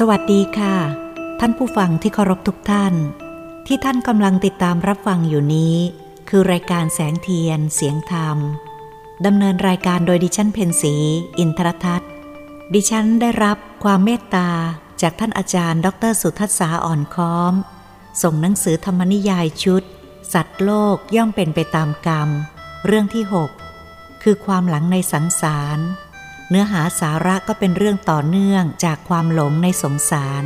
สวัสดีค่ะ ท่านผู้ฟังที่เคารพทุกท่าน ที่ท่านกำลังติดตามรับฟังอยู่นี้ คือรายการแสงเทียน เสียงธรรมดำเนินรายการโดยดิฉันเพนสี อินทรทัศน์ดิฉันได้รับความเมตตาจากท่านอาจารย์ ดรสุทัศสาอ่อนค้อม ส่งหนังสือธรรมนิยายชุด สัตว์โลกย่อมเป็นไปตามกรรม เรื่องที่ 6 คือความหลังในสังสาร เนื้อหาสาระก็เป็นเรื่องต่อเนื่องจากความหลงในสงสาร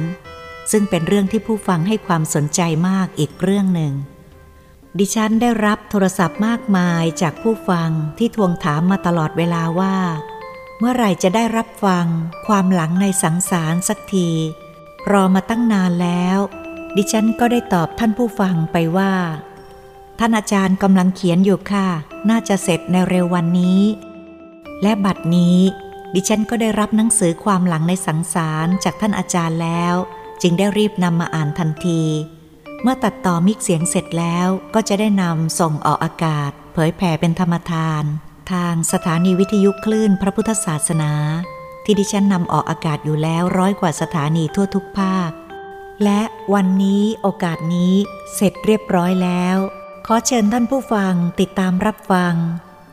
ซึ่งเป็นเรื่องที่ผู้ฟังให้ความสนใจมากอีกเรื่องหนึ่ง ดิฉันได้รับโทรศัพท์มากมายจากผู้ฟังที่ทวงถามมาตลอดเวลาว่า เมื่อไหร่จะได้รับฟังความหลังในสังสารสักที รอมาตั้งนานแล้ว ดิฉันก็ได้ตอบท่านผู้ฟังไปว่า ท่านอาจารย์กำลังเขียนอยู่ค่ะ น่าจะเสร็จในเร็ววันนี้และบัดนี้ ดิฉันก็ได้รับหนังสือความหลังในสังสารจากท่านอาจารย์แล้ว จึงได้รีบนำมาอ่านทันที เมื่อตัดต่อมิกเสียงเสร็จแล้วก็จะได้นำส่งออกอากาศ เผยแผ่เป็นธรรมทาน ทางสถานีวิทยุคลื่นพระพุทธศาสนา ที่ดิฉันนำออกอากาศอยู่แล้วร้อยกว่าสถานีทั่วทุกภาค และวันนี้โอกาสนี้เสร็จเรียบร้อยแล้ว ขอเชิญท่านผู้ฟังติดตามรับฟัง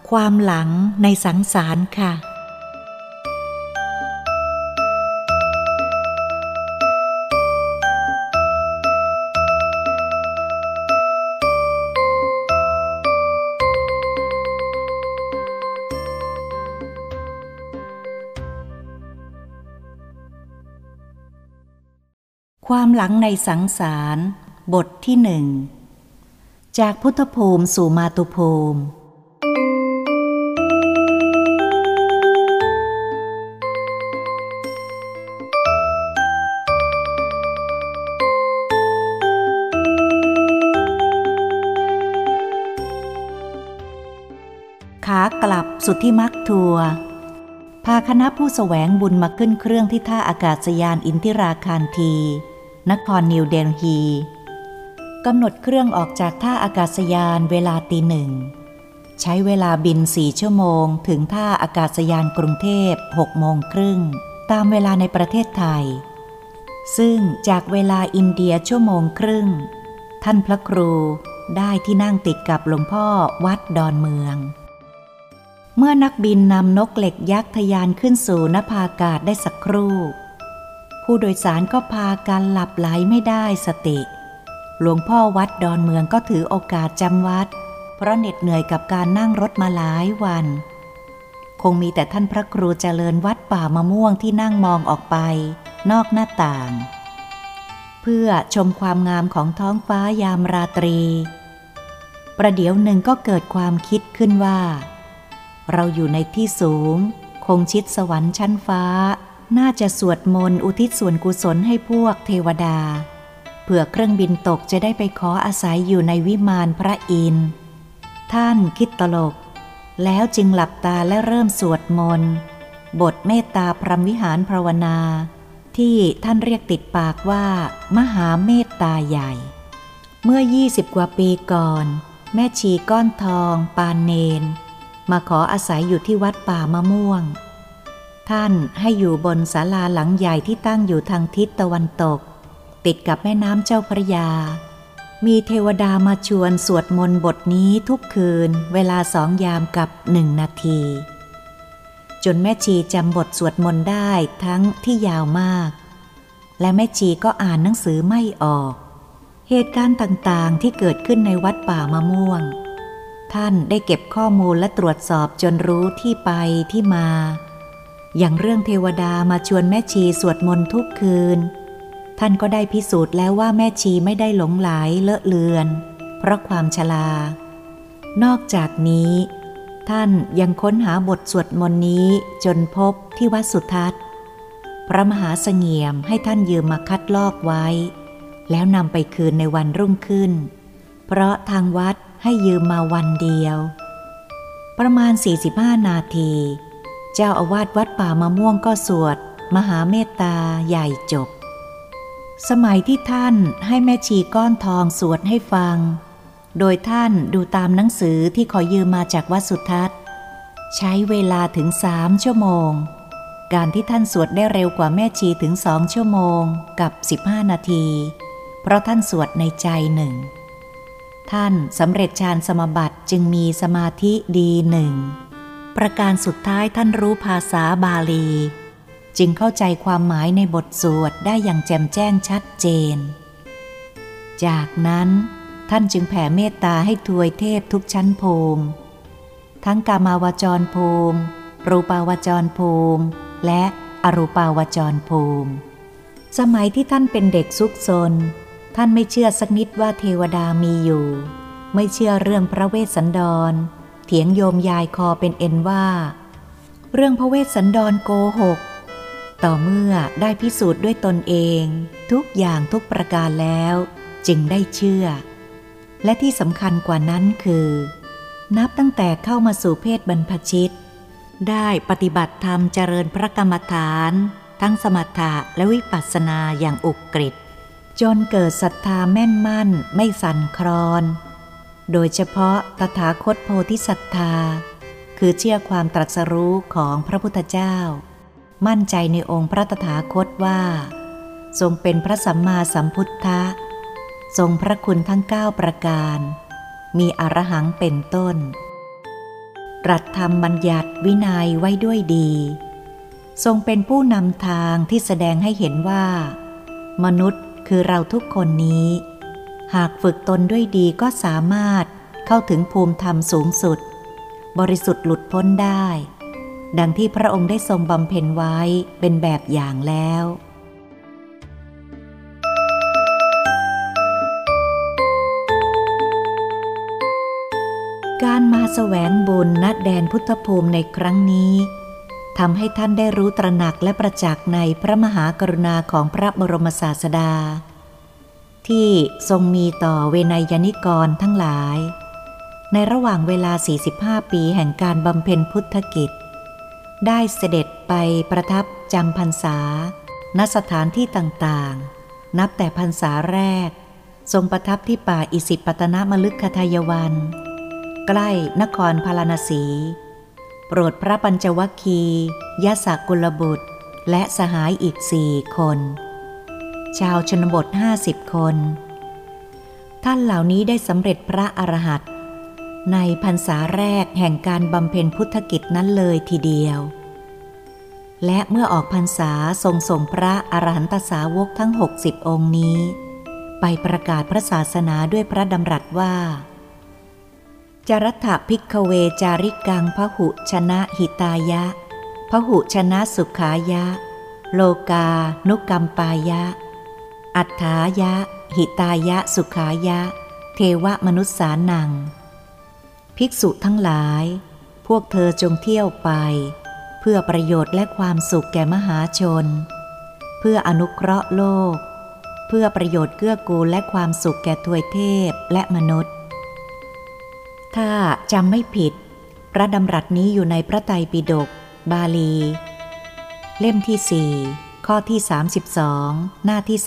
ความหลังในสังสารค่ะ ความหลังในสังสาร บทที่หนึ่ง จากพุทธภูมิสู่มาตุภูมิ ขากลับสุดที่มักทัวร์พาคณะผู้สแสวงบุญมาขึ้นเครื่องที่ท่าอากาศยานอินทิราคารที นครนิวเดลฮีกำหนดเครื่องออกจากท่าอากาศยานเวลาตีหนึ่ง ใช้เวลาบินสี่ชั่วโมง ถึงท่าอากาศยานกรุงเทพหกโมงครึ่ง ตามเวลาในประเทศไทย ซึ่งจากเวลาอินเดียชั่วโมงครึ่ง ท่านพระครูได้ที่นั่งติดกับหลวงพ่อวัดดอนเมือง เมื่อนักบินนำนกเหล็กยักษ์ทยานขึ้นสู่นภาอากาศได้สักครู่ ผู้โดยสารก็พากันหลับไหลไม่ได้สติ หลวงพ่อวัดดอนเมืองก็ถือโอกาสจำวัด เพราะเหน็ดเหนื่อยกับการนั่งรถมาหลายวัน คงมีแต่ท่านพระครูเจริญวัดป่ามะม่วงที่นั่งมองออกไป นอกหน้าต่าง เพื่อชมความงามของท้องฟ้ายามราตรี ประเดี๋ยวหนึ่งก็เกิดความคิดขึ้นว่า เราอยู่ในที่สูง คงชิดสวรรค์ชั้นฟ้า น่าจะสวดมนต์อุทิศส่วนกุศลให้พวกเทวดา เผื่อเครื่องบินตกจะได้ไปขออาศัยอยู่ในวิมานพระอินทร์ท่านคิดตลก แล้วจึงหลับตาและเริ่มสวดมนต์บทเมตตาพรหมวิหารภาวนา ที่ท่านเรียกติดปากว่า มหาเมตตาใหญ่ เมื่อยี่สิบกว่าปีก่อน แม่ชีก้อนทอง ปานเนน มาขออาศัยอยู่ที่วัดป่ามะม่วง ท่านให้อยู่บนศาลาหลังใหญ่ที่ตั้งอยู่ทางทิศตะวันตก ติดกับแม่น้ำเจ้าพระยา มีเทวดามาชวนสวดมนต์บทนี้ทุกคืนเวลาสองยามกับหนึ่งนาที จนแม่ชีจำบทสวดมนต์ได้ทั้งที่ยาวมาก และแม่ชีก็อ่านหนังสือไม่ออก เหตุการณ์ต่างๆที่เกิดขึ้นในวัดป่ามะม่วง ท่านได้เก็บข้อมูลและตรวจสอบจนรู้ที่ไปที่มา อย่างเรื่องเทวดามาชวนแม่ชีสวดมนต์ทุกคืน ท่านก็ได้พิสูจน์แล้วว่าแม่ชีไม่ได้หลงไหลเลอะเลือน เพราะความชรานอกจากนี้ ท่านยังค้นหาบทสวดมนต์นี้จนพบที่วัดสุทัศน์ พระมหาเสงี่ยมให้ท่านยืมมาคัดลอกไว้ แล้วนำไปคืนในวันรุ่งขึ้น เพราะทางวัดให้ยืมมาวันเดียว ประมาณ 45 นาที เจ้าอาวาสวัดป่ามะม่วงก็สวด มหาเมตตาใหญ่จบ สมัยที่ท่านให้แม่ชีก้อนทองสวดให้ฟัง โดยท่านดูตามหนังสือที่ขอยืมมาจากวัดสุทัศน์ ใช้เวลาถึงสามชั่วโมง การที่ท่านสวดได้เร็วกว่าแม่ชีถึงสองชั่วโมงกับ 15 นาที เพราะท่านสวดในใจหนึ่งท่านสำเร็จฌานสมบัติจึงมีสมาธิดีหนึ่ง ประการสุดท้ายท่านรู้ภาษาบาลี จึงเข้าใจความหมายในบทสวดได้อย่างแจ่มแจ้งชัดเจน จากนั้นท่านจึงแผ่เมตตาให้ทวยเทพทุกชั้นภูมิทั้งกามาวจรภูมิ รูปาวจรภูมิ และอรูปาวจรภูมิ สมัยที่ท่านเป็นเด็กซุกซน ท่านไม่เชื่อสักนิดว่าเทวดามีอยู่ ไม่เชื่อเรื่องพระเวสสันดร เถียงโยมยายคอเป็นเอ็นว่า เรื่องพระเวสสันดรโกหก ต่อเมื่อได้พิสูจน์ด้วยตนเอง ทุกอย่างทุกประการแล้ว จึงได้เชื่อ และที่สำคัญกว่านั้นคือ นับตั้งแต่เข้ามาสู่เพศบรรพชิต ได้ปฏิบัติธรรมเจริญพระกรรมฐาน ทั้งสมถะและวิปัสสนาอย่างอุกฤษจนเกิดศรัทธาแม่นมั่นไม่สั่นคลอน โดยเฉพาะตถาคตโพธิศรัทธา คือเชื่อความตรัสรู้ของพระพุทธเจ้า มั่นใจในองค์พระตถาคตว่า ทรงเป็นพระสัมมาสัมพุทธะ ทรงพระคุณทั้งเก้าประการ มีอรหังเป็นต้น รัฐธรรมบัญญัติวินัยไว้ด้วยดี ทรงเป็นผู้นำทางที่แสดงให้เห็นว่า มนุษย์คือเราทุกคนนี้ หากฝึกตนด้วยดีก็สามารถเข้าถึงภูมิธรรมสูงสุด บริสุทธิ์หลุดพ้นได้ ดังที่พระองค์ได้ทรงบำเพ็ญไว้เป็นแบบอย่างแล้วการมาแสวงบุญณแดนพุทธภูมิในครั้งนี้ทำให้ท่านได้รู้ตระหนักและประจักษ์ในพระมหากรุณาของพระบรมศาสดา ที่ทรงมีต่อเวนยนิกรทั้งหลาย ในระหว่างเวลา 45 ปีแห่งการบำเพ็ญพุทธกิจ ได้เสด็จไปประทับจำพรรษา ณสถานที่ต่างๆ นับแต่พรรษาแรก ทรงประทับที่ป่าอิสิปตนมลึกคทายวัน ใกล้นครพาราณสี โปรดพระปัญจวัคคียะสากุลบุตร และสหายอีกสี่คน ชาวชนบทห้าสิบคน ท่านเหล่านี้ได้สำเร็จพระอรหันต์ในพรรษาแรกแห่งการบำเพ็ญพุทธกิจนั้นเลยทีเดียว และเมื่อออกพรรษาทรงส่งพระอรหันตสาวกทั้งหกสิบองค์นี้ ไปประกาศพระศาสนาด้วยพระดำรัสว่า จรัฐพิกเวจาริกังพหุชนะหิตายะพหุชนะสุขายะ โลกานุกรรมปายะ อัฏฐายะ หิตายะ สุขายะ เทวมนุษย์สานัง ภิกษุทั้งหลาย พวกเธอจงเที่ยวไป เพื่อประโยชน์และความสุขแก่มหาชน เพื่ออนุเคราะห์โลก เพื่อประโยชน์เกื้อกูลและความสุขแก่ทวยเทพและมนุษย์ ถ้าจำไม่ผิด พระดำรัสนี้อยู่ในพระไตรปิฎกบาลี เล่มที่สี่ ข้อที่ 32 หน้าที่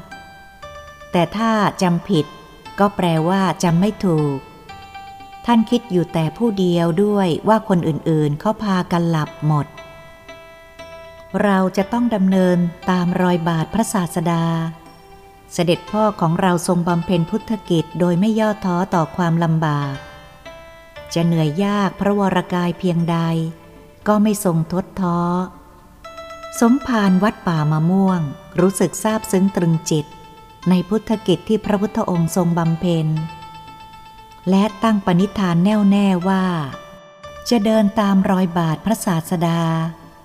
39 แต่ถ้าจำผิดก็แปลว่าจำไม่ถูก ท่านคิดอยู่แต่ผู้เดียวด้วยว่าคนอื่นๆเขาพากันหลับหมด เราจะต้องดำเนินตามรอยบาทพระศาสดา เสด็จพ่อของเราทรงบำเพ็ญพุทธกิจโดยไม่ย่อท้อต่อความลำบาก จะเหนื่อยยากพระวรากายเพียงใด ก็ไม่ทรงทดท้อ สมภารวัดป่ามะม่วง รู้สึกซาบซึ้งตรึงจิต ในพุทธกิจที่พระพุทธองค์ทรงบำเพ็ญ และตั้งปณิธานแน่วแน่ว่า จะเดินตามรอยบาทพระศาสดา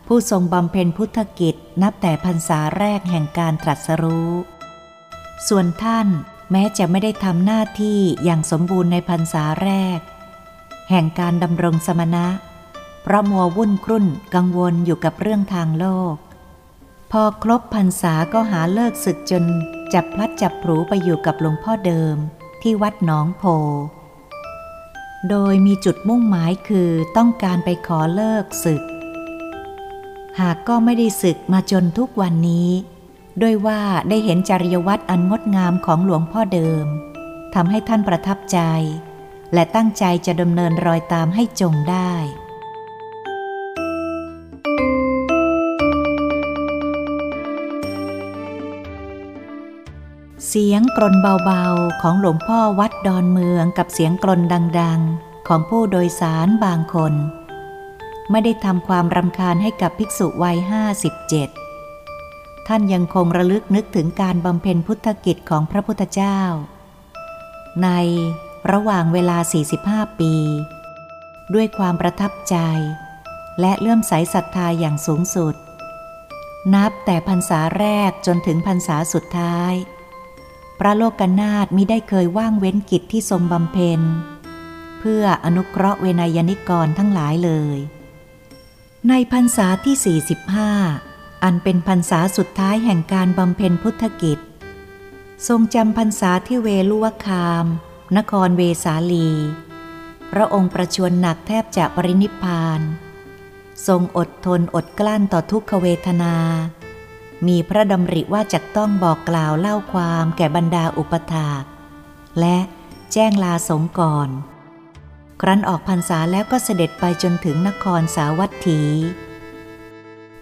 ผู้ทรงบำเพ็ญพุทธกิจนับแต่พรรษาแรกแห่งการตรัสรู้ ส่วนท่านแม้จะไม่ได้ทำหน้าที่อย่างสมบูรณ์ในพรรษาแรก แห่งการดำรงสมณะ เพราะมัววุ่นครุ่นกังวลอยู่กับเรื่องทางโลก พอครบพรรษาก็หาเลิกศึกจนจับพลัดจับผูไปอยู่กับหลวงพ่อเดิมที่วัดหนองโพ โดยมีจุดมุ่งหมายคือต้องการไปขอเลิกศึก หากก็ไม่ได้ศึกมาจนทุกวันนี้ ด้วยว่าได้เห็นจริยวัตรอันงดงามของหลวงพ่อเดิมทำให้ท่านประทับใจ และตั้งใจจะดำเนินรอยตามให้จงได้ เสียงกรนเบาๆ ของหลวงพ่อวัดดอนเมืองกับเสียงกรนดังๆ ของผู้โดยสารบางคน ไม่ได้ทำความรำคาญให้กับภิกษุวัยห้าสิบเจ็ดท่านยังคงระลึกนึกถึงการบำเพ็ญพุทธกิจของพระพุทธเจ้า ในระหว่างเวลา 45 ปี ด้วยความประทับใจ และเลื่อมใสศรัทธาอย่างสูงสุด นับแต่พรรษาแรกจนถึงพรรษาสุดท้าย พระโลกนาถมิได้เคยว่างเว้นกิจที่ทรงบำเพ็ญ เพื่ออนุเคราะห์เวนยนิกรทั้งหลายเลย ในพรรษาที่ 45 อันเป็นพรรษาสุดท้ายแห่งการบำเพ็ญพุทธกิจ ทรงจำพรรษาที่เวลุวคาม นครเวสาลี พระองค์ประชวรหนักแทบจะปรินิพพาน ทรงอดทนอดกลั้นต่อทุกขเวทนา มีพระดำริว่าจะต้องบอกกล่าวเล่าความแก่บรรดาอุปถาก และแจ้งลาสงก่อน ครั้นออกพรรษาแล้วก็เสด็จไปจนถึงนครสาวัตถี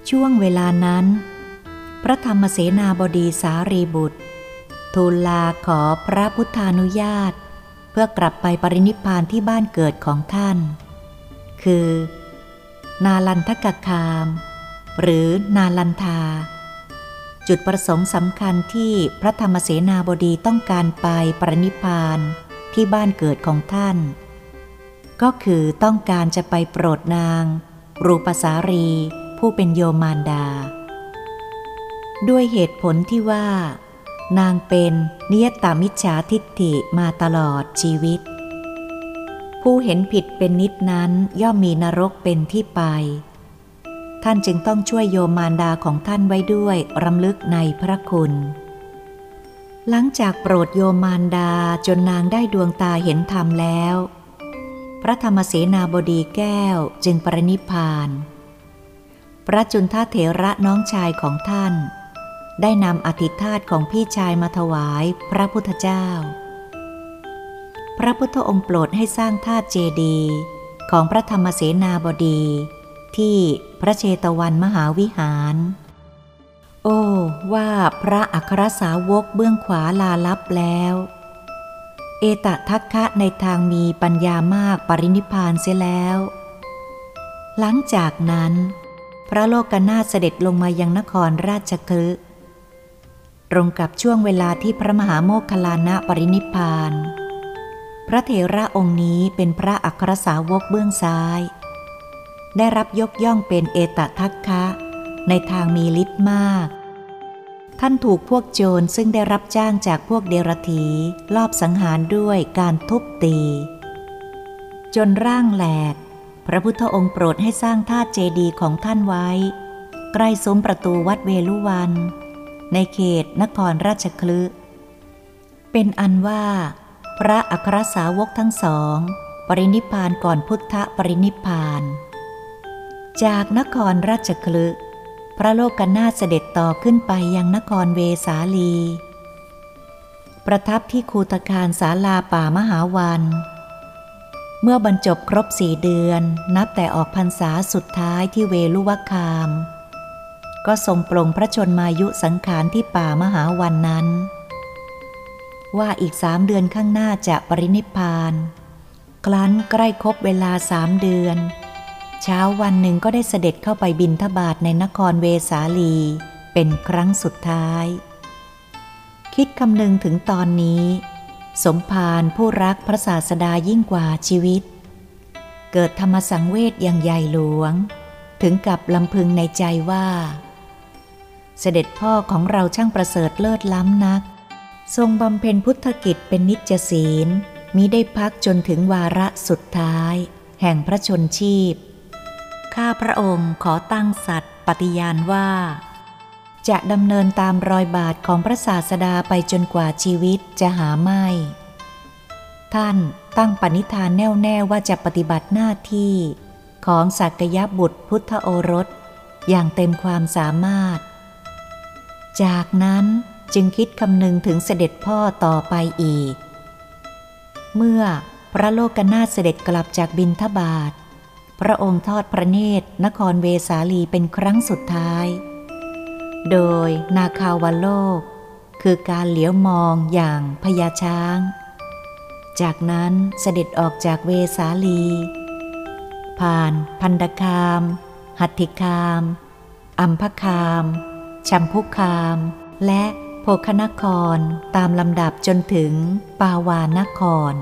ช่วงเวลานั้น พระธรรมเสนาบดีสารีบุตร ทูลลาขอพระพุทธานุญาต เพื่อกลับไปปรินิพพานที่บ้านเกิดของท่าน คือ นาลันทกคาม หรือนาลันทา จุดประสงค์สำคัญที่พระธรรมเสนาบดีต้องการไปปรินิพานที่บ้านเกิดของท่าน ก็คือต้องการจะไปโปรดนาง รูปสารี ผู้เป็นโยมารดา ด้วยเหตุผลที่ว่า นางเป็นนิยตามิจฉาทิฏฐิมาตลอดชีวิต ผู้เห็นผิดเป็นนิดนั้นย่อมมีนรกเป็นที่ไป ท่านจึงต้องช่วยโยมมารดาของท่านไว้ด้วยรำลึกในพระคุณ หลังจากโปรดโยมมารดาจนนางได้ดวงตาเห็นธรรมแล้ว พระธรรมเสนาบดีแก้วจึงปรินิพาน พระจุนทเถระน้องชายของท่าน ได้นำอธิธาตของพี่ชายมาถวายพระพุทธเจ้า พระพุทธองค์โปรดให้สร้างธาตุเจดีย์ของพระธรรมเสนาบดี ที่พระเชตวันมหาวิหาร โอ้ ว่าพระอัครสาวกเบื้องขวาลาลับแล้ว เอตทัคคะในทางมีปัญญามากปรินิพานเสียแล้ว หลังจากนั้น พระโลกนาถเสด็จลงมายังนครราชคฤห์ตรงกับช่วงเวลาที่พระมหาโมคคลานะปรินิพพาน พระเถระองค์นี้เป็นพระอัครสาวกเบื้องซ้าย ได้รับยกย่องเป็นเอตทัคคะ ในทางมีฤทธิ์มาก ท่านถูกพวกโจรซึ่งได้รับจ้างจากพวกเดรธีลอบสังหารด้วยการทุบตี จนร่างแหลก พระพุทธองค์โปรดให้สร้างธาตุเจดีย์ของท่านไว้ ใกล้ซุ้มประตูวัดเวลุวัน ในเขตนครราชคลึเป็นอันว่า พระอัครสาวกทั้งสอง ปรินิพานก่อนพุทธปรินิพาน จากนครราชคลึพระโลกกนาเสด็จต่อขึ้นไปยังนครเวสาลี ประทับที่คูตคารศาลาป่ามหาวัน เมื่อบรรจบครบสี่เดือนนับแต่ออกพรรษาสุดท้ายที่เวลุวคาม ก็ทรงปลงพระชนมายุสังขารที่ป่ามหาวันนั้น ว่าอีกสามเดือนข้างหน้าจะปรินิพพานครั้นใกล้ครบเวลาสามเดือน เช้าวันหนึ่งก็ได้เสด็จเข้าไปบินทบาทในนครเวสาลี เป็นครั้งสุดท้าย คิดคำนึงถึงตอนนี้ สมภารผู้รักพระศาสดายิ่งกว่าชีวิต เกิดธรรมสังเวชอย่างใหญ่หลวง ถึงกับลำพึงในใจว่า เสด็จพ่อของเราช่างประเสริฐเลิศล้ำนัก ทรงบำเพ็ญพุทธกิจเป็นนิจศีลมิได้พักจนถึงวาระสุดท้าย แห่งพระชนชีพ ข้าพระองค์ขอตั้งสัตย์ปฏิญาณว่า จะดำเนินตามรอยบาทของพระศาสดาไปจนกว่าชีวิตจะหาไม่ ท่านตั้งปณิธานแน่วแน่ว่าจะปฏิบัติหน้าที่ของสักยบุตรพุทธโอรส อย่างเต็มความสามารถ จากนั้นจึงคิดคำนึงถึงเสด็จพ่อต่อไปอีก เมื่อพระโลกนาถเสด็จกลับจากบินทบาท พระองค์ทอดพระเนตรนครเวสาลีเป็นครั้งสุดท้าย โดยนาคาวโลก คือการเหลียวมองอย่างพญาช้าง จากนั้นเสด็จออกจากเวสาลี ผ่านพันดคาม หัตถิคาม อัมพคามชัมพุคาม และโภคนครตามลำดับจนถึงปาวานคร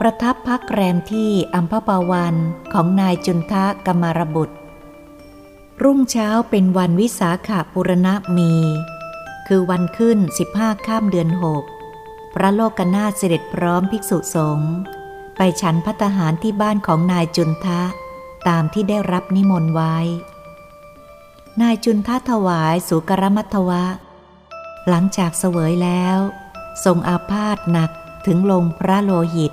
ประทับพักแรมที่อัมพปาวันของนายจุนทะกมารบุตร รุ่งเช้าเป็นวันวิสาขาปุรณะมี คือวันขึ้น 15 ข้ามเดือนหกพระโลกนาถเสด็จพร้อมภิกษุสงฆ์ไปฉันพัตหารที่บ้านของนายจุนทะ ตามที่ได้รับนิมนต์ไว้ นายจุนทะถวายสุกรมัทวะ หลังจากเสวยแล้ว ทรงอาพาธหนักถึงลงพระโลหิต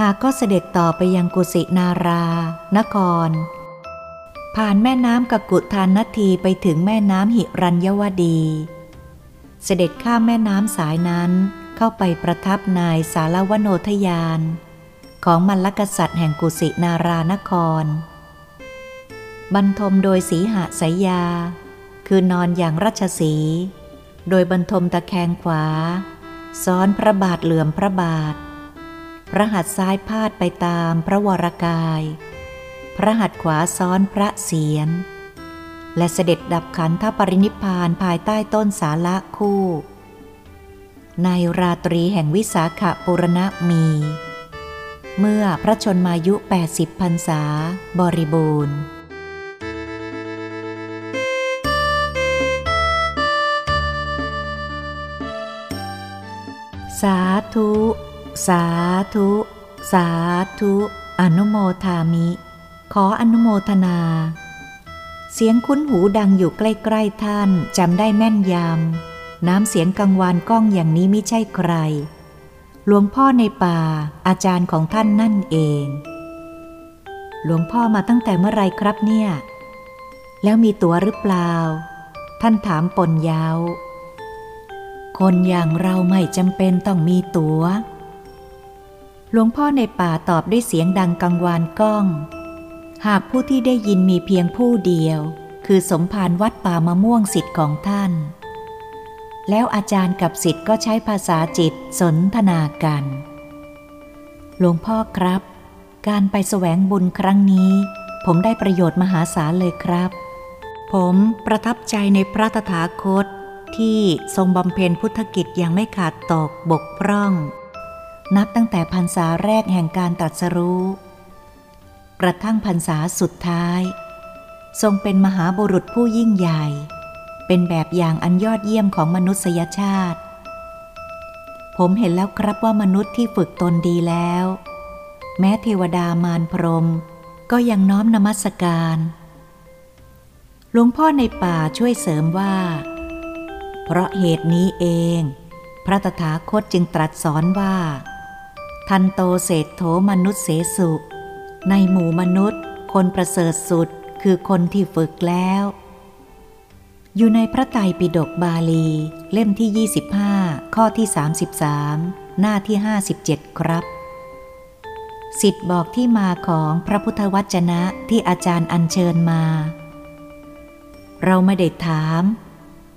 หากก็เสด็จต่อไปยังกุสินารา นคร ผ่านแม่น้ำกกุทานนทีไปถึงแม่น้ำหิรัญยวดี เสด็จข้ามแม่น้ำสายนั้นเข้าไปประทับนายสารวโนทยาน ของมรรคกษัตริย์แห่งกุสินารานคร บรรทมโดยสีหะสายยา คือนอนอย่างรัชสี โดยบรรทมตะแคงขวา ซ้อนพระบาทเหลื่อมพระบาท พระหัตถ์ซ้ายพาดไปตามพระวรกาย พระหัตถ์ขวาซ้อนพระเสียร และเสด็จดับขันธปรินิพานภายใต้ต้นสาละคู่ ในราตรีแห่งวิสาขปุรณมี เมื่อพระชนมายุ 80พรรษา บริบูรณ์สาธุ สาธุ สาธุ อนุโมทามิ ขออนุโมทนา เสียงคุ้นหูดังอยู่ใกล้ ๆท่านจำได้แม่นยำน้ำเสียงกังวานก้องอย่างนี้ไม่ใช่ใคร หลวงพ่อในป่า อาจารย์ของท่านนั่นเอง หลวงพ่อมาตั้งแต่เมื่อไรครับเนี่ย แล้วมีตั๋วหรือเปล่า ท่านถามปนยาวคนอย่างเราไม่จำเป็นต้องมีตัว๋ว หลวงพ่อในป่าตอบด้วยเสียงดังกังวานก้อง หากผู้ที่ได้ยินมีเพียงผู้เดียว คือสมภารวัดป่ามะม่วงสิทธิ์ของท่าน แล้วอาจารย์กับสิทธิ์ก็ใช้ภาษาจิตสนทนากัน หลวงพ่อครับ การไปแสวงบุญครั้งนี้ ผมได้ประโยชน์มหาศาลเลยครับ ผมประทับใจในพระตถาคตที่ทรงบำเพ็ญพุทธกิจอย่างไม่ขาดตกบกพร่อง นับตั้งแต่พรรษาแรกแห่งการตรัสรู้ กระทั่งพรรษาสุดท้าย ทรงเป็นมหาบุรุษผู้ยิ่งใหญ่ เป็นแบบอย่างอันยอดเยี่ยมของมนุษยชาติ ผมเห็นแล้วครับว่ามนุษย์ที่ฝึกตนดีแล้ว แม้เทวดามารพรหมก็ยังน้อมนมัสการหลวงพ่อในป่าช่วยเสริมว่า เพราะเหตุนี้เอง พระตถาคตจึงตรัสสอนว่า ทันโตเศษโถมนุษย์เสสุ ในหมู่มนุษย์ คนประเสริฐสุดคือคนที่ฝึกแล้ว อยู่ในพระไตรปิฎกบาลี เล่มที่ 25 ข้อที่ 33 หน้าที่ 57 ครับสิทธิ์บอกที่มาของพระพุทธวจนะที่อาจารย์อัญเชิญมา เราไม่ได้ถาม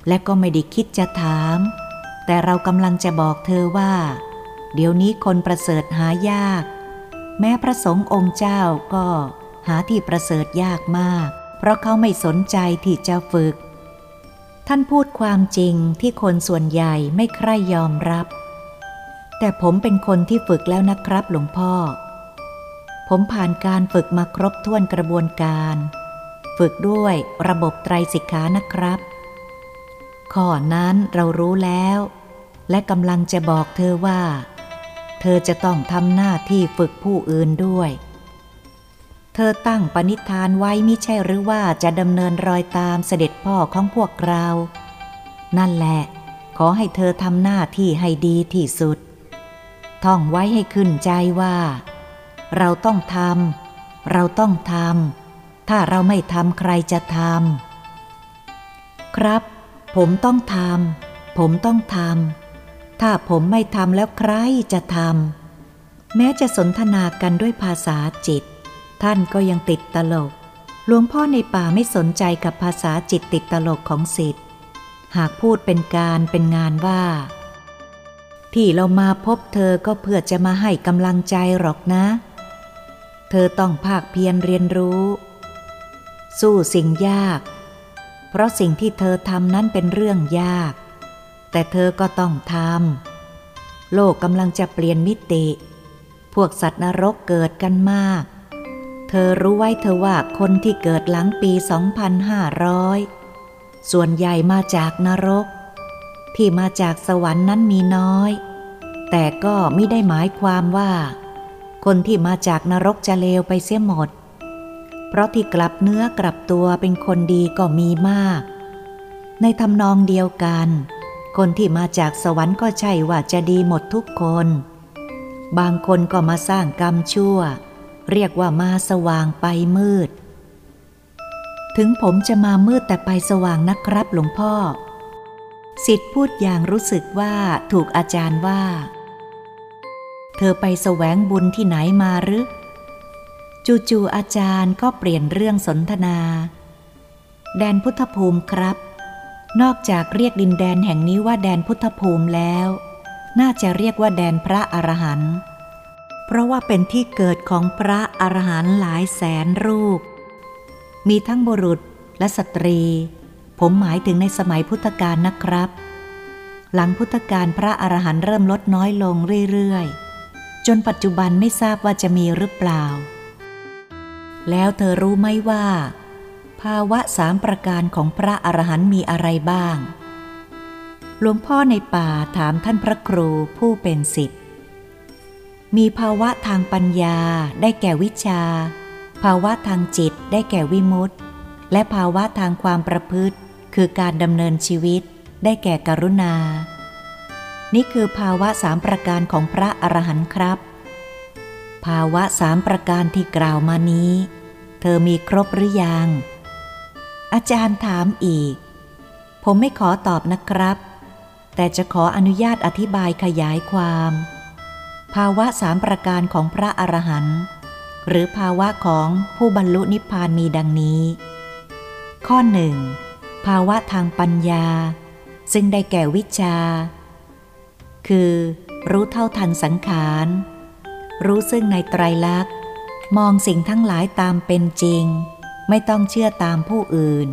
และก็ไม่ได้คิดจะถาม แต่เรากำลังจะบอกเธอว่า เดี๋ยวนี้คนประเสริฐหายาก แม้พระสงฆ์องค์เจ้าก็หาที่ประเสริฐยากมาก เพราะเขาไม่สนใจที่จะฝึก ท่านพูดความจริงที่คนส่วนใหญ่ไม่ใคร่ยอมรับ แต่ผมเป็นคนที่ฝึกแล้วนะครับหลวงพ่อ ผมผ่านการฝึกมาครบถ้วนกระบวนการ ฝึกด้วยระบบไตรสิกขานะครับ ข้อนั้นเรารู้แล้ว และกำลังจะบอกเธอว่า ธอจะต้องทำหน้าที่ฝึกผู้อื่นด้วย เธอตั้งปณิธานไว้มิใช่หรือว่าจะดำเนินรอยตามเสด็จพ่อของพวกเรา นั่นแหละ ขอให้เธอทำหน้าที่ให้ดีที่สุด ท่องไว้ให้ขึ้นใจว่า เราต้องทำเราต้องทำถ้าเราไม่ทำใครจะทำครับ ผมต้องทำผมต้องทำ ถ้าผมไม่ทำแล้วใครจะทำแม้จะสนทนากันด้วยภาษาจิต ท่านก็ยังติดตลกหลวงพ่อในป่าไม่สนใจกับภาษาจิตติดตลกของสิทธิ์ หากพูดเป็นการเป็นงานว่า ที่เรามาพบเธอก็เพื่อจะมาให้กำลังใจหรอกนะ เธอต้องภาคเพียรเรียนรู้ สู้สิ่งยาก เพราะสิ่งที่เธอทำนั้นเป็นเรื่องยาก แต่เธอก็ต้องทำ โลกกำลังจะเปลี่ยนมิติ พวกสัตว์นรกเกิดกันมาก เธอรู้ไว้เธอว่าคนที่เกิดหลังปี 2500 ส่วนใหญ่มาจากนรก ที่มาจากสวรรค์นั้นมีน้อย แต่ก็ไม่ได้หมายความว่า คนที่มาจากนรกจะเลวไปเสียหมด เพราะที่กลับเนื้อกลับตัวเป็นคนดีก็มีมาก ในทำนองเดียวกัน คนที่มาจากสวรรค์ก็ใช่ว่าจะดีหมดทุกคน บางคนก็มาสร้างกรรมชั่ว เรียกว่ามาสว่างไปมืด ถึงผมจะมามืดแต่ไปสว่างนะครับหลวงพ่อ สิทธิ์พูดอย่างรู้สึกว่าถูกอาจารย์ว่า เธอไปแสวงบุญที่ไหนมาหรือจู่ๆอาจารย์ก็เปลี่ยนเรื่องสนทนา แดนพุทธภูมิครับ นอกจากเรียกดินแดนแห่งนี้ว่าแดนพุทธภูมิแล้ว น่าจะเรียกว่าแดนพระอรหันต์เพราะว่าเป็นที่เกิดของพระอรหันต์หลายแสนรูป มีทั้งบุรุษและสตรี ผมหมายถึงในสมัยพุทธกาลนะครับ หลังพุทธกาลพระอรหันต์เริ่มลดน้อยลงเรื่อยๆ จนปัจจุบันไม่ทราบว่าจะมีหรือเปล่า แล้วเธอรู้ไหมว่าาวะสามประการของพระอรหันต์มีอะไรบ้าง หลวงพ่อในป่าถามท่านพระครูผู้เป็นสิทธิ์ มีภาวะทางปัญญาได้แก่วิชา ภาวะทางจิตได้แก่วิมุตติ และภาวะทางความประพฤติ คือการดำเนินชีวิต ได้แก่กรุณา นี่คือภาวะสามประการของพระอรหันต์ครับ ภาวะสามประการที่กล่าวมานี้ เธอมีครบหรือยัง อาจารย์ถามอีก ผมไม่ขอตอบนะครับ แต่จะขออนุญาตอธิบายขยายความ ภาวะสามประการของพระอรหันต์หรือภาวะของผู้บรรลุนิพพานมีดังนี้ ข้อหนึ่งภาวะทางปัญญา ซึ่งได้แก่วิชา คือ รู้เท่าทันสังขาร รู้ซึ่งในไตรลักษณ์ มองสิ่งทั้งหลายตามเป็นจริง ไม่ต้องเชื่อตามผู้อื่น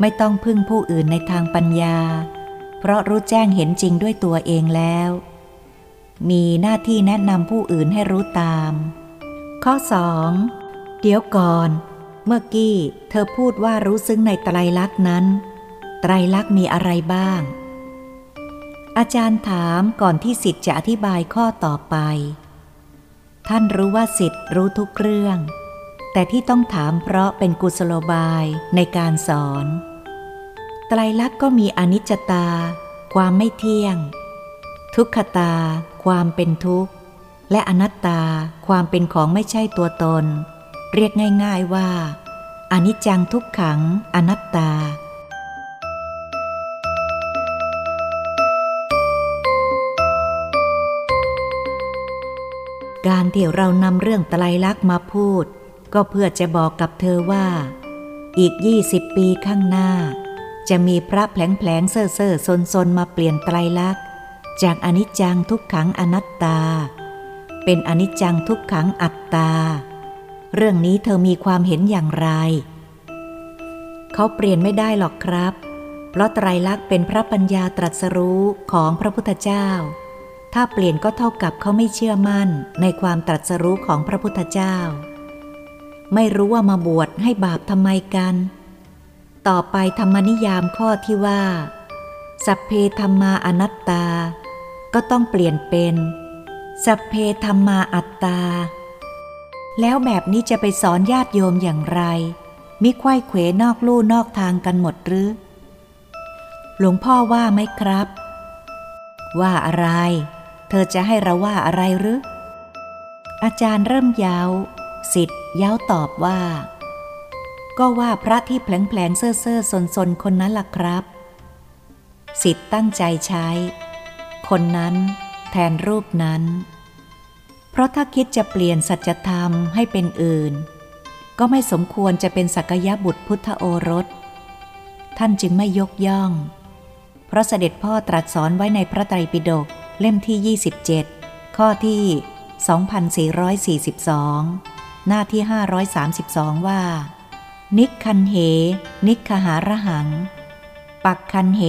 ไม่ต้องพึ่งผู้อื่นในทางปัญญา เพราะรู้แจ้งเห็นจริงด้วยตัวเองแล้ว มีหน้าที่แนะนำผู้อื่นให้รู้ตาม ข้อสองเดี๋ยวก่อน เมื่อกี้เธอพูดว่ารู้ซึ้งในไตรลักษณ์นั้น ไตรลักษณ์มีอะไรบ้าง อาจารย์ถามก่อนที่สิทธิ์จะอธิบายข้อต่อไป ท่านรู้ว่าสิทธิ์รู้ทุกเรื่อง แต่ที่ต้องถามเพราะเป็นกุศโลบายในการสอน ไตรลักษณ์ก็มีอนิจจตา ความไม่เที่ยง ทุกขตา ความเป็นทุกข์ และอนัตตา ความเป็นของไม่ใช่ตัวตน เรียกง่าย ๆว่าอนิจจังทุกขัง อนัตตาการที่เรานำเรื่องไตรลักษณ์มาพูด ก็เพื่อจะบอกกับเธอว่า อีกยี่สิบปีข้างหน้า จะมีพระแผลงแผลงเซ่อเซ่อซนซนมาเปลี่ยนไตรลักษณ์ จากอนิจจังทุกขังอนัตตา เป็นอนิจจังทุกขังอัตตา เรื่องนี้เธอมีความเห็นอย่างไร เขาเปลี่ยนไม่ได้หรอกครับ เพราะไตรลักษณ์เป็นพระปัญญาตรัสรู้ของพระพุทธเจ้า ถ้าเปลี่ยนก็เท่ากับเขาไม่เชื่อมั่นในความตรัสรู้ของพระพุทธเจ้า ไม่รู้ว่ามาบวชให้บาปทำไมกัน ต่อไปธรรมนิยามข้อที่ว่า สัพเพธรรมาอนัตตา ก็ต้องเปลี่ยนเป็น สัพเพธรรมาอัตตา แล้วแบบนี้จะไปสอนญาติโยมอย่างไร มิไขว้เขวนอกลู่นอกทางกันหมดหรือ หลวงพ่อว่าไหมครับ ว่าอะไร เธอจะให้เราว่าอะไรหรืออาจารย์เริ่มย้า สิทธิ์เย้าตอบว่า ก็ว่าพระที่แผลงแผลงเซ่อเซ่อซนซนคนนั้นล่ะครับ สิทธิ์ตั้งใจใช้ คนนั้นแทนรูปนั้น เพราะถ้าคิดจะเปลี่ยนสัจธรรมให้เป็นอื่น ก็ไม่สมควรจะเป็นสักยะบุตรพุทธโอรส ท่านจึงไม่ยกย่อง เพราะเสด็จพ่อตรัสสอนไว้ในพระไตรปิฎกเล่มที่ 27 ข้อที่ 2442 หน้าที่ 532 ว่า นิคันเห นิคหาระหัง ปักคันเห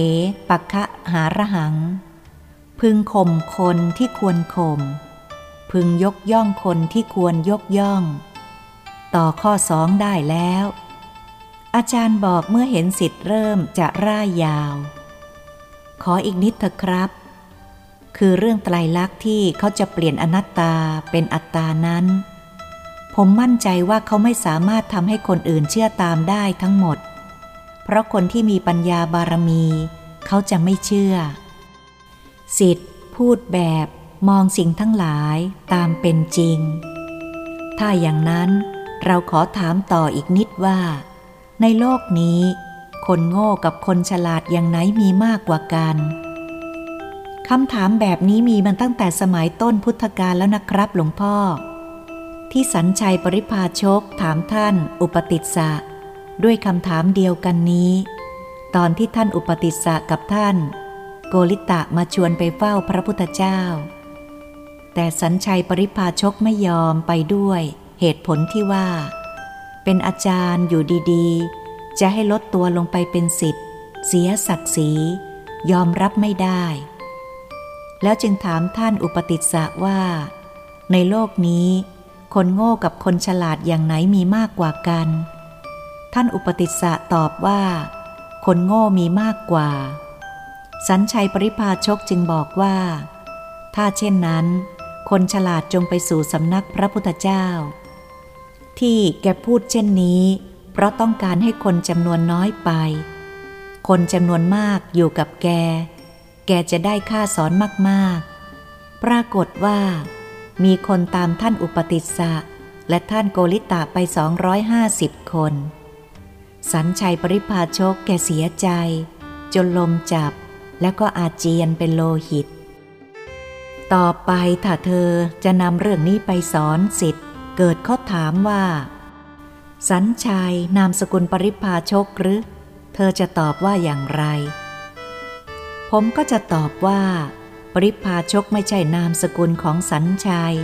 ปักคะหาระหัง พึงข่มคนที่ควรข่ม พึงยกย่องคนที่ควรยกย่อง ต่อข้อสองได้แล้ว อาจารย์บอกเมื่อเห็นสิทธิ์เริ่มจะร่ายยาว ขออีกนิดเถอะครับคือเรื่องไตรลักษณ์ที่เขาจะเปลี่ยนอนัตตาเป็นอัตตานั้น ผมมั่นใจว่าเขาไม่สามารถทำให้คนอื่นเชื่อตามได้ทั้งหมด เพราะคนที่มีปัญญาบารมี เขาจะไม่เชื่อ สิทธิ์ พูดแบบมองสิ่งทั้งหลายตามเป็นจริง ถ้าอย่างนั้นเราขอถามต่ออีกนิดว่า ในโลกนี้ คนโง่กับคนฉลาดอย่างไหนมีมากกว่ากันคำถามแบบนี้มีมันตั้งแต่สมัยต้นพุทธกาลแล้วนะครับหลวงพ่อ ที่สัญชัยปริพาชกถามท่านอุปติสสะด้วยคำถามเดียวกันนี้ ตอนที่ท่านอุปติสสะกับท่าน โกริตะมาชวนไปเฝ้าพระพุทธเจ้า แต่สัญชัยปริพาชกไม่ยอมไปด้วยเหตุผลที่ว่า เป็นอาจารย์อยู่ดีๆ จะให้ลดตัวลงไปเป็นสิทธิ์เสียศักดิ์ศรียอมรับไม่ได้ แล้วจึงถามท่านอุปติสสะว่า ในโลกนี้ คนโง่กับคนฉลาดอย่างไหนมีมากกว่ากัน ท่านอุปติสสะตอบว่า คนโง่มีมากกว่า สัญชัยปริพาชกจึงบอกว่า ถ้าเช่นนั้น คนฉลาดจงไปสู่สำนักพระพุทธเจ้า ที่แกพูดเช่นนี้ เพราะต้องการให้คนจำนวนน้อยไป คนจำนวนมากอยู่กับแก แกจะได้ค่าสอนมากๆ ปรากฏว่า มีคนตามท่านอุปติสสะและท่านโกริตะไป 250 คน สัญชัยปริพาชกแกเสียใจ จนลมจับแล้วก็อาเจียนเป็นโลหิต ต่อไปถ้าเธอจะนำเรื่องนี้ไปสอนสิทธิ์ เกิดข้อถามว่า สัญชัยนามสกุลปริพาชกหรือ เธอจะตอบว่าอย่างไร ผมก็จะตอบว่า ปริพาชกไม่ใช่นามสกุลของสัญชัย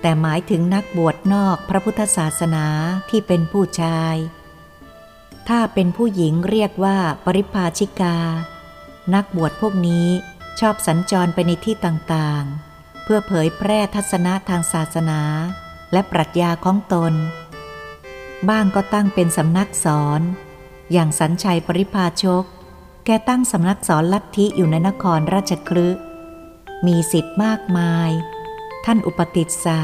แต่หมายถึงนักบวชนอกพระพุทธศาสนาที่เป็นผู้ชาย ถ้าเป็นผู้หญิงเรียกว่าปริพาชิกา นักบวชพวกนี้ชอบสัญจรไปในที่ต่างๆ เพื่อเผยแพร่ทัศนะทางศาสนาและปรัชญาของตน บ้างก็ตั้งเป็นสำนักสอน อย่างสัญชัยปริพาชก แกตั้งสำนักสอนลัทธิอยู่ในนครราชคลึ มีสิทธิ์มากมาย ท่านอุปติสสะ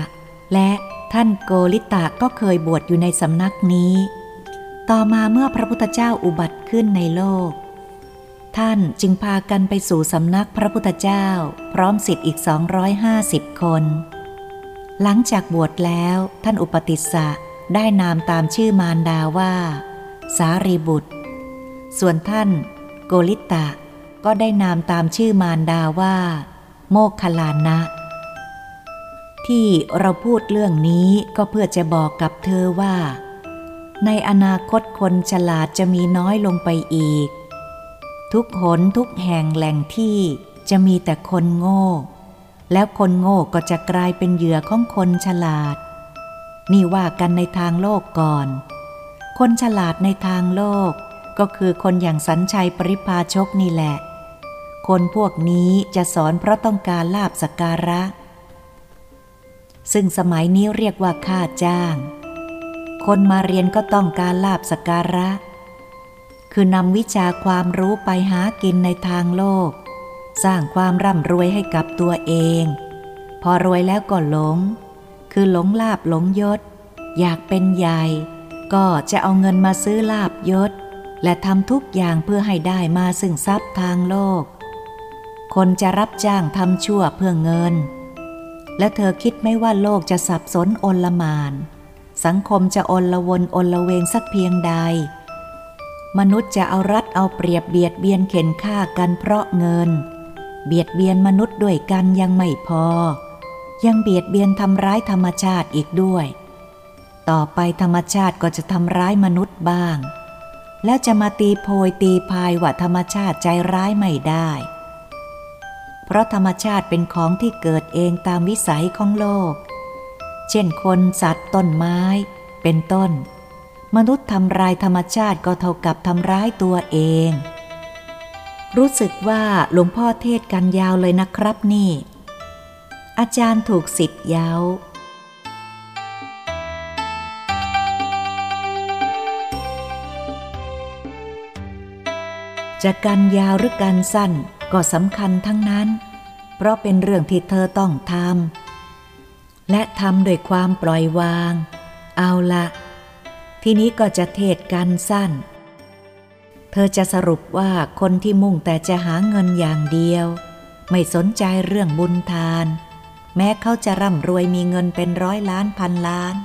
และท่านโกลิตะก็เคยบวชอยู่ในสำนักนี้ ต่อมาเมื่อพระพุทธเจ้าอุบัติขึ้นในโลก ท่านจึงพากันไปสู่สำนักพระพุทธเจ้า พร้อมสิทธิ์อีก 250 คน หลังจากบวชแล้วท่านอุปติสสะได้นามตามชื่อมารดาว่า สารีบุตร ส่วนท่าน โกลิตะก็ได้นามตามชื่อมารดาว่า โมกขลานะ ที่เราพูดเรื่องนี้ก็เพื่อจะบอกกับเธอว่า ในอนาคตคนฉลาดจะมีน้อยลงไปอีก ทุกหนทุกแห่งแหล่งที่จะมีแต่คนโง่ แล้วคนโง่ก็จะกลายเป็นเหยื่อของคนฉลาด นี่ว่ากันในทางโลกก่อน คนฉลาดในทางโลกก็คือคนอย่างสัญชัยปริพาชกนี่แหละ คนพวกนี้จะสอนเพราะต้องการลาบสการะ ซึ่งสมัยนี้เรียกว่าค่าจ้าง คนมาเรียนก็ต้องการลาบสการะ คือนำวิชาความรู้ไปหากินในทางโลก สร้างความร่ำรวยให้กับตัวเอง พอรวยแล้วก็หลง คือหลงลาบหลงยศ อยากเป็นใหญ่ ก็จะเอาเงินมาซื้อลาบยศและทำทุกอย่างเพื่อให้ได้มาซึ่งทรัพย์ทางโลก คนจะรับจ้างทำชั่วเพื่อเงิน และเธอคิดไม่ว่าโลกจะสับสนโอลหมาน สังคมจะอนละวนอนละเวงสักเพียงใด มนุษย์จะเอารัดเอาเปรียบเบียดเบียนเข็นฆ่ากันเพราะเงิน เบียดเบียนมนุษย์ด้วยกันยังไม่พอ ยังเบียดเบียนทำร้ายธรรมชาติอีกด้วย ต่อไปธรรมชาติก็จะทำร้ายมนุษย์บ้าง แล้วจะมาตีโพยตีพายว่าธรรมชาติใจร้ายไม่ได้ เพราะธรรมชาติเป็นของที่เกิดเองตามวิสัยของโลก เช่นคนสัตว์ต้นไม้ เป็นต้น มนุษย์ทำลายธรรมชาติก็เท่ากับทำร้ายตัวเอง รู้สึกว่าหลวงพ่อเทศกันยาวเลยนะครับนี่ อาจารย์ถูกสิทธิ์ย้าจะกันยาวหรือกันสั้น ก็สำคัญทั้งนั้น เพราะเป็นเรื่องที่เธอต้องทำและทำโดยความปล่อยวาง เอาละทีนี้ก็จะเทศกันสั้น เธอจะสรุปว่าคนที่มุ่งแต่จะหาเงินอย่างเดียว ไม่สนใจเรื่องบุญทาน แม้เขาจะร่ำรวยมีเงินเป็นร้อยล้านพันล้าน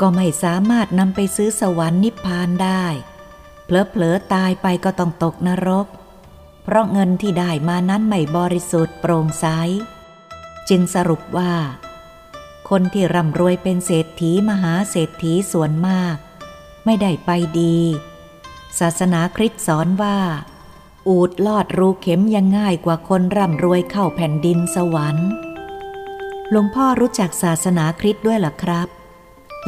ก็ไม่สามารถนำไปซื้อสวรรค์นิพพานได้ เผลอๆตายไปก็ต้องตกนรก เพราะเงินที่ได้มานั้นไม่บริสุทธิ์โปร่งใส จึงสรุปว่า คนที่ร่ำรวยเป็นเศรษฐีมหาเศรษฐีส่วนมาก ไม่ได้ไปดี ศาสนาคริสต์สอนว่า อูดลอดรูเข็มยังง่ายกว่าคนร่ำรวยเข้าแผ่นดินสวรรค์ หลวงพ่อรู้จักศาสนาคริสต์ด้วยหรอครับ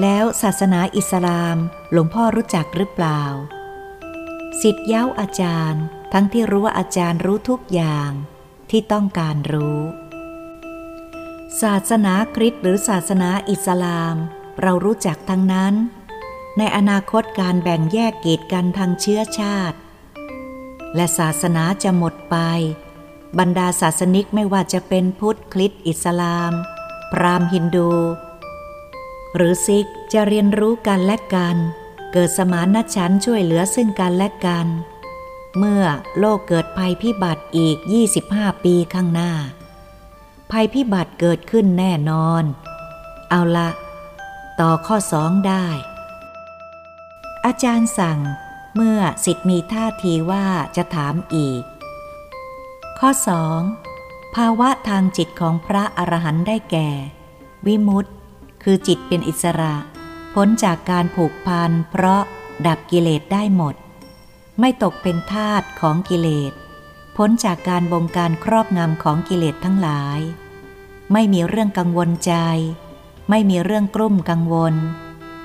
แล้วศาสนาอิสลามหลวงพ่อรู้จักหรือเปล่า สิทธิ์เย้าอาจารย์ ทั้งที่รู้ว่าอาจารย์รู้ทุกอย่างที่ต้องการรู้ ศาสนาคริสต์หรือศาสนาอิสลาม เรารู้จักทั้งนั้น ในอนาคตการแบ่งแยกกีดกันทางเชื้อชาติ และศาสนาจะหมดไป บรรดาศาสนิกไม่ว่าจะเป็นพุทธคริสต์อิสลาม พราหมณ์ฮินดู หรือซิกจะเรียนรู้กันและกัน เกิดสมานฉันช่วยเหลือซึ่งกันและกัน เมื่อโลกเกิดภัยพิบัติอีก 25 ปีข้างหน้า ภัยพิบัติเกิดขึ้นแน่นอน เอาละ ต่อข้อสองได้ อาจารย์สั่งเมื่อสิทธิ์มีท่าทีว่าจะถามอีก ข้อสองภาวะทางจิตของพระอรหันต์ได้แก่ วิมุตต์คือจิตเป็นอิสระ พ้นจากการผูกพันเพราะดับกิเลสได้หมด ไม่ตกเป็นทาตของกิเลส พ้นจากการบงการครอบงำของกิเลสทั้งหลาย ไม่มีเรื่องกังวลใจ ไม่มีเรื่องกลุ้มกังวล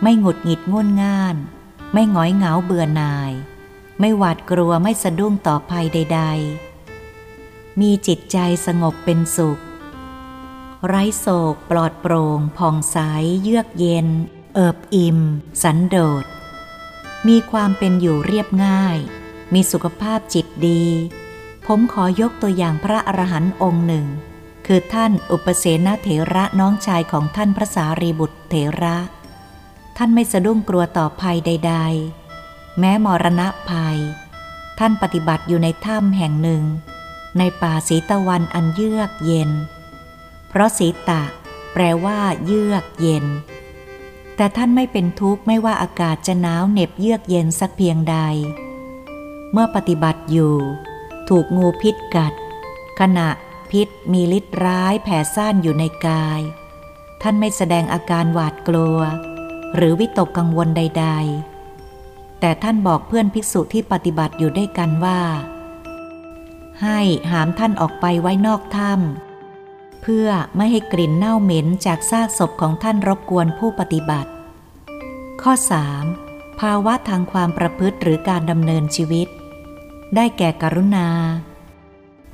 ไม่หงุดหงิดงุนง่าน ไม่หงอยเหงาเบื่อหน่าย ไม่หวาดกลัวไม่สะดุ้งต่อภัยใด ๆ มีจิตใจสงบเป็นสุข ไร้โศกปลอดโปร่งผ่องใสเยือกเย็น เอิบอิ่ม สันโดษ มีความเป็นอยู่เรียบง่าย มีสุขภาพจิตดี ผมขอยกตัวอย่างพระอรหันต์องค์หนึ่ง คือท่านอุปเสนเถระน้องชายของท่านพระสารีบุตรเถระ ท่านไม่สะดุ้งกลัวต่อภัยใด ๆ แม้มรณะภัย ท่านปฏิบัติอยู่ในถ้ำแห่งหนึ่ง ในป่าสีตะวันอันเยือกเย็น เพราะสีตะ แปลว่า เยือกเย็น แต่ท่านไม่เป็นทุกข์ไม่ว่าอากาศจะหนาวเหน็บเยือกเย็นสักเพียงใด เมื่อปฏิบัติอยู่ ถูกงูพิษกัด ขณะพิษมีฤทธิ์ร้ายแผ่ซ่านอยู่ในกาย ท่านไม่แสดงอาการหวาดกลัว หรือวิตกกังวลใด ๆ แต่ท่านบอกเพื่อนภิกษุที่ปฏิบัติอยู่ด้วยกันว่า ให้หามท่านออกไปไว้นอกถ้ำเพื่อไม่ให้กลิ่นเน่าเหม็นจากซากศพของท่านรบกวนผู้ปฏิบัติ ข้อ 3. ภาวะทางความประพฤติหรือการดำเนินชีวิต ได้แก่กรุณา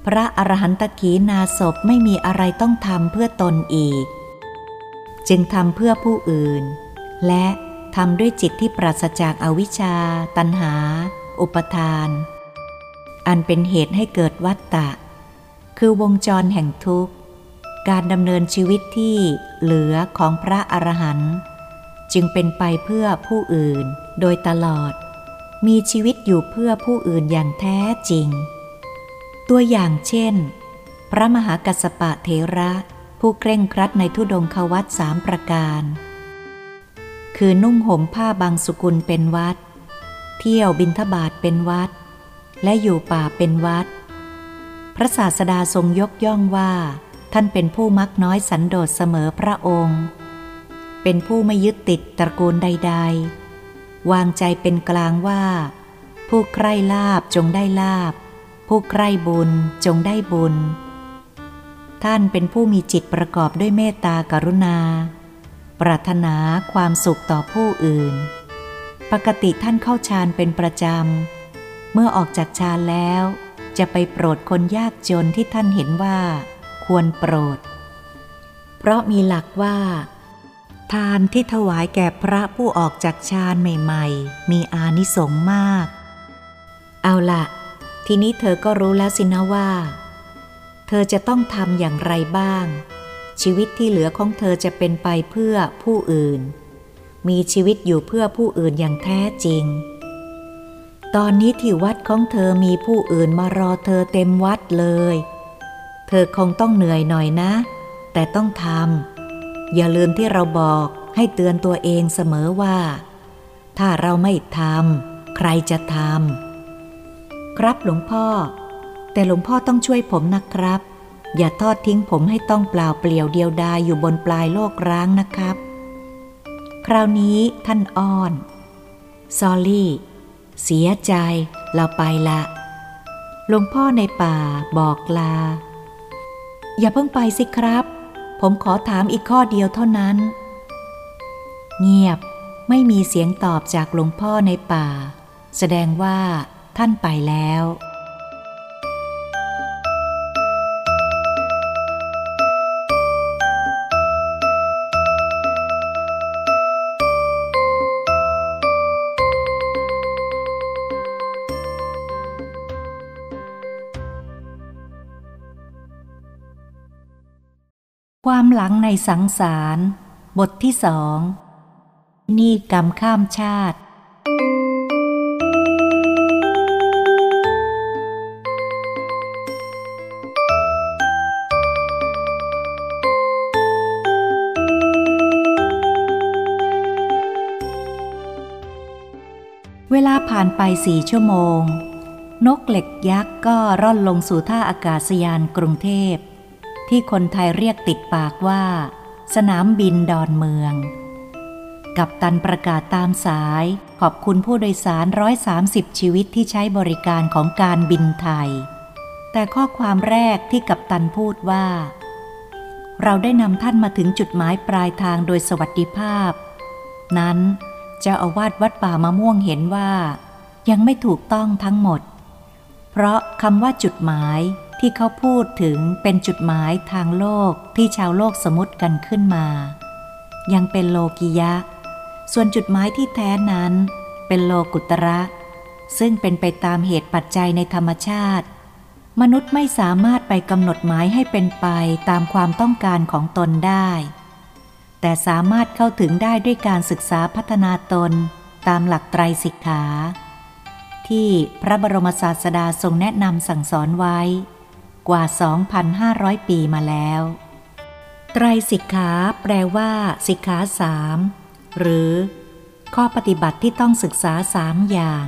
พระอรหันตขีนาศพไม่มีอะไรต้องทำเพื่อตนอีก จึงทำเพื่อผู้อื่น และทำด้วยจิตที่ปราศจากอาวิชชา ตัณหา อุปทาน อันเป็นเหตุให้เกิดวัตตะ คือวงจรแห่งทุกข์ การดำเนินชีวิตที่เหลือของพระอรหันต์ จึงเป็นไปเพื่อผู้อื่นโดยตลอด มีชีวิตอยู่เพื่อผู้อื่นอย่างแท้จริง ตัวอย่างเช่น พระมหากัสปะเทระผู้เคร่งครัดในทุดงควัตสามประการ คือนุ่งห่มผ้าบางสุกุลเป็นวัด เที่ยวบินทบาทเป็นวัด และอยู่ป่าเป็นวัด พระศาสดาทรงยกย่องว่า ท่านเป็นผู้มักน้อยสันโดษเสมอพระองค์ เป็นผู้ไม่ยึดติดตระกูลใด ๆ วางใจเป็นกลางว่า ผู้ใคร่ลาบจงได้ลาบ ผู้ใคร่บุญจงได้บุญ ท่านเป็นผู้มีจิตประกอบด้วยเมตตากรุณา ปรารถนาความสุขต่อผู้อื่น ปกติท่านเข้าฌานเป็นประจำ เมื่อออกจากฌานแล้วจะไปโปรดคนยากจนที่ท่านเห็นว่า ควรโปรด เพราะมีหลักว่าานที่ถวายแก่พระผู้ออกจากฌานใหม่ๆ มีอานิสงส์มาก เอาละทีนี้เธอก็รู้แล้วสินะว่า เธอจะต้องทำอย่างไรบ้าง ชีวิตที่เหลือของเธอจะเป็นไปเพื่อผู้อื่น มีชีวิตอยู่เพื่อผู้อื่นอย่างแท้จริง ตอนนี้ที่วัดของเธอมีผู้อื่นมารอเธอเต็มวัดเลย เธอคงต้องเหนื่อยหน่อยนะ แต่ต้องทำ อย่าลืมที่เราบอกให้เตือนตัวเองเสมอว่า ถ้าเราไม่ทำใครจะทำครับหลวงพ่อ แต่หลวงพ่อต้องช่วยผมนะครับ อย่าทอดทิ้งผมให้ต้องเปล่าเปลี่ยวเดียวดายอยู่บนปลายโลกร้างนะครับ คราวนี้ท่านอ้อนซอลี่ เสียใจ เราไปละหลวงพ่อในป่าบอกลา อย่าเพิ่งไปสิครับ ผมขอถามอีกข้อเดียวเท่านั้น เงียบไม่มีเสียงตอบจากหลวงพ่อในป่า แสดงว่าท่านไปแล้ว ความหลังในสังสาร บทที่สองนี่กรรมข้ามชาติ เวลาผ่านไปสี่ชั่วโมง นกเหล็กยักษ์ก็ร่อนลงสู่ท่าอากาศยานกรุงเทพ ที่คนไทยเรียกติดปากว่า สนามบินดอนเมือง กับตันประกาศตามสายขอบคุณผู้โดยสาร 130 ชีวิตที่ใช้บริการของการบินไทย แต่ข้อความแรกที่กับตันพูดว่า เราได้นำท่านมาถึงจุดหมายปลายทางโดยสวัสดิภาพ นั้นเจ้าอาวาสวัดป่ามะม่วงเห็นว่า ยังไม่ถูกต้องทั้งหมด เพราะคำว่าจุดหมาย ที่เขาพูดถึงเป็นจุดหมายทางโลกที่ชาวโลกสมมติกันขึ้นมา ยังเป็นโลกิยะ ส่วนจุดหมายที่แท้นั้น เป็นโลกุตระ ซึ่งเป็นไปตามเหตุปัจจัยในธรรมชาติ มนุษย์ไม่สามารถไปกำหนดหมายให้เป็นไปตามความต้องการของตนได้ แต่สามารถเข้าถึงได้ด้วยการศึกษาพัฒนาตนตามหลักไตรสิกขา ที่พระบรมศาสดาทรงแนะนำสั่งสอนไว้ กว่า 2,500 ปีมาแล้ว ไตรสิกขาแปลว่า สิกขาสามหรือ ข้อปฏิบัติที่ต้องศึกษาสามอย่าง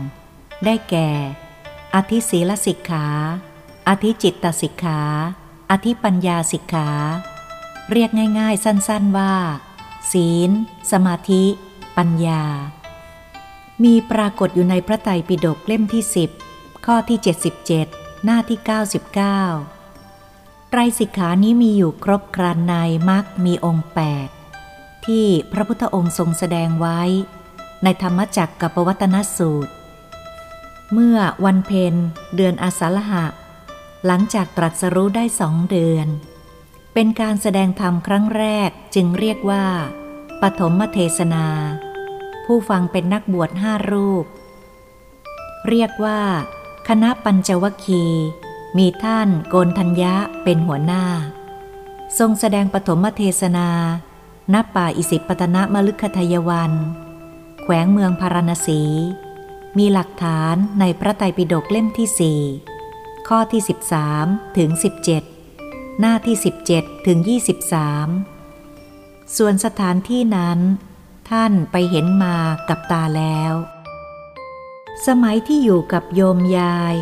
ได้แก่ อธิศีลสิกขา อธิจิตตสิกขา อธิปัญญาสิกขา เรียกง่าย ๆ สั้นๆว่า ศีล สมาธิ ปัญญา มีปรากฏอยู่ในพระไตรปิฎกเล่มที่สิบข้อที่ 77 หน้าที่ 99ไตรสิกขานี้มีอยู่ครบครันในมักมีองค์ 8 ที่พระพุทธองค์ทรงแสดงไว้ ในธรรมจักรกับปวัตนสูตร เมื่อวันเพ็ญเดือนอาสาฬหะ หลังจากตรัสรู้ได้สองเดือน เป็นการแสดงธรรมครั้งแรกจึงเรียกว่า ปฐมเทศนา ผู้ฟังเป็นนักบวชห้ารูป เรียกว่า คณะปัญจวคี มีท่านโกนทัญญะเป็นหัวหน้า ทรงแสดงปฐมเทศนาณป่าอิสิปตนะมลึกขทยวัน แขวงเมืองพาราณสี มีหลักฐานในพระไตรปิฎกเล่มที่สี่ข้อที่ 13 ถึง 17 หน้าที่ 17 ถึง 23 ส่วนสถานที่นั้น ท่านไปเห็นมากับตาแล้ว สมัยที่อยู่กับโยมยาย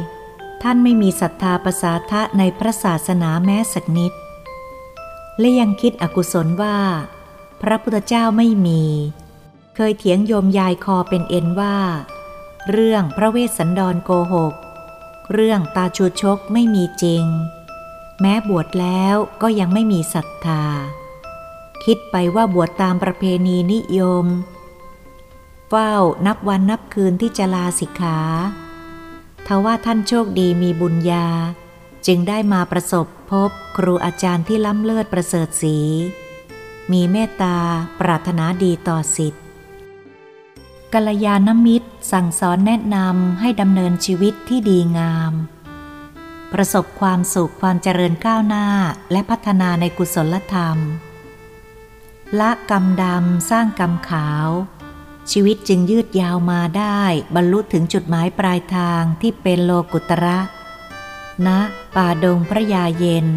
ท่านไม่มีศรัทธาประสาทะในพระศาสนาแม้สักนิด และยังคิดอกุศลว่า พระพุทธเจ้าไม่มี เคยเถียงโยมยายคอเป็นเอ็นว่า เรื่องพระเวสสันดรโกหก เรื่องตาชูชกไม่มีจริง แม้บวชแล้วก็ยังไม่มีศรัทธา คิดไปว่าบวชตามประเพณีนิยม ฝ้านับวันนับคืนที่จะลาสิกขาทว่าท่านโชคดีมีบุญญา จึงได้มาประสบพบครูอาจารย์ที่ล้ำเลิศประเสริฐสี มีเมตตาปรารถนาดีต่อสิทธิ์กัลยาณมิตรสั่งสอนแนะนำให้ดำเนินชีวิตที่ดีงาม ประสบความสุขความเจริญก้าวหน้าและพัฒนาในกุศลธรรม ละกรรมดำสร้างกรรมขาว ชีวิตจึงยืดยาวมาได้บรรลุถึงจุดหมายปลายทางที่เป็นโลกุตระณนะป่าดงพระยาเย็น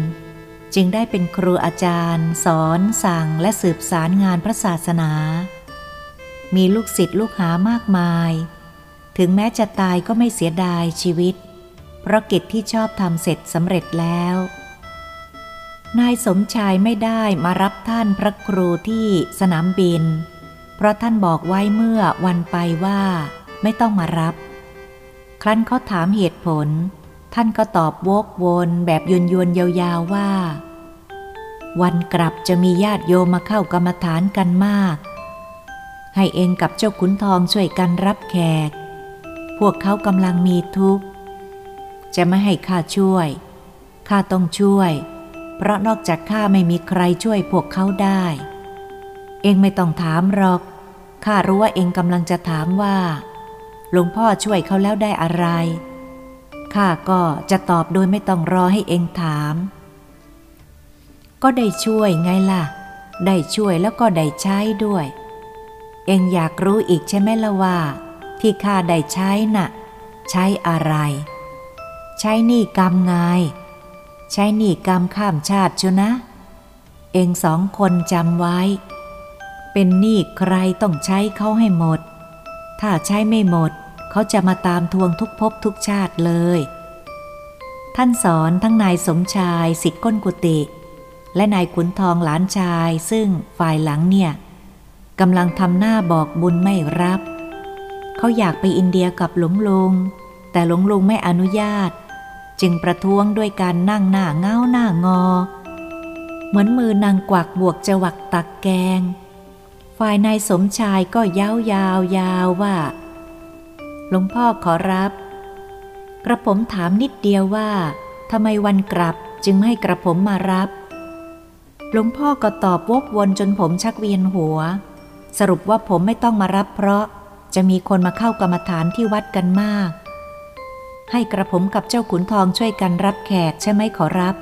จึงได้เป็นครูอาจารย์ สอนสั่งและสืบสารงานพระศาสนา มีลูกศิษย์ลูกหามากมาย ถึงแม้จะตายก็ไม่เสียดายชีวิต เพราะกิจที่ชอบทำเสร็จสำเร็จแล้ว นายสมชายไม่ได้มารับท่านพระครูที่สนามบิน เพราะท่านบอกไว้เมื่อวันไปว่าไม่ต้องมารับ ครั้นเขาถามเหตุผล ท่านก็ตอบวกวนแบบยวนยวนยาวๆว่า วันกลับจะมีญาติโยมมาเข้ากรรมฐานกันมาก ให้เองกับเจ้าขุนทองช่วยกันรับแขก พวกเขากำลังมีทุกข์ จะไม่ให้ข้าช่วยข้าต้องช่วย เพราะนอกจากข้าไม่มีใครช่วยพวกเขาได้ เองไม่ต้องถามหรอก ข้ารู้ว่าเองกำลังจะถามว่า หลวงพ่อช่วยเขาแล้วได้อะไร ข้าก็จะตอบโดยไม่ต้องรอให้เองถาม ก็ได้ช่วยไงล่ะ ได้ช่วยแล้วก็ได้ใช้ด้วย เองอยากรู้อีกใช่ไหมละว่า ที่ข้าได้ใช้น่ะ ใช้อะไร ใช้หนี้กรรมไง ใช้หนี้กรรมข้ามชาติชนะ เองสองคนจำไว้ เป็นหนี้ใครต้องใช้เขาให้หมด ถ้าใช้ไม่หมด เขาจะมาตามทวงทุกภพทุกชาติเลย ท่านสอนทั้งนายสมชายสิทธิ์ก้นกุฏิและนายขุนทองหลานชายซึ่งฝ่ายหลังเนี่ยกำลังทำหน้าบอกบุญไม่รับ เขาอยากไปอินเดียกับหลวงลุง แต่หลวงลุงไม่อนุญาต จึงประท้วงด้วยการนั่งหน้าเงาหน้างอ เหมือนมือนางกวักบวกจะหวักตักแกง ฝ่ายนายสมชายก็ยาวยาวยาวว่า หลวงพ่อขอรับ กระผมถามนิดเดียวว่าทำไมวันกลับจึงไม่ให้กระผมมารับ หลวงพ่อก็ตอบวกวนจนผมชักเวียนหัว สรุปว่าผมไม่ต้องมารับเพราะจะมีคนมาเข้ากรรมฐานที่วัดกันมาก ให้กระผมกับเจ้าขุนทองช่วยกันรับแขกใช่ไหมขอรับ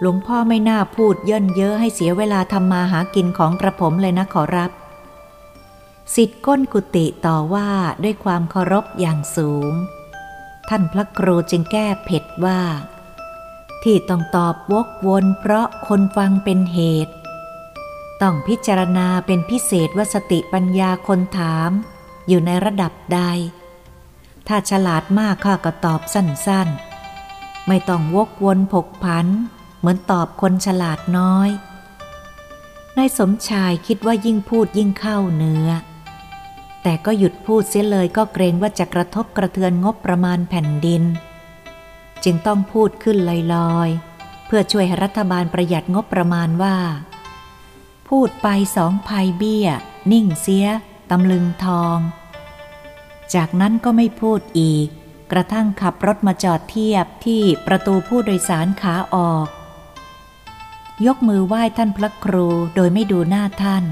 หลวงพ่อไม่น่าพูดเย่นเยอะให้เสียเวลาทำมาหากินของกระผมเลยนะขอรับสิทธิ์ก้นกุฏิต่อว่าด้วยความเคารพอย่างสูง ท่านพระครูจึงแก้เผ็ดว่า ที่ต้องตอบวกวนเพราะคนฟังเป็นเหตุ ต้องพิจารณาเป็นพิเศษว่าสติปัญญาคนถาม อยู่ในระดับใด ถ้าฉลาดมากข้าก็ตอบสั้นๆ ไม่ต้องวกวนผกพัน เหมือนตอบคนฉลาดน้อยนายสมชายคิดว่ายิ่งพูดยิ่งเข้าเนื้อ แต่ก็หยุดพูดเสียเลยก็เกรงว่าจะกระทบกระเทือนงบประมาณแผ่นดิน จึงต้องพูดขึ้นลอยๆ เพื่อช่วยใหรัฐบาลประหยัดงบประมาณว่า พูดไปสองภัยเบี้ย นิ่งเสียตำลึงทอง จากนั้นก็ไม่พูดอีก กระทั่งขับรถมาจอดเทียบที่ประตูผู้โดยสารขาออก ยกมือไหว้ท่านพระครูโดยไม่ดูหน้าท่าน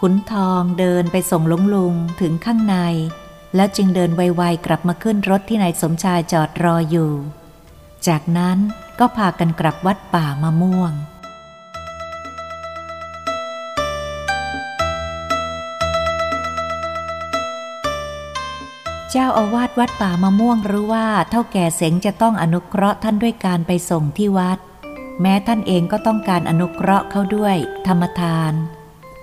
ขุนทองเดินไปส่งลุงลุงถึงข้างใน แล้วจึงเดินไวๆกลับมาขึ้นรถที่นายสมชายจอดรออยู่ จากนั้นก็พากันกลับวัดป่ามะม่วงเจ้าอาวาสวัดป่ามะม่วงรู้ว่าเท่าแก่เสงจะต้องอนุเคราะห์ท่านด้วยการไปส่งที่วัด แม้ท่านเองก็ต้องการอนุเคราะห์เขาด้วย ธรรมทาน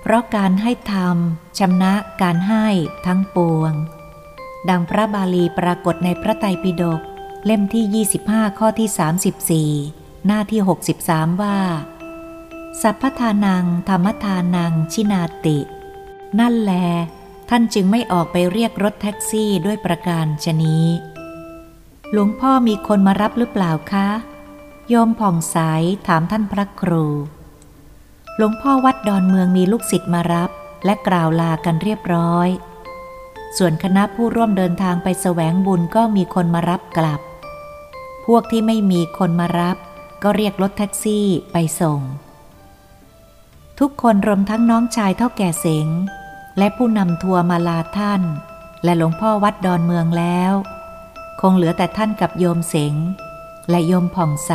เพราะการให้ธรรมชำนะการให้ทั้งปวง ดังพระบาลีปรากฏในพระไตรปิฎกเล่มที่ 25 ข้อที่ 34 หน้าที่ 63 ว่า สัพพทานัง ธรรมทานัง ชินาติ นั่นแล ท่านจึงไม่ออกไปเรียกรถแท็กซี่ด้วยประการชนี้ หลวงพ่อมีคนมารับหรือเปล่าคะ โยมผ่องใสถามท่านพระครู หลวงพ่อวัดดอนเมืองมีลูกศิษย์มารับและกล่าวลากันเรียบร้อย ส่วนคณะผู้ร่วมเดินทางไปแสวงบุญก็มีคนมารับกลับ พวกที่ไม่มีคนมารับก็เรียกรถแท็กซี่ไปส่ง ทุกคนรวมทั้งน้องชายเท่าแก่เสง และผู้นำทัวร์มาลาท่าน และหลวงพ่อวัดดอนเมืองแล้ว คงเหลือแต่ท่านกับโยมเสง และโยมผ่องใส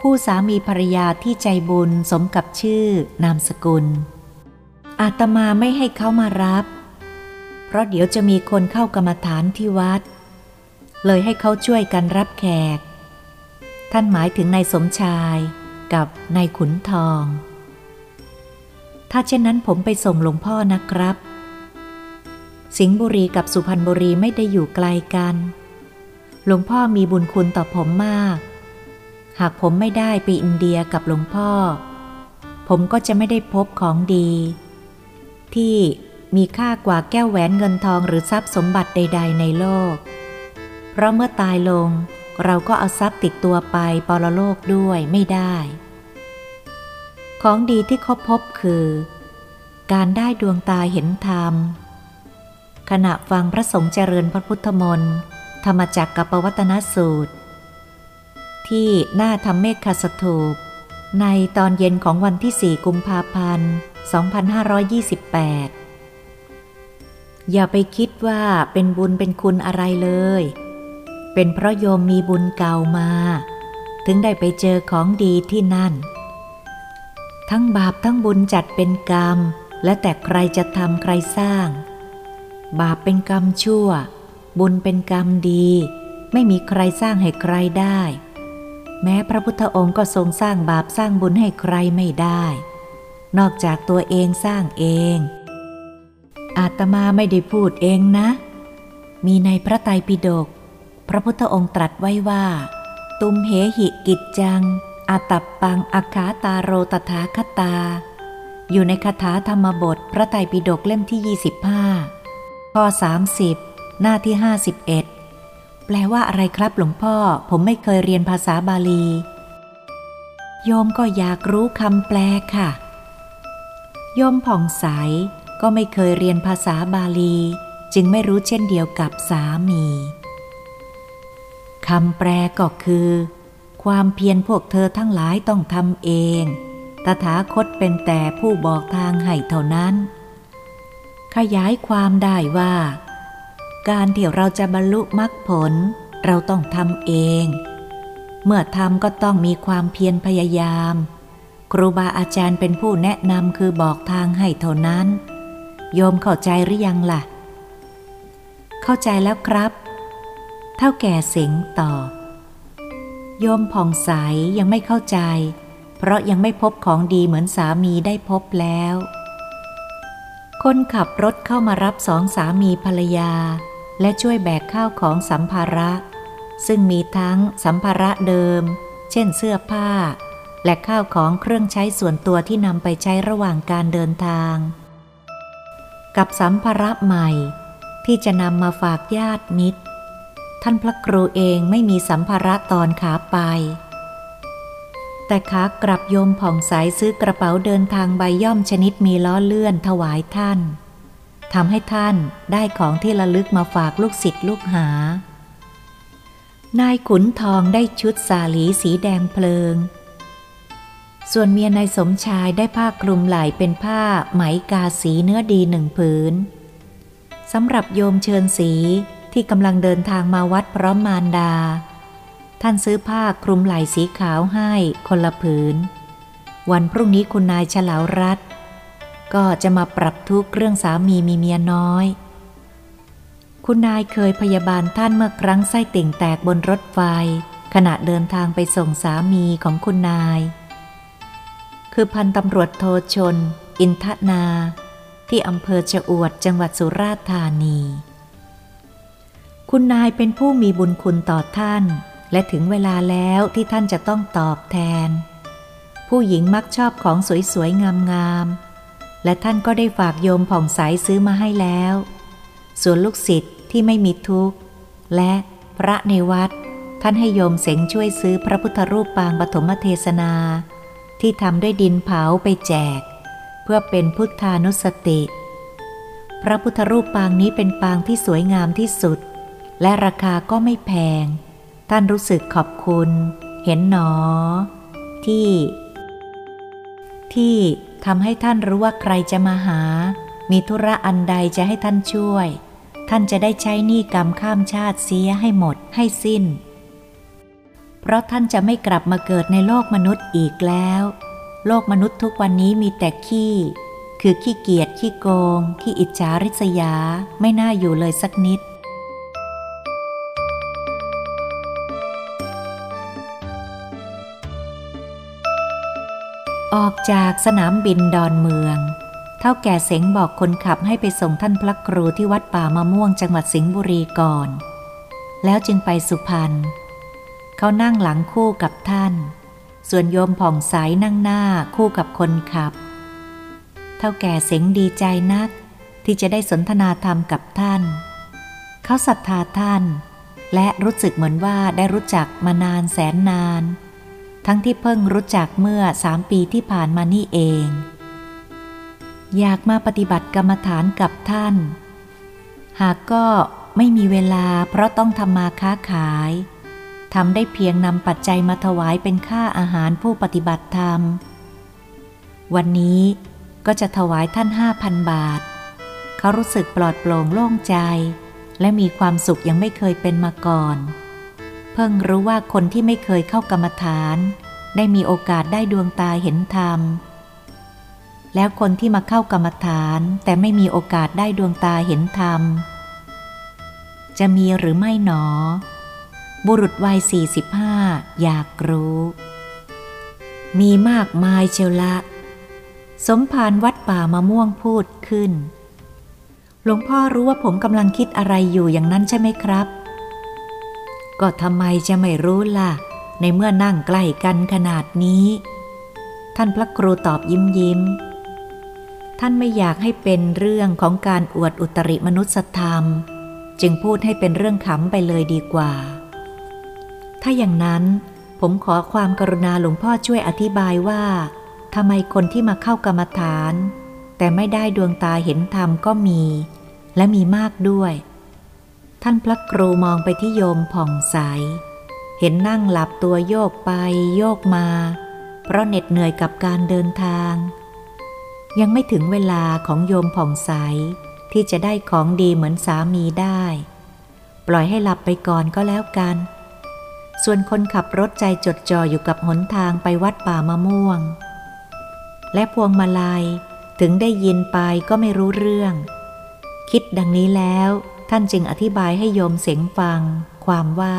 คู่สามีภรรยาที่ใจบุญสมกับชื่อนามสกุล อาตมาไม่ให้เขามารับ เพราะเดี๋ยวจะมีคนเข้ากรรมฐานที่วัด เลยให้เขาช่วยกันรับแขก ท่านหมายถึงนายสมชายกับนายขุนทอง ถ้าเช่นนั้นผมไปส่งหลวงพ่อนะครับ สิงห์บุรีกับสุพรรณบุรีไม่ได้อยู่ไกลกัน หลวงพ่อมีบุญคุณต่อผมมาก หากผมไม่ได้ไปอินเดียกับหลวงพ่อ ผมก็จะไม่ได้พบของดี ที่มีค่ากว่าแก้วแหวนเงินทองหรือทรัพย์สมบัติใด ๆ ในโลก เพราะเมื่อตายลงเราก็เอาทรัพย์ติดตัวไปปรโลกด้วยไม่ได้ ของดีที่เขาพบคือ การได้ดวงตาเห็นธรรม ขณะฟังพระสงฆ์เจริญพระพุทธมนต์ ธรรมจักรกับปวัตนสูตร ที่หน้าธรรมเมฆคสถูป ในตอนเย็นของวันที่ 4 กุมภาพันธ์ 2528 อย่าไปคิดว่าเป็นบุญเป็นคุณอะไรเลย เป็นเพราะโยมมีบุญเก่ามา ถึงได้ไปเจอของดีที่นั่น ทั้งบาปทั้งบุญจัดเป็นกรรม และแต่ใครจะทำใครสร้าง บาปเป็นกรรมชั่ว บุญเป็นกรรมดี ไม่มีใครสร้างให้ใครได้ แม้พระพุทธองค์ก็ทรงสร้างบาปสร้างบุญให้ใครไม่ได้ นอกจากตัวเองสร้างเอง อาตมาไม่ได้พูดเองนะ มีในพระไตรปิฎกพระพุทธองค์ตรัสไว้ว่า ตุมเหหิกิจจังอาตับปังอาคาตาโรตถาคตา อยู่ในคาถาธรรมบท พระไตรปิฎกเล่มที่ 25ข้อ30 หน้าที่ 51 แปลว่าอะไรครับหลวงพ่อ ผมไม่เคยเรียนภาษาบาลี โยมก็อยากรู้คำแปลค่ะ โยมผ่องใสก็ไม่เคยเรียนภาษาบาลี จึงไม่รู้เช่นเดียวกับสามีคำแปลก็คือ ความเพียรพวกเธอทั้งหลายต้องทำเอง ตถาคตเป็นแต่ผู้บอกทางให้เท่านั้น ขยายความได้ว่า การที่เราจะบรรลุมรรคผล เราต้องทำเอง เมื่อทำก็ต้องมีความเพียรพยายาม ครูบาอาจารย์เป็นผู้แนะนำคือบอกทางให้เท่านั้น โยมเข้าใจหรือยังล่ะ เข้าใจแล้วครับ เท่าแก่เสียงตอบโยมผ่องใสยังไม่เข้าใจ เพราะยังไม่พบของดีเหมือนสามีได้พบแล้วคนขับรถเข้ามารับสองสามีภรรยา และช่วยแบกข้าวของสัมภาระ ซึ่งมีทั้งสัมภาระเดิม เช่นเสื้อผ้า และข้าวของเครื่องใช้ส่วนตัวที่นำไปใช้ระหว่างการเดินทาง กับสัมภาระใหม่ ที่จะนำมาฝากญาติมิตร ท่านพระครูเองไม่มีสัมภาระตอนขาไป แต่ขากลับโยมผ่องใสซื้อกระเป๋าเดินทางใบย่อมชนิดมีล้อเลื่อนถวายท่าน ทำให้ท่านได้ของที่ระลึกมาฝากลูกศิษย์ลูกหา นายขุนทองได้ชุดสาลีสีแดงเพลิง ส่วนเมียนายสมชายได้ผ้าคลุมไหล่เป็นผ้าไหมกาสีเนื้อดีหนึ่งผืนสำหรับโยมเชิญสีที่กำลังเดินทางมาวัดพร้อมมารดา ท่านซื้อผ้าคลุมไหล่สีขาวให้คนละผืน วันพรุ่งนี้คุณนายฉลาวรัต ก็จะมาปรับทุกข์เรื่องสามีมีเมียน้อย คุณนายเคยพยาบาลท่านเมื่อครั้งไส้ติ่งแตกบนรถไฟ ขณะเดินทางไปส่งสามีของคุณนาย คือพันตำรวจโทชน อินทนา ที่อำเภอชะอวดจังหวัดสุราษฎร์ธานี คุณนายเป็นผู้มีบุญคุณต่อท่าน และถึงเวลาแล้วที่ท่านจะต้องตอบแทน ผู้หญิงมักชอบของสวยๆงามๆ และท่านก็ได้ฝากโยมผ่องใสซื้อมาให้แล้ว ส่วนลูกศิษย์ที่ไม่มีทุกข์ และพระในวัด ท่านให้โยมเสงช่วยซื้อพระพุทธรูปปางปฐมเทศนา ที่ทำด้วยดินเผาไปแจก เพื่อเป็นพุทธานุสติ พระพุทธรูปปางนี้เป็นปางที่สวยงามที่สุด และราคาก็ไม่แพง ท่านรู้สึกขอบคุณ เห็นหนอ ที่ ที่ ทำให้ท่านรู้ว่าใครจะมาหา มีธุระอันใดจะให้ท่านช่วย ท่านจะได้ใช้หนี้กรรมข้ามชาติเสียให้หมดให้สิ้น เพราะท่านจะไม่กลับมาเกิดในโลกมนุษย์อีกแล้ว โลกมนุษย์ทุกวันนี้มีแต่ขี้ คือขี้เกียจขี้โกง ขี้อิจฉาริษยา ไม่น่าอยู่เลยสักนิด ออกจากสนามบินดอนเมือง เท่าแก่เสงบอกคนขับให้ไปส่งท่านพระครูที่วัดป่ามะม่วงจังหวัดสิงห์บุรีก่อน แล้วจึงไปสุพรรณเขานั่งหลังคู่กับท่าน ส่วนโยมผ่องใสนั่งหน้าคู่กับคนขับ เท่าแก่เสงดีใจนักที่จะได้สนทนาธรรมกับท่าน เขาศรัทธาท่าน และรู้สึกเหมือนว่าได้รู้จักมานานแสนนาน ทั้งที่เพิ่งรู้จักเมื่อสามปีที่ผ่านมานี่เอง อยากมาปฏิบัติกรรมฐานกับท่าน หากก็ไม่มีเวลาเพราะต้องทำมาค้าขายทำได้เพียงนำปัจจัยมาถวายเป็นค่าอาหารผู้ปฏิบัติธรรม วันนี้ก็จะถวายท่านห้าพันบาท เขารู้สึกปลอดโปร่งโล่งใจ และมีความสุขยังไม่เคยเป็นมาก่อน เพิ่งรู้ว่าคนที่ไม่เคยเข้ากรรมฐาน ได้มีโอกาสได้ดวงตาเห็นธรรม แล้วคนที่มาเข้ากรรมฐานแต่ไม่มีโอกาสได้ดวงตาเห็นธรรม จะมีหรือไม่หนอ บุรุษวัยสี่สิบห้าอยากรู้ มีมากมายเชียวละ สมภารวัดป่ามะม่วงพูดขึ้น หลวงพ่อรู้ว่าผมกำลังคิดอะไรอยู่อย่างนั้นใช่ไหมครับ ก็ทำไมจะไม่รู้ล่ะ ในเมื่อนั่งใกล้กันขนาดนี้ ท่านพระครูตอบยิ้มยิ้ม ท่านไม่อยากให้เป็นเรื่องของการอวดอุตริมนุสธรรม จึงพูดให้เป็นเรื่องขำไปเลยดีกว่า ถ้าอย่างนั้นผมขอความกรุณาหลวงพ่อช่วยอธิบายว่าทำไมคนที่มาเข้ากรรมฐาน แต่ไม่ได้ดวงตาเห็นธรรมก็มี และมีมากด้วย ท่านพระครูมองไปที่โยมผ่องใส เห็นนั่งหลับตัวโยกไปโยกมา เพราะเหน็ดเหนื่อยกับการเดินทาง ยังไม่ถึงเวลาของโยมผ่องใส ที่จะได้ของดีเหมือนสามีได้ ปล่อยให้หลับไปก่อนก็แล้วกัน ส่วนคนขับรถใจจดจ่ออยู่กับหนทางไปวัดป่ามะม่วง และพวงมาลัยถึงได้ยินไปก็ไม่รู้เรื่อง คิดดังนี้แล้ว ท่านจึงอธิบายให้โยมเสียงฟัง ความว่า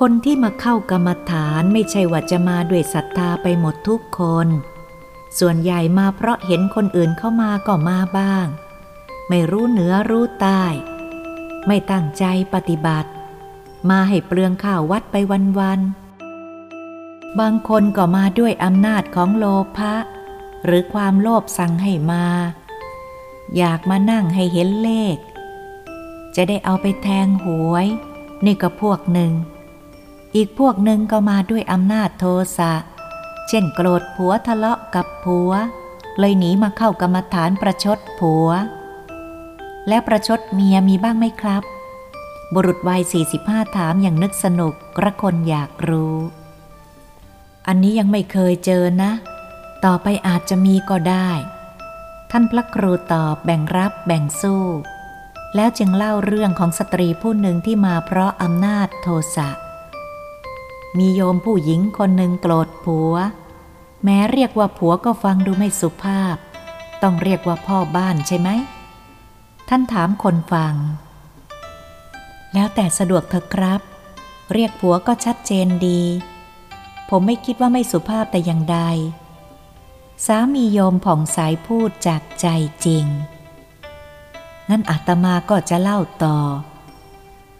คนที่มาเข้ากรรมฐานไม่ใช่ว่าจะมาด้วยศรัทธาไปหมดทุกคน ส่วนใหญ่มาเพราะเห็นคนอื่นเข้ามาก็มาบ้าง ไม่รู้เหนือรู้ใต้ ไม่ตั้งใจปฏิบัติ มาให้เปลืองข้าววัดไปวันๆบางคนก็มาด้วยอำนาจของโลภะหรือความโลภสั่งให้มา อยากมานั่งให้เห็นเลข จะได้เอาไปแทงหวย นี่ก็พวกหนึ่ง อีกพวกหนึ่งก็มาด้วยอำนาจโทสะ เช่นโกรธผัวทะเลาะกับผัว เลยหนีมาเข้ากรรมฐานประชดผัว และประชดเมียมีบ้างไหมครับ บุรุษวัย 45 ถามอย่างนึกสนุกกระคนอยากรู้ อันนี้ยังไม่เคยเจอนะ ต่อไปอาจจะมีก็ได้ ท่านพระครูตอบแบ่งรับแบ่งสู้ แล้วจึงเล่าเรื่องของสตรีผู้หนึ่งที่มาเพราะอำนาจโทสะ มีโยมผู้หญิงคนหนึ่งโกรธผัว แม้เรียกว่าผัวก็ฟังดูไม่สุภาพ ต้องเรียกว่าพ่อบ้านใช่ไหม ท่านถามคนฟัง แล้วแต่สะดวกเถอะครับ เรียกผัวก็ชัดเจนดี ผมไม่คิดว่าไม่สุภาพแต่อย่างใด สามีโยมผ่องใสพูดจากใจจริง งั้นอาตมาก็จะเล่าต่อ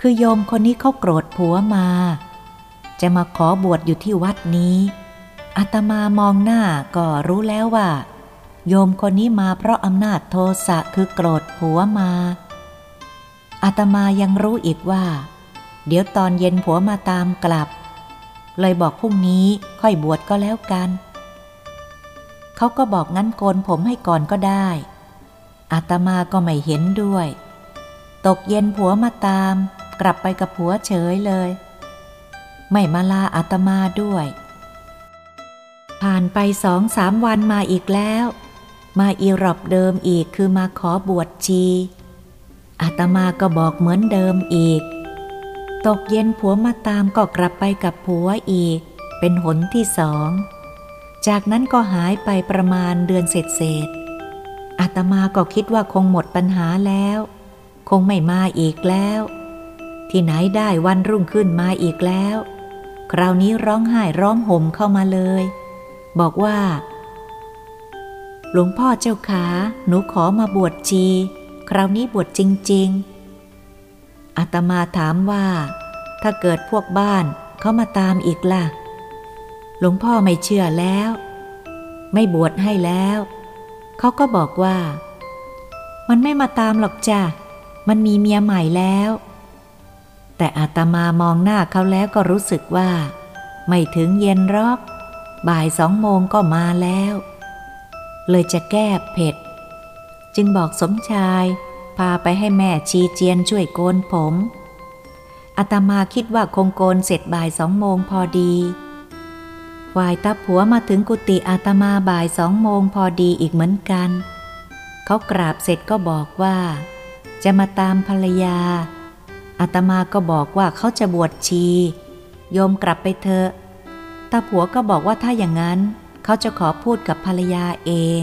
คือโยมคนนี้เขาโกรธผัวมา จะมาขอบวชอยู่ที่วัดนี้อาตมามองหน้าก็รู้แล้วว่า โยมคนนี้มาเพราะอำนาจโทสะคือโกรธผัวมาอาตมายังรู้อีกว่า เดี๋ยวตอนเย็นผัวมาตามกลับ เลยบอกพรุ่งนี้ค่อยบวชก็แล้วกัน เขาก็บอกงั้นโกนผมให้ก่อนก็ได้ อาตมาก็ไม่เห็นด้วย ตกเย็นผัวมาตาม กลับไปกับผัวเฉยเลย ไม่มาลาอาตมาด้วย ผ่านไปสองสามวันมาอีกแล้ว มาอีรอบเดิมอีกคือมาขอบวชชีอาตมาก็บอกเหมือนเดิมอีก ตกเย็นผัวมาตามก็กลับไปกับผัวอีก เป็นหนที่สอง จากนั้นก็หายไปประมาณเดือนเศษเศษอาตมาก็คิดว่าคงหมดปัญหาแล้ว คงไม่มาอีกแล้ว ที่ไหนได้วันรุ่งขึ้นมาอีกแล้ว คราวนี้ร้องไห้ร้องห่มเข้ามาเลย บอกว่า หลวงพ่อเจ้าขาหนูขอมาบวชชี คราวนี้บวชจริง ๆอาตมาถามว่า ถ้าเกิดพวกบ้านเขามาตามอีกล่ะ หลวงพ่อไม่เชื่อแล้ว ไม่บวชให้แล้ว เขาก็บอกว่า มันไม่มาตามหรอกจ้ะ มันมีเมียใหม่แล้ว แต่อาตมามองหน้าเขาแล้วก็รู้สึกว่า ไม่ถึงเย็นรอก บ่ายสองโมงก็มาแล้ว เลยจะแก้เผ็ด จึงบอกสมชายพาไปให้แม่ชีเจียนช่วยโกนผมอาตมาคิดว่าคงโกนเสร็จบ่ายสองโมงพอดี ฝ่ายตาผัวมาถึงกุฏิอาตมาบ่ายสองโมงพอดีอีกเหมือนกัน เขากราบเสร็จก็บอกว่า จะมาตามภรรยา อาตมาก็บอกว่าเขาจะบวชชี โยมกลับไปเถอะตาผัวก็บอกว่าถ้าอย่างนั้น เขาจะขอพูดกับภรรยาเอง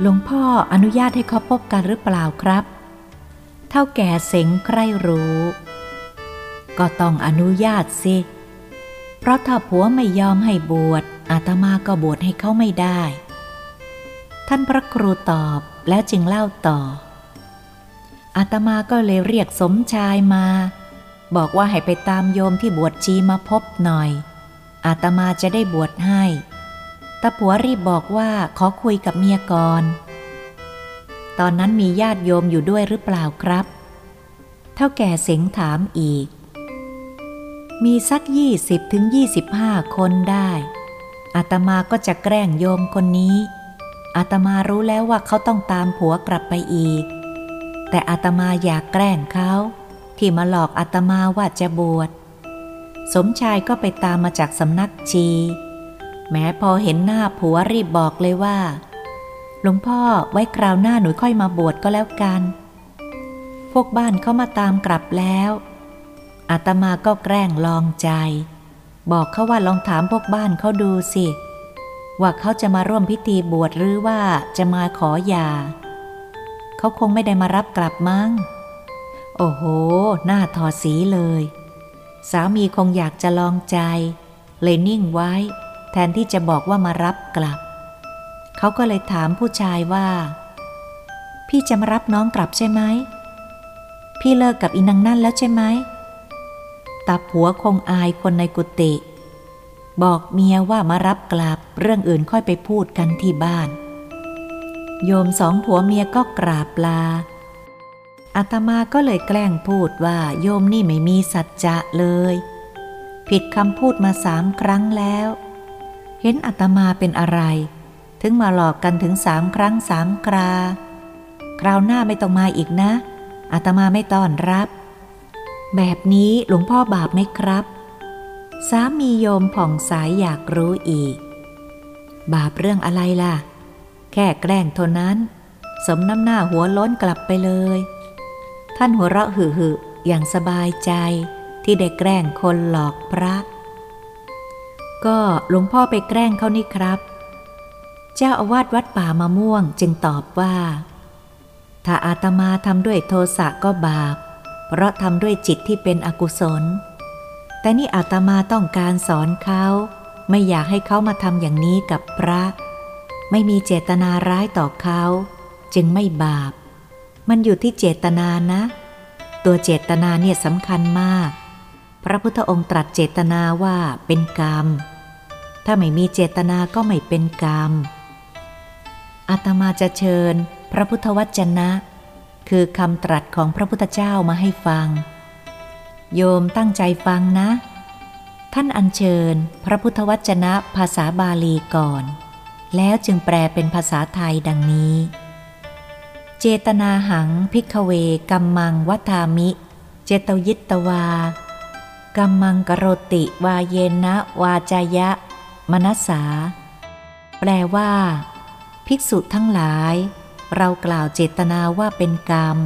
หลวงพ่ออนุญาตให้เขาพบกันหรือเปล่าครับ ท่าแก่เสงใครรู้ ก็ต้องอนุญาตสิ เพราะถ้าผัวไม่ยอมให้บวชอาตมาก็บวชให้เขาไม่ได้ ท่านพระครูตอบแล้วจึงเล่าต่อ อาตมาก็เลยเรียกสมชายมา บอกว่าให้ไปตามโยมที่บวชชีมาพบหน่อย อาตมาจะได้บวชให้ ตาผัวรีบบอกว่าขอคุยกับเมียก่อน ตอนนั้นมีญาติโยมอยู่ด้วยหรือเปล่าครับ เท่าแก่เสงถามอีก มีสักยี่สิบถึงยี่สิบห้าคนได้อาตมาก็จะแกล้งโยมคนนี้อาตมารู้แล้วว่าเขาต้องตามผัวกลับไปอีก แต่อาตมาอยากแกล้งเขา ที่มาหลอกอาตมาว่าจะบวช สมชายก็ไปตามมาจากสำนักชี แม้พอเห็นหน้าผัวรีบบอกเลยว่า หลวงพ่อไว้คราวหน้าหนูค่อยมาบวชก็แล้วกัน พวกบ้านเขามาตามกลับแล้วอาตมาก็แกล้งลองใจ บอกเขาว่าลองถามพวกบ้านเขาดูสิ ว่าเขาจะมาร่วมพิธีบวชหรือว่าจะมาขอหย่าเขาคงไม่ได้มารับกลับมั้ง โอ้โห หน้าทอสีเลย สามีคงอยากจะลองใจ เลยนิ่งไว้ แทนที่จะบอกว่ามารับกลับ เขาก็เลยถามผู้ชายว่า พี่จะมารับน้องกลับใช่ไหม พี่เลิกกับอินังนั่นแล้วใช่ไหมตาผัวคงอายคนในกุฏิบอกเมียว่ามารับกลับเรื่องอื่นค่อยไปพูดกันที่บ้าน โยมสองผัวเมียก็กราบลาอาตมาก็เลยแกล้งพูดว่าโยมนี่ไม่มีสัจจะเลย ผิดคำพูดมาสามครั้งแล้ว เห็นอาตมาเป็นอะไร ถึงมาหลอกกันถึงสามครั้งสามครา คราวหน้าไม่ต้องมาอีกนะ อาตมาไม่ต้อนรับ แบบนี้หลวงพ่อบาปไหมครับ สามีโยมผ่องสายอยากรู้อีก บาปเรื่องอะไรล่ะ แค่แกล้งเท่านั้น สมน้ำหน้าหัวล้นกลับไปเลย ท่านหัวเราะหึ่อย่างสบายใจที่ได้แกล้งคนหลอกพระ ก็หลวงพ่อไปแกล้งเขานี่ครับ เจ้าอาวาสวัดป่ามะม่วงจึงตอบว่า ถ้าอาตมาทำด้วยโทสะก็บาป เพราะทำด้วยจิตที่เป็นอกุศล แต่นี่อาตมาต้องการสอนเขาไม่อยากให้เขามาทำอย่างนี้กับพระ ไม่มีเจตนาร้ายต่อเขา จึงไม่บาป มันอยู่ที่เจตนานะ ตัวเจตนาเนี่ยสำคัญมาก พระพุทธองค์ตรัสเจตนาว่าเป็นกรรม ถ้าไม่มีเจตนาก็ไม่เป็นกรรม อาตมาจะเชิญ พระพุทธวจนะ คือคำตรัสของพระพุทธเจ้ามาให้ฟัง โยมตั้งใจฟังนะ ท่านอัญเชิญ พระพุทธวจนะภาษาบาลีก่อน แล้วจึงแปลเป็นภาษาไทยดังนี้ เจตนาหังพิกเวกัมมังวัฏามิ เจตยิตตวากัมมังกโรติ วาเยนะ วาจายะ มนัสสา แปลว่า ภิกษุทั้งหลาย เรากล่าวเจตนาว่าเป็นกรรม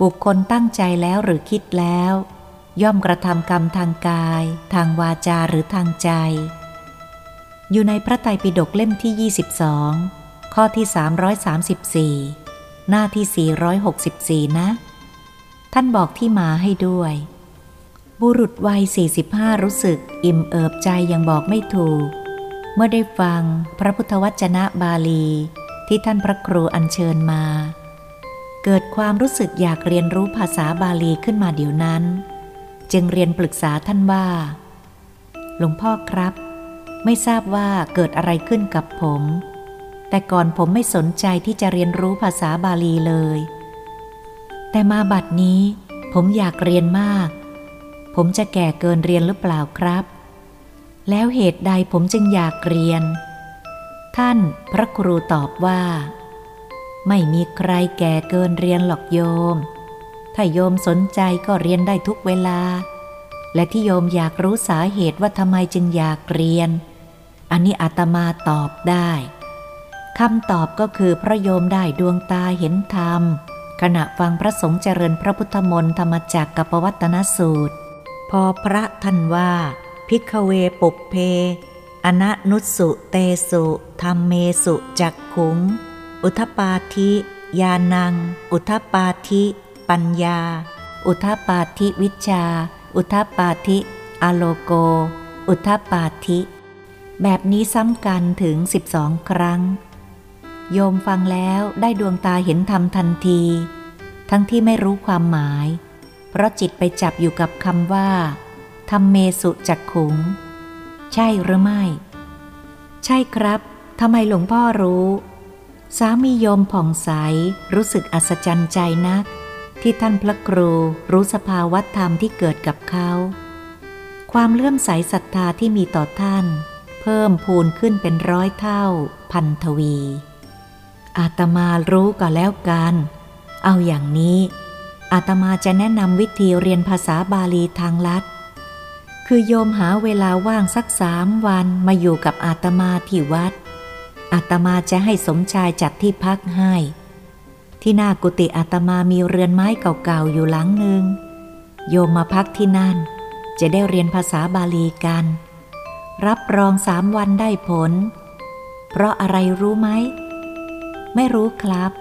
บุคคลตั้งใจแล้วหรือคิดแล้ว ย่อมกระทำกรรมทางกาย ทางวาจาหรือทางใจ อยู่ในพระไตรปิฎกเล่มที่ 22 ข้อที่ 334 หน้าที่ 464 นะ ท่านบอกที่มาให้ด้วยบุรุษวัย 45 รู้สึก อิ่มเอิบใจยังบอกไม่ถูก เมื่อได้ฟังพระพุทธวจนะบาลี ที่ท่านพระครูอัญเชิญมา เกิดความรู้สึกอยากเรียนรู้ภาษาบาลีขึ้นมาเดี๋ยวนั้น จึงเรียนปรึกษาท่านว่า หลวงพ่อครับ ไม่ทราบว่าเกิดอะไรขึ้นกับผม แต่ก่อนผมไม่สนใจที่จะเรียนรู้ภาษาบาลีเลย แต่มาบัดนี้ ผมอยากเรียนมาก ผมจะแก่เกินเรียนหรือเปล่าครับ แล้วเหตุใดผมจึงอยากเรียน ท่านพระครูตอบว่า ไม่มีใครแก่เกินเรียนหรอกโยม ถ้าโยมสนใจก็เรียนได้ทุกเวลา และที่โยมอยากรู้สาเหตุว่าทำไมจึงอยากเรียน อันนี้อาตมาตอบได้คำตอบก็คือพระโยมได้ดวงตาเห็นธรรม ขณะฟังพระสงฆ์เจริญพระพุทธมนต์ธรรมจักกับปวัตนสูตร พอพระท่านว่า พิกเวปุเพ อนะนุสุเตสุธรรมเมสุจักขุง อุทปาธิยานัง อุทปาธิ ปัญญา อุทปาธิวิชา อุทปาธิอโลโก อุทปาธิ แบบนี้ซ้ำกันถึง12ครั้ง โยมฟังแล้วได้ดวงตาเห็นธรรมทันที ทั้งที่ไม่รู้ความหมาย เพราะจิตไปจับอยู่กับคำว่า ทำเมสุจักขุง ใช่หรือไม่ ใช่ครับทำไมหลวงพ่อรู้ สามีโยมผ่องใสรู้สึกอัศจรรย์ใจนัก ที่ท่านพระครูรู้สภาวะธรรมที่เกิดกับเขา ความเลื่อมใสศรัทธาที่มีต่อท่าน เพิ่มพูนขึ้นเป็นร้อยเท่า พันทวี อาตมารู้ก็แล้วกัน เอาอย่างนี้อาตมาจะแนะนำวิธีเรียนภาษาบาลีทางลัด คือโยมหาเวลาว่างสักสามวันมาอยู่กับอาตมาที่วัด อาตมาจะให้สมชายจัดที่พักให้ ที่หน้ากุฏิอาตมามีเรือนไม้เก่าๆอยู่หลังหนึ่ง โยมมาพักที่นั่น จะได้เรียนภาษาบาลีกัน รับรองสามวันได้ผล เพราะอะไรรู้ไหม ไม่รู้ครับ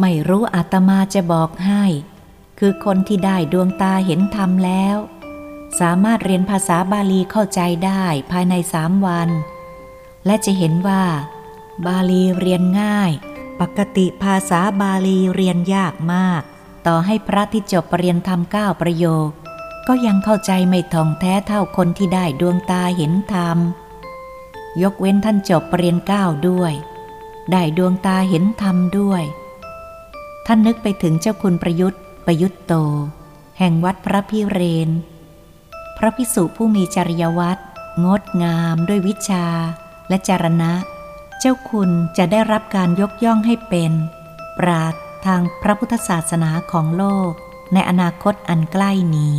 ไม่รู้อาตมาจะบอกให้ คือคนที่ได้ดวงตาเห็นธรรมแล้ว สามารถเรียนภาษาบาลีเข้าใจได้ภายในสามวัน และจะเห็นว่า บาลีเรียนง่าย ปกติภาษาบาลีเรียนยากมาก ต่อให้พระที่จบปรริญญธรรมเก้าประโยค ก็ยังเข้าใจไม่ท่องแท้เท่าคนที่ได้ดวงตาเห็นธรรม ยกเว้นท่านจบปรริญญเก้าด้วย ได้ดวงตาเห็นธรรมด้วย ท่านนึกไปถึงเจ้าคุณประยุทธ์ประยุตโต แห่งวัดพระพิเรน พระพิสุผู้มีจริยวัตรงดงามด้วยวิชาและจารณะ เจ้าคุณจะได้รับการยกย่องให้เป็น ปราดทางพระพุทธศาสนาของโลก ในอนาคตอันใกล้นี้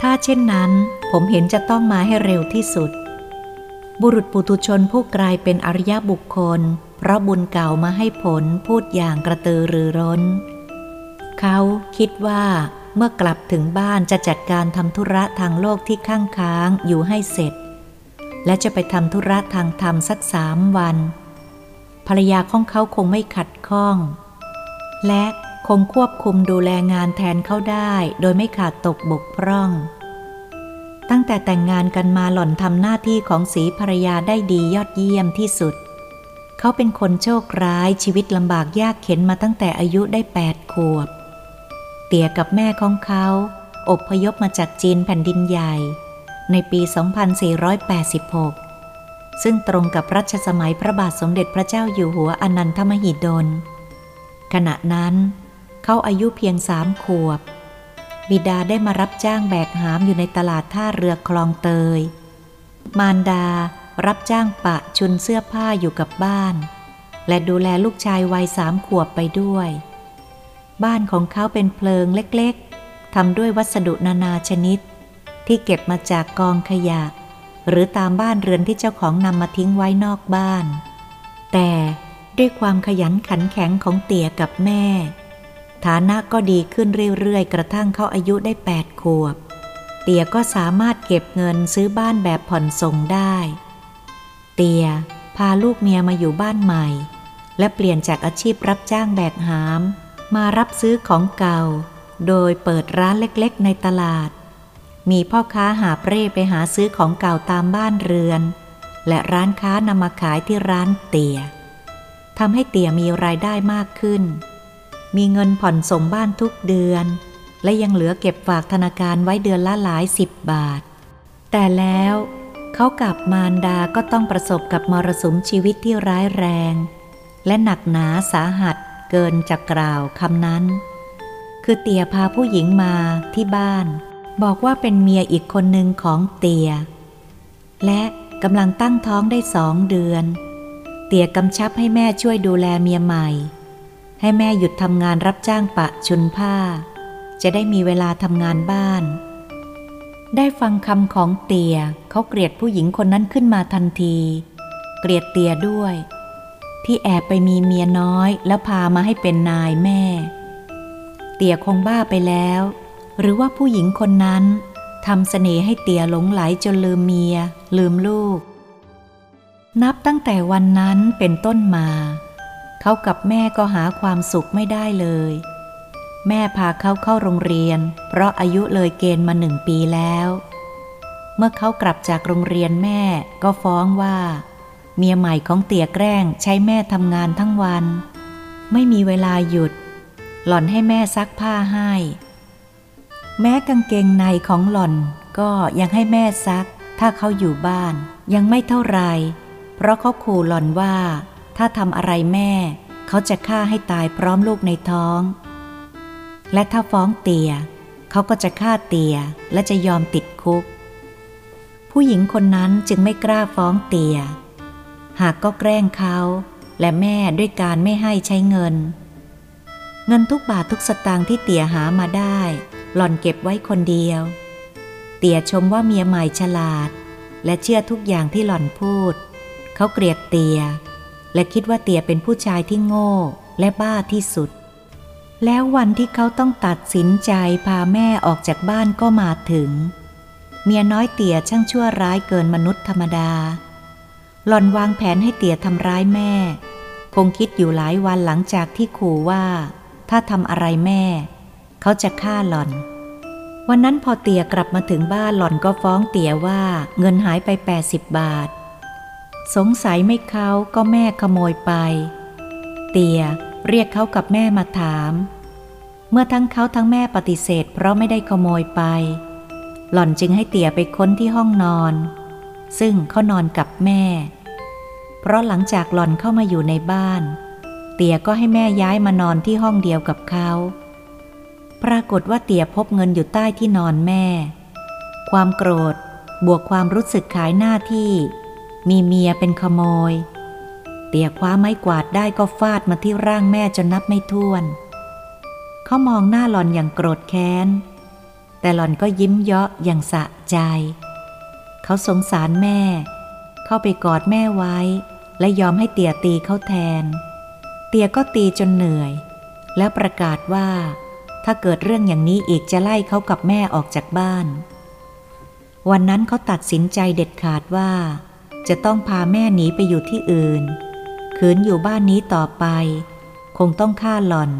ถ้าเช่นนั้น ผมเห็นจะต้องมาให้เร็วที่สุด บุรุษปุถุชนผู้กลายเป็นอริยบุคคล เพราะบุญเก่ามาให้ผลพูดอย่างกระตือรือร้น เขาคิดว่าเมื่อกลับถึงบ้านจะจัดการทำธุระทางโลกที่ข้างค้างอยู่ให้เสร็จ และจะไปทำธุระทางธรรมสักสามวัน ภรรยาของเขาคงไม่ขัดข้อง และคงควบคุมดูแลงานแทนเขาได้ โดยไม่ขาดตกบกพร่อง ตั้งแต่แต่งงานกันมาหล่อนทำหน้าที่ของสีภรรยาได้ดียอดเยี่ยมที่สุด เขาเป็นคนโชคร้ายชีวิตลำบากยากเข็นมาตั้งแต่อายุได้แปดขวบ เตี่ยกับแม่ของเขาอบพยพมาจากจีนแผ่นดินใหญ่ ในปี 2486 ซึ่งตรงกับรัชสมัยพระบาทสมเด็จพระเจ้าอยู่หัวอนันทมหิดล ขณะนั้น เขาอายุเพียงสามขวบ บิดาได้มารับจ้างแบกหามอยู่ในตลาดท่าเรือคลองเตย มารดา รับจ้างปะชุนเสื้อผ้าอยู่กับบ้าน และดูแลลูกชายวัยสามขวบไปด้วย บ้านของเขาเป็นเพลิงเล็กๆทำด้วยวัสดุนานาชนิด ที่เก็บมาจากกองขยะ หรือตามบ้านเรือนที่เจ้าของนำมาทิ้งไว้นอกบ้าน แต่ด้วยความขยันขันแข็งของเตี่ยกับแม่ ฐานะก็ดีขึ้นเรื่อยๆ กระทั่งเขาอายุได้แปดขวบ เตี่ยก็สามารถเก็บเงินซื้อบ้านแบบผ่อนส่งได้ เตีย พาลูกเมียมาอยู่บ้านใหม่ และเปลี่ยนจากอาชีพรับจ้างแบกหาม มารับซื้อของเก่า โดยเปิดร้านเล็กๆ ในตลาด มีพ่อค้าหาเร่ไปหาซื้อของเก่าตามบ้านเรือน และร้านค้านำมาขายที่ร้านเตียทำให้เตียมีรายได้มากขึ้น มีเงินผ่อนส่งบ้านทุกเดือน และยังเหลือเก็บฝากธนาคารไว้เดือนละหลายสิบบาท แต่แล้ว เขากับมารดาก็ต้องประสบกับมรสุมชีวิตที่ร้ายแรง และหนักหนาสาหัสเกินจากกล่าวคำนั้น คือเตียพาผู้หญิงมาที่บ้าน บอกว่าเป็นเมียอีกคนหนึ่งของเตีย และกำลังตั้งท้องได้สองเดือน เตียกำชับให้แม่ช่วยดูแลเมียใหม่ ให้แม่หยุดทำงานรับจ้างปะชุนผ้า จะได้มีเวลาทำงานบ้าน ได้ฟังคำของเตียเขาเกลียดผู้หญิงคนนั้นขึ้นมาทันที เกลียดเตียด้วย ที่แอบไปมีเมียน้อยแล้วพามาให้เป็นนายแม่ เตียคงบ้าไปแล้ว หรือว่าผู้หญิงคนนั้นทำเสน่ห์ให้เตียหลงไหลจนลืมเมีย ลืมลูก นับตั้งแต่วันนั้นเป็นต้นมา เขากับแม่ก็หาความสุขไม่ได้เลย แม่พาเขาเข้าโรงเรียน เพราะอายุเลยเกณฑ์มาหนึ่งปีแล้ว เมื่อเขากลับจากโรงเรียนแม่ก็ฟ้องว่า เมียใหม่ของเตี่ยแกล้งใช้แม่ทำงานทั้งวัน ไม่มีเวลาหยุด หล่อนให้แม่ซักผ้าให้ แม้กางเกงในของหล่อนก็ยังให้แม่ซัก ถ้าเขาอยู่บ้านยังไม่เท่าไร เพราะเขาขู่หล่อนว่า ถ้าทำอะไรแม่ เขาจะฆ่าให้ตายพร้อมลูกในท้อง และถ้าฟ้องเตีย เขาก็จะฆ่าเตียและจะยอมติดคุก ผู้หญิงคนนั้นจึงไม่กล้าฟ้องเตีย หากก็แกล้งเขาและแม่ด้วยการไม่ให้ใช้เงิน เงินทุกบาททุกสตางค์ที่เตียหามาได้ หล่อนเก็บไว้คนเดียว เตียชมว่าเมียใหม่ฉลาด และเชื่อทุกอย่างที่หล่อนพูด เขาเกลียดเตีย และคิดว่าเตียเป็นผู้ชายที่โง่และบ้าที่สุด แล้ววันที่เขาต้องตัดสินใจพาแม่ออกจากบ้านก็มาถึง เมียน้อยเตี่ยช่างชั่วร้ายเกินมนุษย์ธรรมดา หล่อนวางแผนให้เตี่ยทำร้ายแม่ คงคิดอยู่หลายวันหลังจากที่ขู่ว่า ถ้าทำอะไรแม่ เขาจะฆ่าหล่อน วันนั้นพอเตี่ยกลับมาถึงบ้านหล่อนก็ฟ้องเตี่ยว่าเงินหายไป 80 บาท สงสัยไม่เขาก็แม่ขโมยไป เตี่ย เรียกเขากับแม่มาถาม เมื่อทั้งเขาทั้งแม่ปฏิเสธ เพราะไม่ได้ขโมยไป หล่อนจึงให้เตี่ยไปค้นที่ห้องนอน ซึ่งเขานอนกับแม่ เพราะหลังจากหล่อนเข้ามาอยู่ในบ้าน เตี่ยก็ให้แม่ย้ายมานอนที่ห้องเดียวกับเขา ปรากฏว่าเตี่ยพบเงินอยู่ใต้ที่นอนแม่ ความโกรธบวกความรู้สึกขายหน้าที่ มีเมียเป็นขโมย เตียคว้าไม้กวาดได้ก็ฟาดมาที่ร่างแม่จนนับไม่ถ้วน เขามองหน้าหลอนอย่างโกรธแค้น แต่หลอนก็ยิ้มเยาะอย่างสะใจ เขาสงสารแม่ เข้าไปกอดแม่ไว้ และยอมให้เตียตีเขาแทน เตียก็ตีจนเหนื่อย แล้วประกาศว่า ถ้าเกิดเรื่องอย่างนี้อีกจะไล่เขากับแม่ออกจากบ้าน วันนั้นเขาตัดสินใจเด็ดขาดว่าจะต้องพาแม่หนีไปอยู่ที่อื่น ขืนอยู่บ้านนี้ต่อไป คงต้องฆ่าหล่อน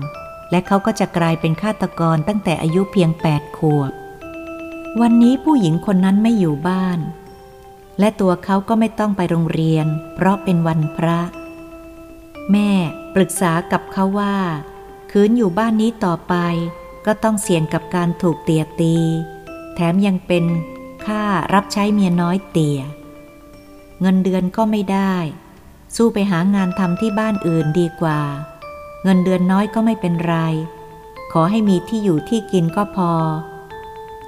และเขาก็จะกลายเป็นฆาตกรตั้งแต่อายุเพียงแปดขวบ วันนี้ผู้หญิงคนนั้นไม่อยู่บ้าน และตัวเขาก็ไม่ต้องไปโรงเรียน เพราะเป็นวันพระ แม่ปรึกษากับเขาว่า คืนอยู่บ้านนี้ต่อไป ก็ต้องเสี่ยงกับการถูกเตียตี แถมยังเป็นค่ารับใช้เมียน้อยเตียเงินเดือนก็ไม่ได้ สู้ไปหางานทำที่บ้านอื่นดีกว่า เงินเดือนน้อยก็ไม่เป็นไร ขอให้มีที่อยู่ที่กินก็พอ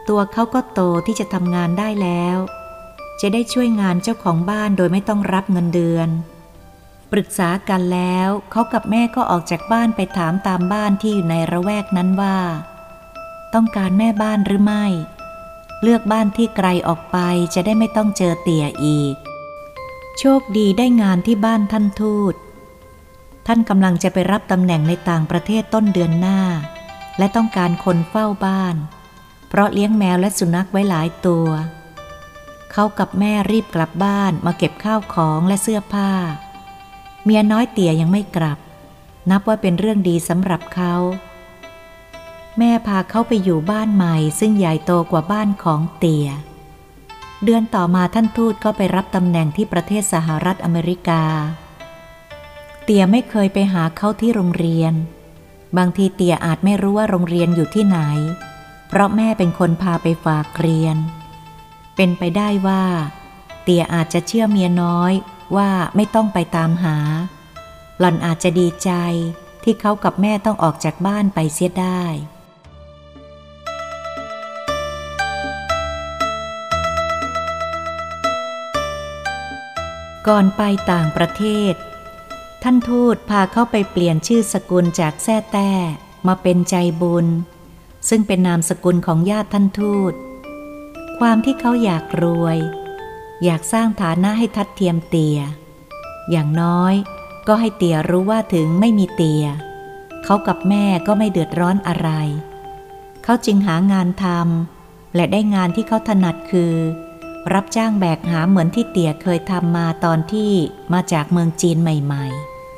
ตัวเขาก็โตที่จะทำงานได้แล้ว จะได้ช่วยงานเจ้าของบ้านโดยไม่ต้องรับเงินเดือน ปรึกษากันแล้วเขากับแม่ก็ออกจากบ้านไปถามตามบ้านที่อยู่ในระแวกนั้นว่า ต้องการแม่บ้านหรือไม่ เลือกบ้านที่ไกลออกไปจะได้ไม่ต้องเจอเตี่ยอีก โชคดีได้งานที่บ้านท่านทูต ท่านกำลังจะไปรับตำแหน่งในต่างประเทศต้นเดือนหน้า และต้องการคนเฝ้าบ้าน เพราะเลี้ยงแมวและสุนัขไว้หลายตัว เขากับแม่รีบกลับบ้านมาเก็บข้าวของและเสื้อผ้า เมียน้อยเตี่ยยังไม่กลับ นับว่าเป็นเรื่องดีสำหรับเขา แม่พาเขาไปอยู่บ้านใหม่ซึ่งใหญ่โตกว่าบ้านของเตี่ย เดือนต่อมาท่านทูตก็ไปรับตำแหน่งที่ประเทศสหรัฐอเมริกา เตียไม่เคยไปหาเขาที่โรงเรียน บางทีเตียอาจไม่รู้ว่าโรงเรียนอยู่ที่ไหน เพราะแม่เป็นคนพาไปฝากเรียน เป็นไปได้ว่า เตียอาจจะเชื่อเมียน้อยว่าไม่ต้องไปตามหา หล่อนอาจจะดีใจที่เขากับแม่ต้องออกจากบ้านไปเสียได้ ก่อนไปต่างประเทศ ท่านทูตพาเข้าไปเปลี่ยนชื่อสกุลจากแท้แต้มาเป็นใจบุญ ซึ่งเป็นนามสกุลของญาติท่านทูต ความที่เขาอยากรวย อยากสร้างฐานะให้ทัดเทียมเตีย อย่างน้อยก็ให้เตียรู้ว่าถึงไม่มีเตีย เขากับแม่ก็ไม่เดือดร้อนอะไร เขาจึงหางานทำและได้งานที่เขาถนัดคือ รับจ้างแบกหามเหมือนที่เตี่ยเคยทำมาตอนที่มาจากเมืองจีนใหม่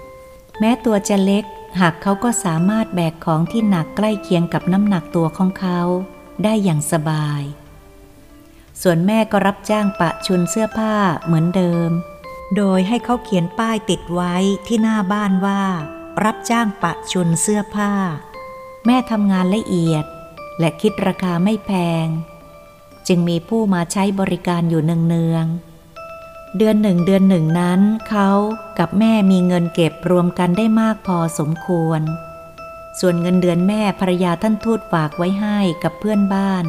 ๆ แม้ตัวจะเล็กหากเขาก็สามารถแบกของที่หนักใกล้เคียงกับน้ำหนักตัวของเขา ได้อย่างสบาย ส่วนแม่ก็รับจ้างปะชุนเสื้อผ้าเหมือนเดิม โดยให้เขาเขียนป้ายติดไว้ที่หน้าบ้านว่า รับจ้างปะชุนเสื้อผ้า แม่ทำงานละเอียด และคิดราคาไม่แพง จึงมีผู้มาใช้บริการอยู่เนืองๆเดือนหนึ่งเดือนหนึ่งนั้น เขากับแม่มีเงินเก็บรวมกันได้มากพอสมควร ส่วนเงินเดือนแม่ภรรยาท่านทูตฝากไว้ให้กับเพื่อนบ้าน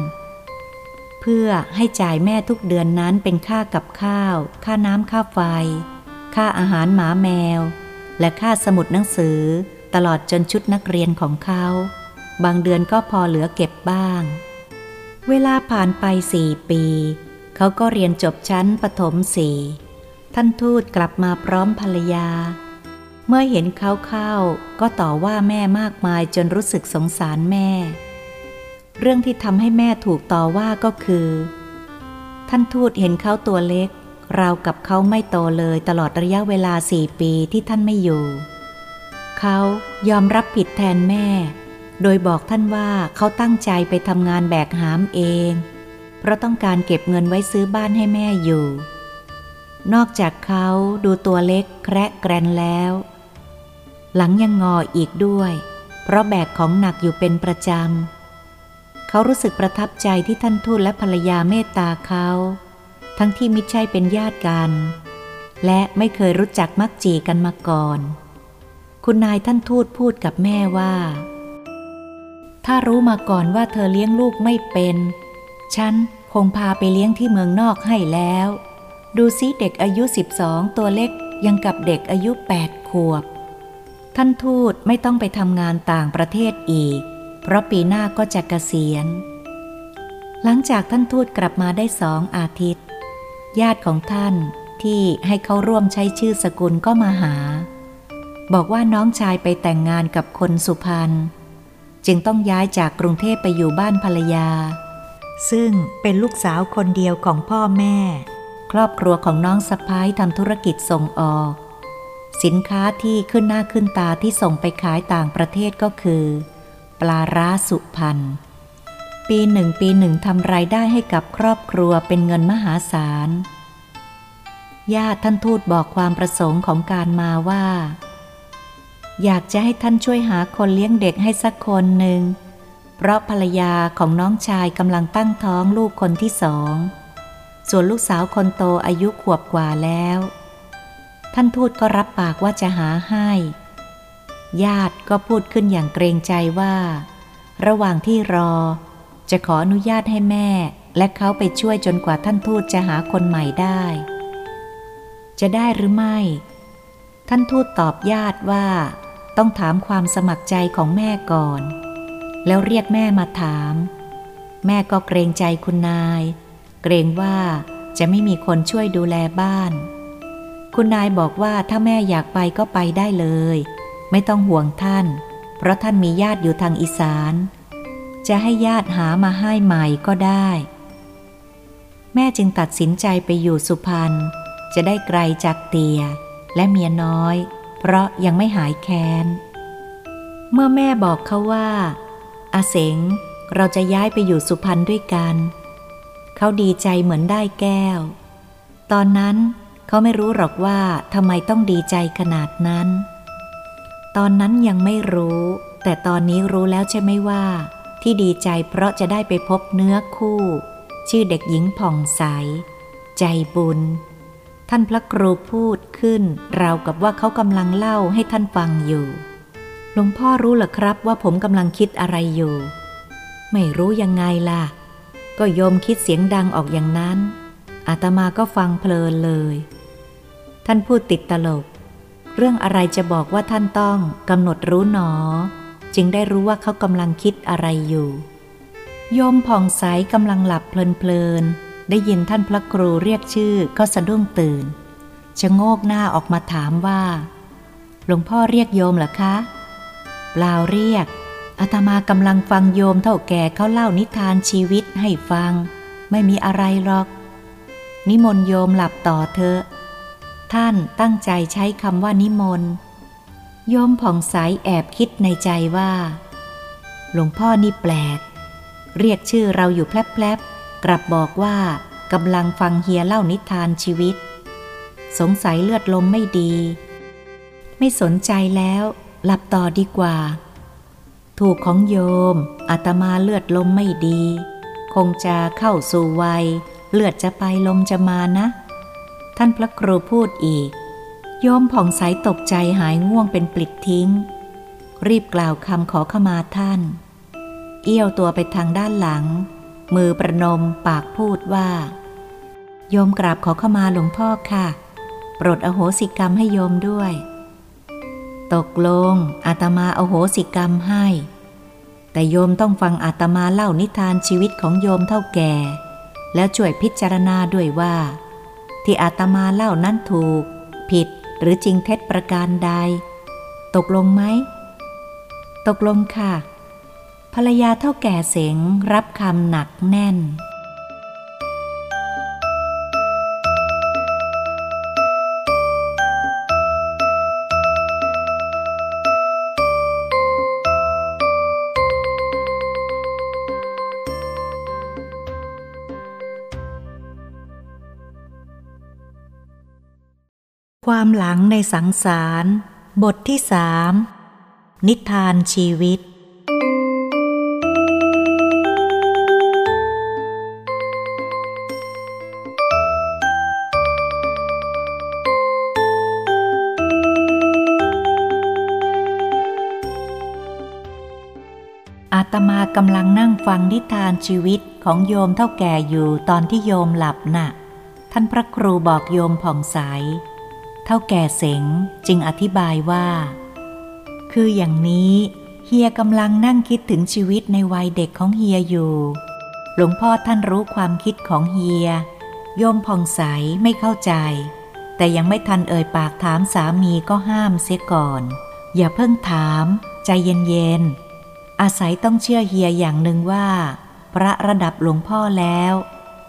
เพื่อให้จ่ายแม่ทุกเดือนนั้นเป็นค่ากับข้าว ค่าน้ำค่าไฟ ค่าอาหารหมาแมว และค่าสมุดหนังสือ ตลอดจนชุดนักเรียนของเขา บางเดือนก็พอเหลือเก็บบ้าง เวลาผ่านไปสี่ปี เขาก็เรียนจบชั้นปฐมสี่ท่านทูตกลับมาพร้อมภรรยา เมื่อเห็นเขาเข้าก็ต่อว่าแม่มากมายจนรู้สึกสงสารแม่ เรื่องที่ทำให้แม่ถูกต่อว่าก็คือ ท่านทูตเห็นเขาตัวเล็กราวกับเขาไม่โตเลยตลอดระยะเวลาสี่ปีที่ท่านไม่อยู่ เขายอมรับผิดแทนแม่ โดยบอกท่านว่าเขาตั้งใจไปทำงานแบกหามเอง เพราะต้องการเก็บเงินไว้ซื้อบ้านให้แม่อยู่ นอกจากเขาดูตัวเล็กแคระแกรนแล้ว หลังยังงออีกด้วย เพราะแบกของหนักอยู่เป็นประจำ เขารู้สึกประทับใจที่ท่านทูตและภรรยาเมตตาเขา ทั้งที่มิใช่เป็นญาติกัน และไม่เคยรู้จักมักจีกันมาก่อน คุณนายท่านทูตพูดกับแม่ว่า ถ้ารู้มาก่อนว่าเธอเลี้ยงลูกไม่เป็น ฉันคงพาไปเลี้ยงที่เมืองนอกให้แล้ว ดูซิเด็กอายุ 12 ตัวเล็กยังกับเด็กอายุ 8 ขวบ ท่านทูตไม่ต้องไปทำงานต่างประเทศอีก เพราะปีหน้าก็จะเกษียณ หลังจากท่านทูตกลับมาได้สองอาทิตย์ ญาติของท่านที่ให้เขาร่วมใช้ชื่อสกุลก็มาหา บอกว่าน้องชายไปแต่งงานกับคนสุพรรณ จึงต้องย้ายจากกรุงเทพไปอยู่บ้านภรรยา ซึ่งเป็นลูกสาวคนเดียวของพ่อแม่ ครอบครัวของน้องสะพ้ายทำธุรกิจส่งออก สินค้าที่ขึ้นหน้าขึ้นตาที่ส่งไปขายต่างประเทศก็คือ ปลาร้าสุพรรณปีหนึ่งปีหนึ่งทำรายได้ให้กับครอบครัวเป็นเงินมหาศาลญาติท่านทูตบอกความประสงค์ของการมาว่า อยากจะให้ท่านช่วยหาคนเลี้ยงเด็กให้สักคนหนึ่ง เพราะภรรยาของน้องชายกำลังตั้งท้องลูกคนที่สอง ส่วนลูกสาวคนโตอายุขวบกว่าแล้ว ท่านทูตก็รับปากว่าจะหาให้ ญาติก็พูดขึ้นอย่างเกรงใจว่า ระหว่างที่รอ จะขออนุญาตให้แม่ และเขาไปช่วยจนกว่าท่านทูตจะหาคนใหม่ได้ จะได้หรือไม่ ท่านทูตตอบญาติว่า ต้องถามความสมัครใจของแม่ก่อน แล้วเรียกแม่มาถาม แม่ก็เกรงใจคุณนาย เกรงว่าจะไม่มีคนช่วยดูแลบ้าน คุณนายบอกว่าถ้าแม่อยากไปก็ไปได้เลย ไม่ต้องห่วงท่าน เพราะท่านมีญาติอยู่ทางอีสาน จะให้ญาติหามาให้ใหม่ก็ได้ แม่จึงตัดสินใจไปอยู่สุพรรณจะได้ไกลจากเตีย และเมียน้อย เพราะยังไม่หายแค้น เมื่อแม่บอกเขาว่า อาเสงเราจะย้ายไปอยู่สุพรรณด้วยกัน เขาดีใจเหมือนได้แก้ว ตอนนั้นเขาไม่รู้หรอกว่าทำไมต้องดีใจขนาดนั้น ตอนนั้นยังไม่รู้ แต่ตอนนี้รู้แล้วใช่ไหมว่า ที่ดีใจเพราะจะได้ไปพบเนื้อคู่ ชื่อเด็กหญิงผ่องใส ใจบุญ ท่านพระครูพูดขึ้น ราวกับว่าเขากำลังเล่าให้ท่านฟังอยู่ หลวงพ่อรู้หรอครับว่าผมกำลังคิดอะไรอยู่ ไม่รู้ยังไงล่ะ ก็โยมคิดเสียงดังออกอย่างนั้น อาตมาก็ฟังเพลินเลย ท่านพูดติดตลก เรื่องอะไรจะบอกว่าท่านต้องกำหนดรู้หนอ จึงได้รู้ว่าเขากำลังคิดอะไรอยู่ โยมผ่องใสกำลังหลับเพลิน ได้ยินท่านพระครูเรียกชื่อก็สะดุ้งตื่นชะโงกหน้าออกมาถามว่า หลวงพ่อเรียกโยมเหรอคะ เปล่าเรียกอาตมากำลังฟังโยมเท่าแก่เขาเล่านิทานชีวิตให้ฟัง ไม่มีอะไรหรอก นิมนต์โยมหลับต่อเถอะ ท่านตั้งใจใช้คำว่านิมนต์ โยมผ่องใสแอบคิดในใจว่า หลวงพ่อนี่แปลก เรียกชื่อเราอยู่แพลบ กลับบอกว่ากำลังฟังเฮียเล่านิทานชีวิต สงสัยเลือดลมไม่ดี ไม่สนใจแล้ว หลับต่อดีกว่า ถูกของโยมอาตมาเลือดลมไม่ดี คงจะเข้าสู่วัย เลือดจะไปลมจะมานะ ท่านพระครูพูดอีก โยมผ่องใสตกใจหายง่วงเป็นปลิดทิ้ง รีบกล่าวคำขอขมาท่าน เอี้ยวตัวไปทางด้านหลัง มือประนมปากพูดว่า โยมกราบขอเข้ามาหลวงพ่อค่ะ โปรดอโหสิกรรมให้โยมด้วย ตกลงอาตมาอโหสิกรรมให้ แต่โยมต้องฟังอาตมาเล่านิทานชีวิตของโยมเท่าแก่ แล้วช่วยพิจารณาด้วยว่า ที่อาตมาเล่านั้นถูก ผิดหรือจริงเท็จประการใด ตกลงไหม ตกลงค่ะ ภรรยาเท่าแก่เสงรับคำหนักแน่น ความหลังในสังสาร บทที่สามนิทานชีวิต กำลังนั่งฟังนิทานชีวิตของโยมเท่าแก่อยู่ตอนที่โยมหลับนะ่ะ ท่านพระครูบอกโยมผ่องใส เท่าแก่เสงจึงอธิบายว่า คืออย่างนี้เฮียกำลังนั่งคิดถึงชีวิตในวัยเด็กของเฮียอยู่ หลวงพ่อท่านรู้ความคิดของเฮีย โยมผ่องใสไม่เข้าใจ แต่ยังไม่ทันเอ่ยปากถามสามีก็ห้ามเสียก่อน อย่าเพิ่งถาม ใจเย็นๆ อาศัยต้องเชื่อเฮียอย่างหนึ่งว่า พระระดับหลวงพ่อแล้ว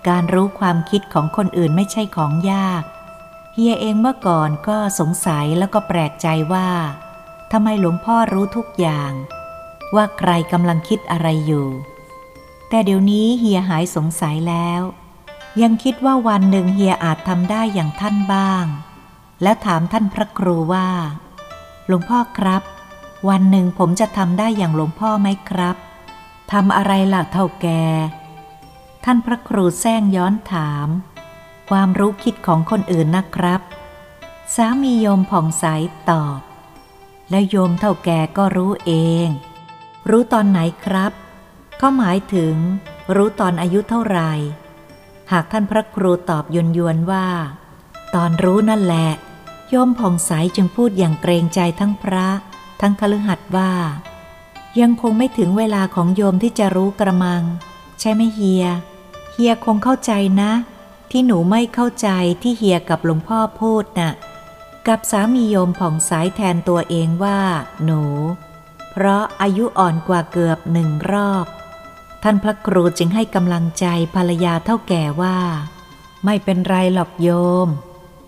การรู้ความคิดของคนอื่นไม่ใช่ของยาก เฮียเองเมื่อก่อนก็สงสัยแล้วก็แปลกใจว่าทำไมหลวงพ่อรู้ทุกอย่าง ว่าใครกำลังคิดอะไรอยู่ แต่เดี๋ยวนี้เฮียหายสงสัยแล้ว ยังคิดว่าวันหนึ่งเฮียอาจทำได้อย่างท่านบ้าง และถามท่านพระครูว่า หลวงพ่อครับ วันหนึ่งผมจะทำได้อย่างหลวงพ่อไหมครับทำอะไรล่ะเท่าแก ท่านพระครูแซงย้อนถาม ความรู้คิดของคนอื่นนะครับ สามีโยมผ่องใสตอบ แล้วโยมเท่าแกก็รู้เอง รู้ตอนไหนครับ ก็หมายถึง รู้ตอนอายุเท่าไหร่ หากท่านพระครูตอบยนยวนว่า ตอนรู้นั่นแหละ โยมผ่องใสจึงพูดอย่างเกรงใจทั้งพระ ทั้งคฤหัสถ์ว่า ยังคงไม่ถึงเวลาของโยมที่จะรู้กระมัง ใช่ไหมเฮีย เฮียคงเข้าใจนะ ที่หนูไม่เข้าใจที่เฮียกับหลวงพ่อพูดนะ่ะ กับสามีโยมผ่องใสแทนตัวเองว่า หนู เพราะอายุอ่อนกว่าเกือบหนึ่งรอบ ท่านพระครูจึงให้กำลังใจภรรยาเท่าแก่ว่า ไม่เป็นไรหรอกโยม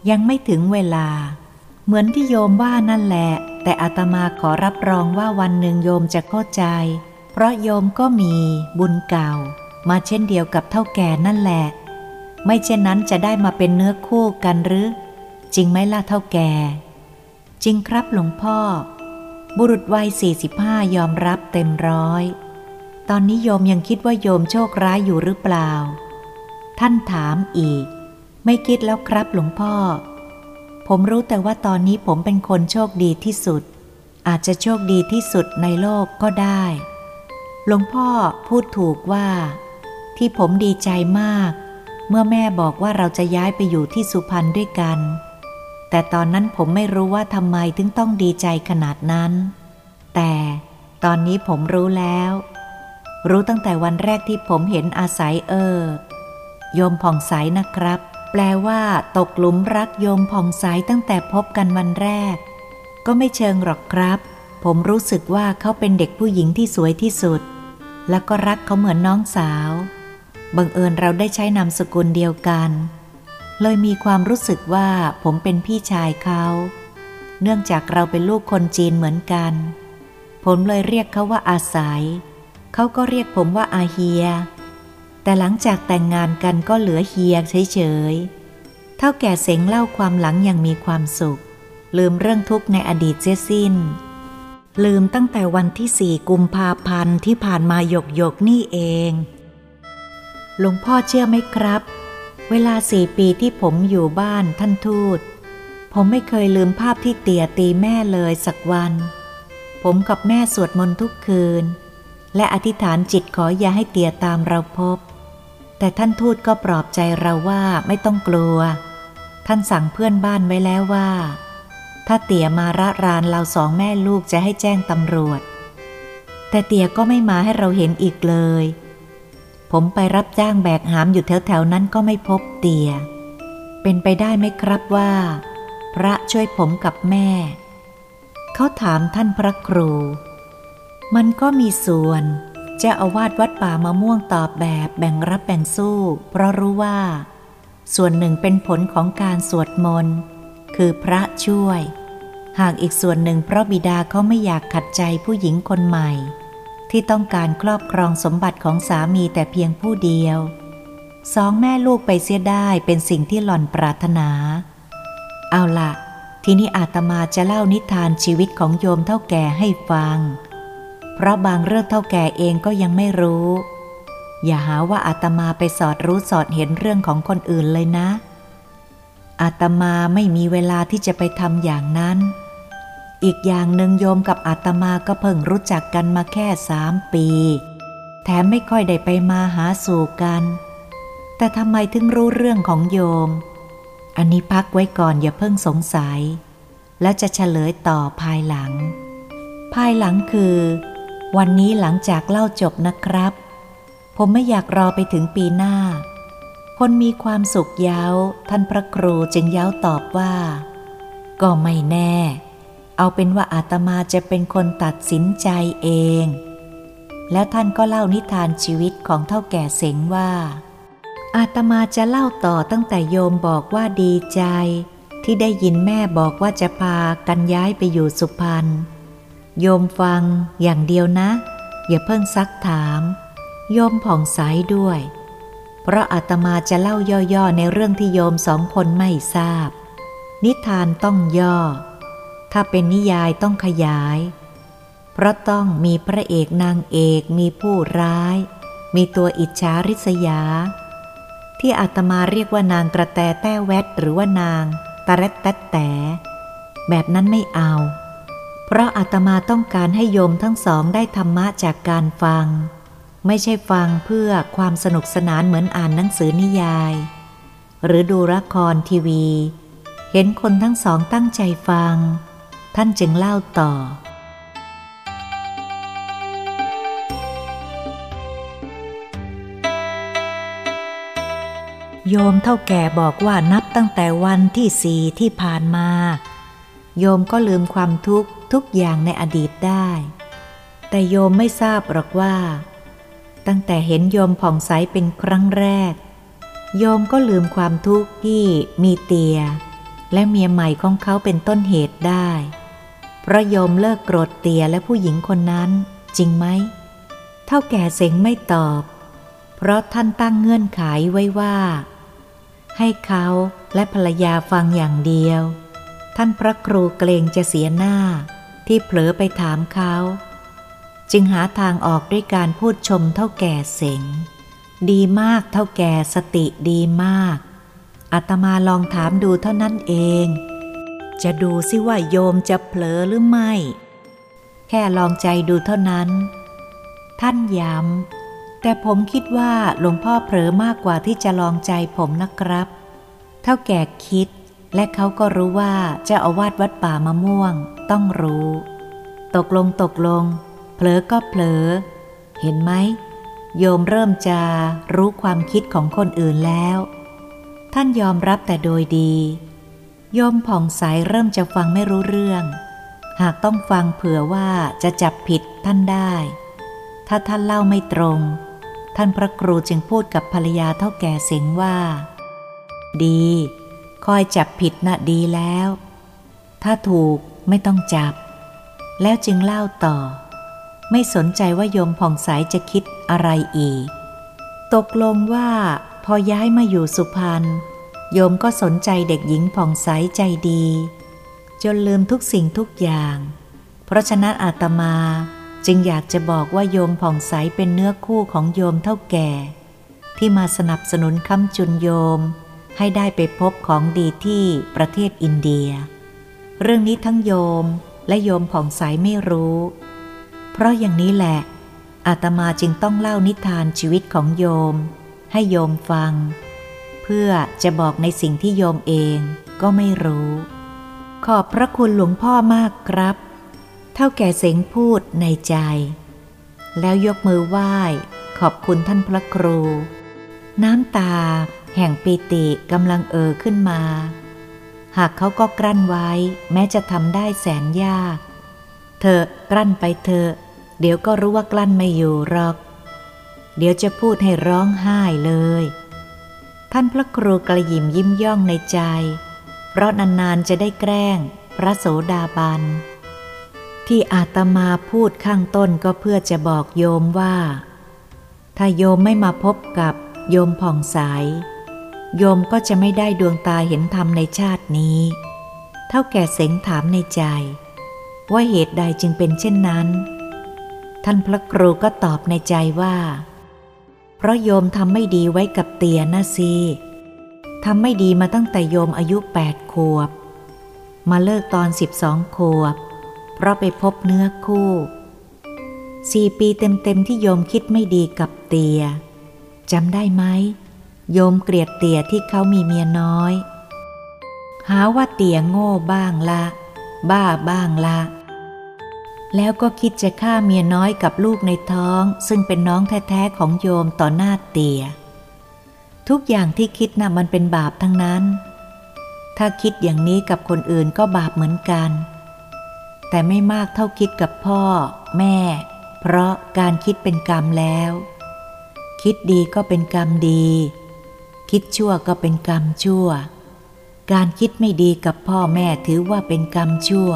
ยังไม่ถึงเวลา เหมือนที่โยมว่านั่นแหละ แต่อาตมาขอรับรองว่าวันหนึ่งโยมจะเข้าใจ เพราะโยมก็มีบุญเก่า มาเช่นเดียวกับเท่าแก่นั่นแหละ ไม่เช่นนั้นจะได้มาเป็นเนื้อคู่กันหรือ จริงไหมล่ะเท่าแก่ จริงครับหลวงพ่อ บุรุษวัยสี่สิบห้ายอมรับเต็มร้อย ตอนนี้โยมยังคิดว่าโยมโชคร้ายอยู่หรือเปล่า ท่านถามอีก ไม่คิดแล้วครับหลวงพ่อ ผมรู้แต่ว่าตอนนี้ผมเป็นคนโชคดีที่สุด อาจจะโชคดีที่สุดในโลกก็ได้ หลวงพ่อพูดถูกว่า ที่ผมดีใจมาก เมื่อแม่บอกว่าเราจะย้ายไปอยู่ที่สุพรรณด้วยกัน แต่ตอนนั้นผมไม่รู้ว่าทำไมถึงต้องดีใจขนาดนั้น แต่ตอนนี้ผมรู้แล้ว รู้ตั้งแต่วันแรกที่ผมเห็นอาศัยเออ โยมผ่องใสนะครับ แปลว่า ตกหลุมรักโยมผ่องใสตั้งแต่พบกันวันแรก ก็ไม่เชิงหรอกครับ ผมรู้สึกว่าเขาเป็นเด็กผู้หญิงที่สวยที่สุด แล้วก็รักเขาเหมือนน้องสาว บังเอิญเราได้ใช้นามสกุลเดียวกัน เลยมีความรู้สึกว่าผมเป็นพี่ชายเขา เนื่องจากเราเป็นลูกคนจีนเหมือนกัน ผมเลยเรียกเขาว่าอาศัย เขาก็เรียกผมว่าอาเฮีย แต่หลังจากแต่งงานกันก็เหลือเฮียเฉยๆ เท่าแก่เสงเล่าความหลังอย่างมีความสุข ลืมเรื่องทุกข์ในอดีตเสียสิ้น ลืมตั้งแต่วันที่สี่กุมภาพันธ์ที่ผ่านมาหยกหยกนี่เอง หลวงพ่อเชื่อไหมครับ เวลาสี่ปีที่ผมอยู่บ้านท่านทูต ผมไม่เคยลืมภาพที่เตี่ยตีแม่เลยสักวัน ผมกับแม่สวดมนต์ทุกคืนและอธิษฐานจิตขออย่าให้เตี่ยตามเราพบ แต่ท่านทูตก็ปลอบใจเราว่าไม่ต้องกลัว ท่านสั่งเพื่อนบ้านไว้แล้วว่า ถ้าเตี่ยมาระรานเราสองแม่ลูกจะให้แจ้งตำรวจ แต่เตี่ยก็ไม่มาให้เราเห็นอีกเลย ผมไปรับจ้างแบกหามอยู่แถวๆนั้นก็ไม่พบเตี่ย เป็นไปได้ไหมครับว่า พระช่วยผมกับแม่ เขาถามท่านพระครู มันก็มีส่วน เจ้าอาวาสวัดป่ามะม่วงตอบแบบแบ่งรับแบ่งสู้ เพราะรู้ว่า ส่วนหนึ่งเป็นผลของการสวดมนต์ คือพระช่วย หากอีกส่วนหนึ่งเพราะบิดาเขาไม่อยากขัดใจผู้หญิงคนใหม่ ที่ต้องการครอบครองสมบัติของสามีแต่เพียงผู้เดียว สองแม่ลูกไปเสียได้เป็นสิ่งที่หล่อนปรารถนา เอาละทีนี้อาตมาจะเล่านิทานชีวิตของโยมเท่าแก่ให้ฟัง เพราะบางเรื่องเท่าแก่เองก็ยังไม่รู้ อย่าหาว่าอาตมาไปสอดรู้สอดเห็นเรื่องของคนอื่นเลยนะ อาตมาไม่มีเวลาที่จะไปทำอย่างนั้น อีกอย่างหนึ่งโยมกับอาตมาก็เพิ่งรู้จักกันมาแค่สามปี แถมไม่ค่อยได้ไปมาหาสู่กัน แต่ทำไมถึงรู้เรื่องของโยม อันนี้พักไว้ก่อนอย่าเพิ่งสงสัย แล้วจะเฉลยต่อภายหลัง ภายหลังคือ วันนี้หลังจากเล่าจบนะครับ ผมไม่อยากรอไปถึงปีหน้า คนมีความสุขเย้าท่านพระครูจึงเย้าตอบว่า ก็ไม่แน่ เอาเป็นว่าอาตมาจะเป็นคนตัดสินใจเอง แล้วท่านก็เล่านิทานชีวิตของเท่าแก่เสงว่า อาตมาจะเล่าต่อตั้งแต่โยมบอกว่าดีใจ ที่ได้ยินแม่บอกว่าจะพากันย้ายไปอยู่สุพรรณ โยมฟังอย่างเดียวนะ อย่าเพิ่งซักถาม โยมผ่องใสด้วย เพราะอาตมาจะเล่าย่อๆในเรื่องที่โยมสองคนไม่ทราบ นิทานต้องย่อ ถ้าเป็นนิยายต้องขยาย เพราะต้องมีพระเอกนางเอกมีผู้ร้าย มีตัวอิจฉาริษยา ที่อาตมาเรียกว่านางกระแตแต้แวดหรือว่านางตะเร็ดแตะแต่แบบนั้นไม่เอา เพราะอาตมาต้องการให้โยมทั้งสองได้ธรรมะจากการฟัง ไม่ใช่ฟังเพื่อความสนุกสนานเหมือนอ่านหนังสือนิยาย หรือดูละครทีวี เห็นคนทั้งสองตั้งใจฟัง ท่านจึงเล่าต่อ โยมเท่าแก่บอกว่านับตั้งแต่วันที่สี่ที่ผ่านมา โยมก็ลืมความทุกข์ ทุกอย่างในอดีตได้ แต่โยมไม่ทราบหรอกว่า ตั้งแต่เห็นโยมผ่องใสเป็นครั้งแรก โยมก็ลืมความทุกข์ที่มีเตีย และเมียใหม่ของเขาเป็นต้นเหตุได้ เพราะโยมเลิกโกรธเตียและผู้หญิงคนนั้น จริงไหม เท่าแก่เสงไม่ตอบ เพราะท่านตั้งเงื่อนไขไว้ว่า ให้เขาและภรรยาฟังอย่างเดียวท่านพระครูเกรงจะเสียหน้า ที่เผลอไปถามเขา จึงหาทางออกด้วยการพูดชมเท่าแก่เสงดีมากเท่าแก่สติดีมากอาตมาลองถามดูเท่านั้นเอง จะดูซิว่าโยมจะเผลอหรือไม่ แค่ลองใจดูเท่านั้น ท่านย้ำแต่ผมคิดว่าหลวงพ่อเผลอมากกว่าที่จะลองใจผมนะครับ เท่าแก่คิด และเขาก็รู้ว่าเจ้าอาวาสวัดป่ามะม่วงต้องรู้ ตกลงตกลง เผลอก็เผลอ เห็นไหม โยมเริ่มจะรู้ความคิดของคนอื่นแล้ว ท่านยอมรับแต่โดยดี โยมผ่องใสเริ่มจะฟังไม่รู้เรื่อง หากต้องฟังเผื่อว่าจะจับผิดท่านได้ ถ้าท่านเล่าไม่ตรง ท่านพระครูจึงพูดกับภรรยาเท่าแก่เสียงว่า ดี คอยจับผิดน่ะดีแล้ว ถ้าถูกไม่ต้องจับ แล้วจึงเล่าต่อ ไม่สนใจว่าโยมผ่องใสจะคิดอะไรอีก ตกลงว่าพอย้ายมาอยู่สุพรรณโยมก็สนใจเด็กหญิงผ่องใสใจดี จนลืมทุกสิ่งทุกอย่าง เพราะฉะนั้นอาตมาจึงอยากจะบอกว่าโยมผ่องใสเป็นเนื้อคู่ของโยมเท่าแก่ ที่มาสนับสนุนคำจุนโยม ให้ได้ไปพบของดีที่ประเทศอินเดีย เรื่องนี้ทั้งโยมและโยมผ่องใสไม่รู้ เพราะอย่างนี้แหละ อาตมาจึงต้องเล่านิทานชีวิตของโยม ให้โยมฟัง เพื่อจะบอกในสิ่งที่โยมเองก็ไม่รู้ ขอบพระคุณหลวงพ่อมากครับ เท่าแก่เสงพูดในใจ แล้วยกมือไหว้ ขอบคุณท่านพระครู น้ำตา แห่งปีติกำลังเอ่อขึ้นมา หากเขาก็กลั้นไว้ แม้จะทำได้แสนยาก เธอกลั้นไปเถอเดี๋ยวก็รู้ว่ากลั้นไม่อยู่หรอก เดี๋ยวจะพูดให้ร้องไห้เลย ท่านพระครูกระยิมยิ้มย่องในใจ เพราะนานๆจะได้แกล้ง พระโสดาบัน ที่อาตมาพูดข้างต้นก็เพื่อจะบอกโยมว่า ถ้าโยมไม่มาพบกับโยมผ่องใส โยมก็จะไม่ได้ดวงตาเห็นธรรมในชาตินี้ เท่าแก่เสงถามในใจ ว่าเหตุใดจึงเป็นเช่นนั้น ท่านพระครูก็ตอบในใจว่า เพราะโยมทำไม่ดีไว้กับเตียนะสิทำไม่ดีมาตั้งแต่โยมอายุแปดขวบ มาเลิกตอนสิบสองขวบ เพราะไปพบเนื้อคู่สี่ปีเต็มๆที่โยมคิดไม่ดีกับเตียจำได้ไหม โยมเกลียดเตี่ยที่เขามีเมียน้อย หาว่าเตี่ยโง่บ้างละ บ้าบ้างละ แล้วก็คิดจะฆ่าเมียน้อยกับลูกในท้อง ซึ่งเป็นน้องแท้ๆของโยมต่อหน้าเตี่ย ทุกอย่างที่คิดนะ่ะมันเป็นบาปทั้งนั้น ถ้าคิดอย่างนี้กับคนอื่นก็บาปเหมือนกัน แต่ไม่มากเท่าคิดกับพ่อ แม่ เพราะการคิดเป็นกรรมแล้ว คิดดีก็เป็นกรรมดี คิดชั่วก็เป็นกรรมชั่ว การคิดไม่ดีกับพ่อแม่ถือว่าเป็นกรรมชั่ว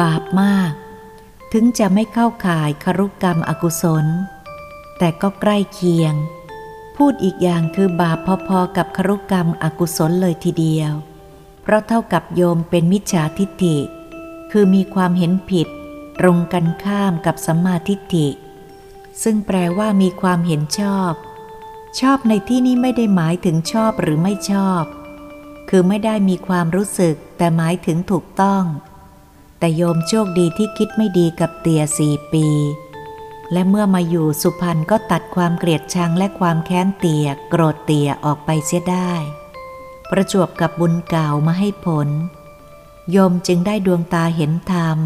บาปมาก ถึงจะไม่เข้าข่ายครุกรรมอกุศล แต่ก็ใกล้เคียง พูดอีกอย่างคือบาปพอๆกับครุกรรมอกุศลเลยทีเดียว เพราะเท่ากับโยมเป็นมิจฉาทิฏฐิ คือมีความเห็นผิด ตรงกันข้ามกับสัมมาทิฏฐิ ซึ่งแปลว่ามีความเห็นชอบ ชอบในที่นี้ไม่ได้หมายถึงชอบหรือไม่ชอบ คือไม่ได้มีความรู้สึกแต่หมายถึงถูกต้อง แต่โยมโชคดีที่คิดไม่ดีกับเตียสี่ปี และเมื่อมาอยู่สุพรรณก็ตัดความเกลียดชังและความแค้นเตียโกรธเตียออกไปเสียได้ ประจวบกับบุญเก่ามาให้ผล โยมจึงได้ดวงตาเห็นธรรม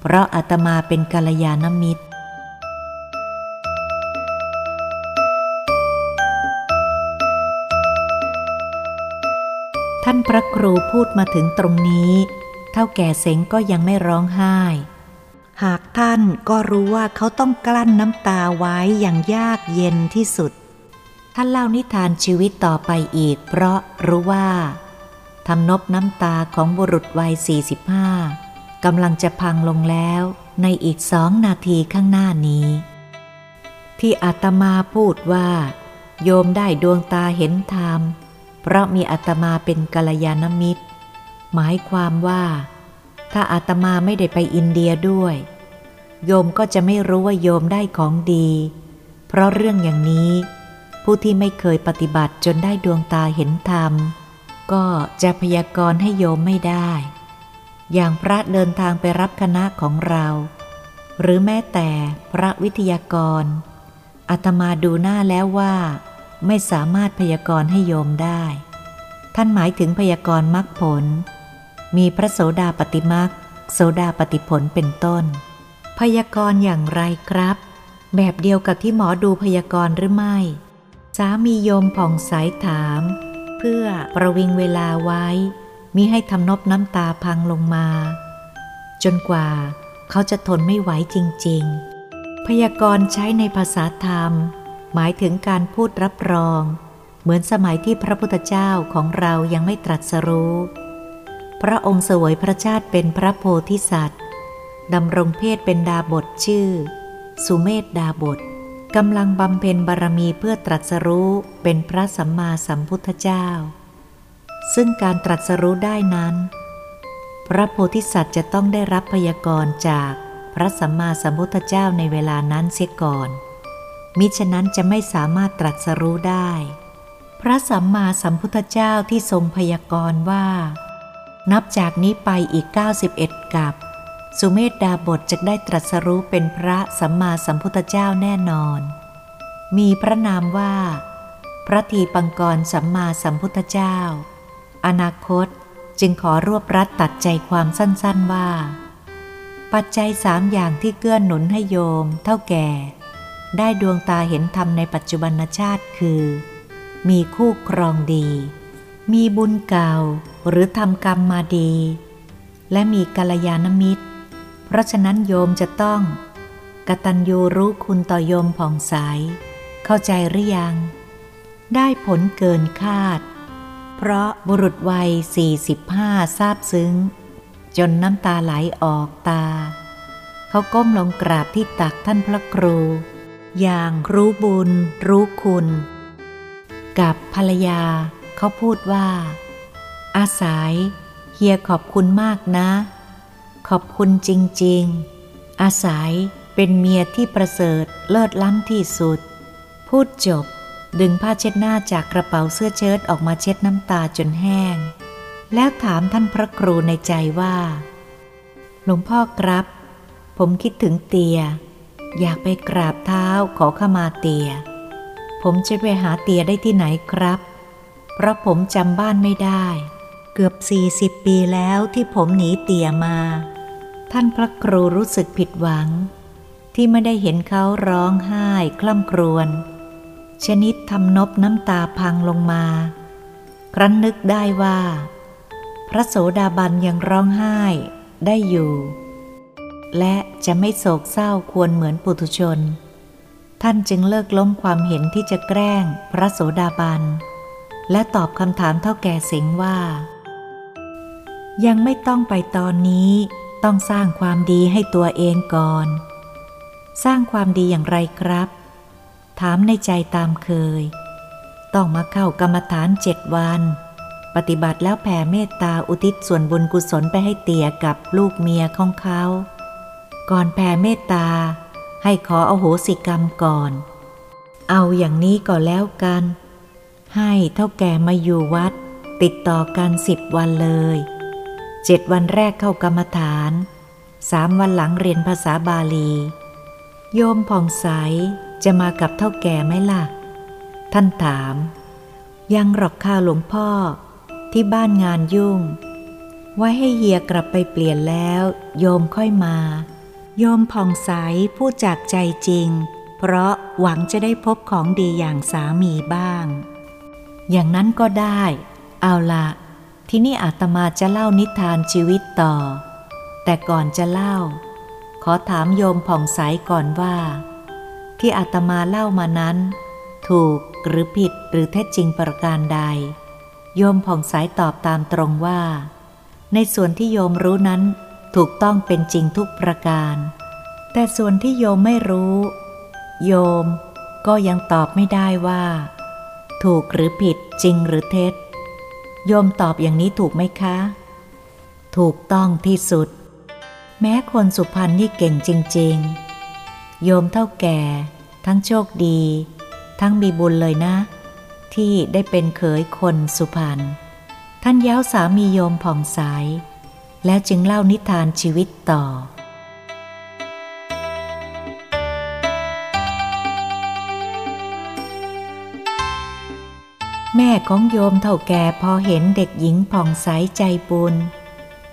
เพราะอาตมาเป็นกัลยาณมิตร ท่านพระครูพูดมาถึงตรงนี้เท่าแก่เสงก็ยังไม่ร้องไห้ หากท่านก็รู้ว่าเขาต้องกลั้นน้ำตาไว้อย่างยากเย็นที่สุด ท่านเล่านิทานชีวิตต่อไปอีก เพราะรู้ว่าทำนบน้ำตาของบุรุษวัย 45กำลังจะพังลงแล้วในอีกสองนาทีข้างหน้านี้ ที่อาตมาพูดว่า โยมได้ดวงตาเห็นธรรม เพราะมีอาตมาเป็นกัลยาณมิตร หมายความว่า ถ้าอาตมาไม่ได้ไปอินเดียด้วย โยมก็จะไม่รู้ว่าโยมได้ของดี เพราะเรื่องอย่างนี้ ผู้ที่ไม่เคยปฏิบัติจนได้ดวงตาเห็นธรรม ก็จะพยากรณ์ให้โยมไม่ได้ อย่างพระเดินทางไปรับคณะของเรา หรือแม้แต่พระวิทยากรอาตมาดูหน้าแล้วว่า ไม่สามารถพยากรณ์ให้โยมได้ ท่านหมายถึงพยากรณ์มรรคผล มีพระโสดาปฏิมรรคโสดาปฏิผลเป็นต้น พยากรณ์อย่างไรครับ แบบเดียวกับที่หมอดูพยากรณ์หรือไม่ สามีโยมผ่องใสถาม เพื่อประวิงเวลาไว้ มิให้ทำนบน้ำตาพังลงมา จนกว่าเขาจะทนไม่ไหวจริง ๆ พยากรณ์ใช้ในภาษาธรรม หมายถึงการพูดรับรอง เหมือนสมัยที่พระพุทธเจ้าของเรายังไม่ตรัสรู้ พระองค์เสวยพระชาติเป็นพระโพธิสัตว์ดำรงเพศเป็นดาบทชื่อ สุเมธดาบทกำลังบำเพ็ญบารมีเพื่อตรัสรู้เป็นพระสัมมาสัมพุทธเจ้า ซึ่งการตรัสรู้ได้นั้น พระโพธิสัตว์จะต้องได้รับพยากรณ์จากพระสัมมาสัมพุทธเจ้าในเวลานั้นเสียก่อน มิฉะนั้นจะไม่สามารถตรัสรู้ได้ พระสัมมาสัมพุทธเจ้าที่ทรงพยากรณ์ว่า นับจากนี้ไปอีก 91กับ สุเมธดาบทจะได้ตรัสรู้เป็นพระสัมมาสัมพุทธเจ้าแน่นอน มีพระนามว่า พระทีปังกรสัมมาสัมพุทธเจ้า อนาคตจึงขอรวบรัดตัดใจความสั้นๆว่า ปัจจัยสามอย่างที่เกื้อนหนุนให้โยมเท่าแก่ ได้ดวงตาเห็นธรรมในปัจจุบันชาติคือ มีคู่ครองดี มีบุญเก่าหรือทำกรรมมาดี และมีกัลยาณมิตร เพราะฉะนั้นโยมจะต้องกตัญญูรู้คุณต่อโยมผ่องใส เข้าใจหรือยัง ได้ผลเกินคาด เพราะบุรุษวัย 45 ทราบซึ้ง จนน้ำตาไหลออกตา เขาก้มลงกราบที่ตักท่านพระครู อย่างรู้บุญ รู้คุณ กับภรรยาเขาพูดว่า อาศัยเฮียขอบคุณมากนะ ขอบคุณจริง ๆ อาศัยเป็นเมียที่ประเสริฐเลิศล้ำที่สุด พูดจบดึงผ้าเช็ดหน้าจากกระเป๋าเสื้อเชิ้ตออกมาเช็ดน้ำตาจนแห้ง แล้วถามท่านพระครูในใจว่า หลวงพ่อครับ ผมคิดถึงเตีย อยากไปกราบเท้าขอขมาเตีย ผมจะไปหาเตียได้ที่ไหนครับ เพราะผมจำบ้านไม่ได้ เกือบ 40 ปีแล้วที่ผมหนีเตียมา ท่านพระครูรู้สึกผิดหวัง ที่ไม่ได้เห็นเขาร้องไห้คล่ำครวญชนิดทำนบน้ำตาพังลงมา ครั้นนึกได้ว่า พระโสดาบันยังร้องไห้ได้อยู่ และจะไม่โศกเศร้าควรเหมือนปุถุชน ท่านจึงเลิกล้มความเห็นที่จะแกล้งพระโสดาบัน และตอบคำถามเท่าแก่เสงว่า ยังไม่ต้องไปตอนนี้ต้องสร้างความดีให้ตัวเองก่อน สร้างความดีอย่างไรครับ ถามในใจตามเคย ต้องมาเข้ากรรมฐานเจ็ดวัน ปฏิบัติแล้วแผ่เมตตาอุทิศส่วนบุญกุศลไปให้เตี่ยกับลูกเมียของเขา ก่อนแผ่เมตตา ให้ขออโหสิกรรมก่อน เอาอย่างนี้ก็แล้วกัน ให้เท่าแก่มาอยู่วัด ติดต่อกันสิบวันเลยเจ็ดวันแรกเข้ากรรมฐานสามวันหลังเรียนภาษาบาลี โยมผ่องใสจะมากับเท่าแก่ไหมล่ะ ท่านถาม ยังหรอกข้าหลวงพ่อที่บ้านงานยุ่ง ไว้ให้เฮียกลับไปเปลี่ยนแล้ว โยมค่อยมา โยมผ่องใสพูดจากใจจริง เพราะหวังจะได้พบของดีอย่างสามีบ้าง อย่างนั้นก็ได้ เอาละที่นี่อาตมาจะเล่านิทานชีวิตต่อ แต่ก่อนจะเล่า ขอถามโยมผ่องใสก่อนว่า ที่อาตมาเล่ามานั้น ถูกหรือผิดหรือเท็จจริงประการใด โยมผ่องใสตอบตามตรงว่า ในส่วนที่โยมรู้นั้น ถูกต้องเป็นจริงทุกประการ แต่ส่วนที่โยมไม่รู้ โยมก็ยังตอบไม่ได้ว่า ถูกหรือผิดจริงหรือเท็จ โยมตอบอย่างนี้ถูกไหมคะ ถูกต้องที่สุด แม้คนสุพรรณนี่เก่งจริง ๆ โยมเท่าแก่ ทั้งโชคดี ทั้งมีบุญเลยนะ ที่ได้เป็นเขยคนสุพรรณท่านย้าวสามีโยมผ่องใส แล้วจึงเล่านิทานชีวิตต่อ แม่ของโยมเท่าแก่พอเห็นเด็กหญิงผ่องใสใจบุญ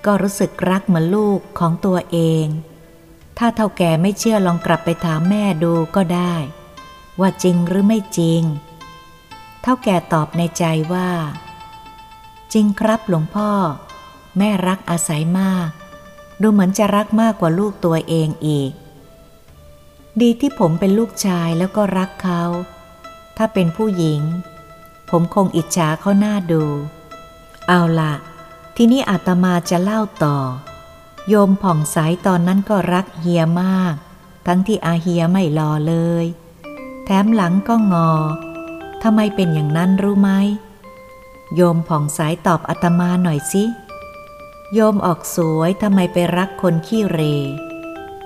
ก็รู้สึกรักเหมือนลูกของตัวเอง ถ้าเท่าแก่ไม่เชื่อลองกลับไปถามแม่ดูก็ได้ ว่าจริงหรือไม่จริง เท่าแก่ตอบในใจว่า จริงครับหลวงพ่อ แม่รักอาศัยมาก ดูเหมือนจะรักมากกว่าลูกตัวเองอีก ดีที่ผมเป็นลูกชายแล้วก็รักเขา ถ้าเป็นผู้หญิง ผมคงอิจฉาเขาหน้าดู เอาละทีนี้อาตมาจะเล่าต่อ โยมผ่องใสตอนนั้นก็รักเฮียมาก ทั้งที่อาเฮียไม่รอเลย แถมหลังก็งอทำไมเป็นอย่างนั้นรู้ไหมโยมผ่องใสตอบอาตมาหน่อยสิ โยมออกสวยทำไมไปรักคนขี้เร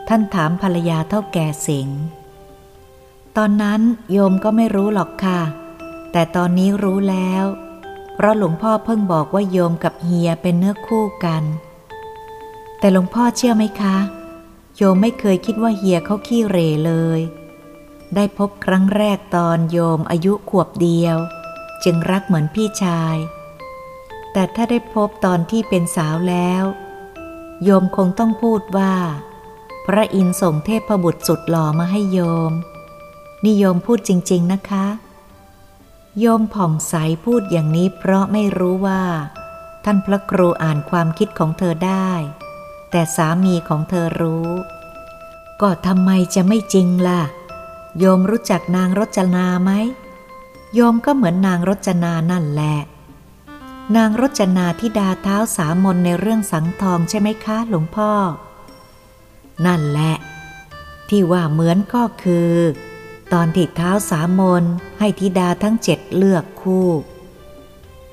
ท่านถามภรรยาเท่าแก่สิง ตอนนั้นโยมก็ไม่รู้หรอกค่ะ แต่ตอนนี้รู้แล้ว เพราะหลวงพ่อเพิ่งบอกว่าโยมกับเฮียเป็นเนื้อคู่กัน แต่หลวงพ่อเชื่อไหมคะ โยมไม่เคยคิดว่าเฮียเขาขี้เรเลย ได้พบครั้งแรกตอนโยมอายุขวบเดียว จึงรักเหมือนพี่ชาย แต่ถ้าได้พบตอนที่เป็นสาวแล้ว โยมคงต้องพูดว่า พระอินทร์ส่งเทพบุตรสุดหล่อมาให้โยม นิยมพูดจริง ๆนะคะ โยมผ่องใสพูดอย่างนี้เพราะไม่รู้ว่า ท่านพระครูอ่านความคิดของเธอได้ แต่สามีของเธอรู้ ก็ทำไมจะไม่จริงล่ะ โยมรู้จักนางรจนาไหมโยมก็เหมือนนางรจนานั่นแหละ นางรจนาที่ดาเท้าสามนในเรื่องสังทองใช่ไหมคะหลวงพ่อ นั่นแหละ ที่ว่าเหมือนก็คือ ตอนที่เท้าสามนให้ธิดาทั้งเจ็ดเลือกคู่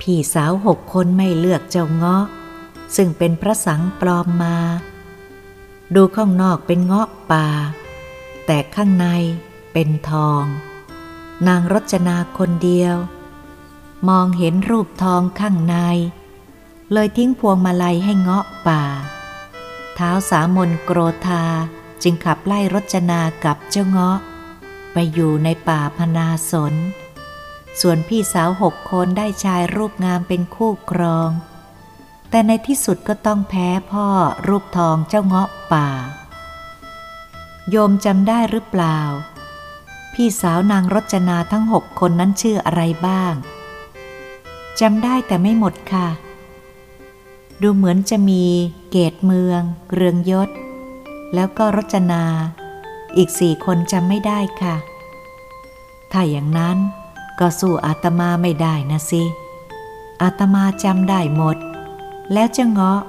พี่สาวหกคนไม่เลือกเจ้าเงาะ ซึ่งเป็นพระสังปลอมมา ดูข้างนอกเป็นเงาะป่า แต่ข้างในเป็นทอง นางรจนาคนเดียว มองเห็นรูปทองข้างใน เลยทิ้งพวงมาลัยให้เงาะป่า เท้าสามนโกรธาจึงขับไล่รจนากับเจ้าเงาะ ไปอยู่ในป่าพนาสน ส่วนพี่สาวหกคนได้ชายรูปงามเป็นคู่ครอง แต่ในที่สุดก็ต้องแพ้พ่อรูปทองเจ้าเงาะป่า โยมจำได้หรือเปล่า พี่สาวนางรจนาทั้งหกคนนั้นชื่ออะไรบ้าง จำได้แต่ไม่หมดค่ะ ดูเหมือนจะมีเกตเมือง เรืองยศ แล้วก็รจนา อีกสี่คนจำไม่ได้ค่ะ ถ้าอย่างนั้นก็สู้อาตมาไม่ได้นะสิ อาตมาจำได้หมด แล้วจะเงาะ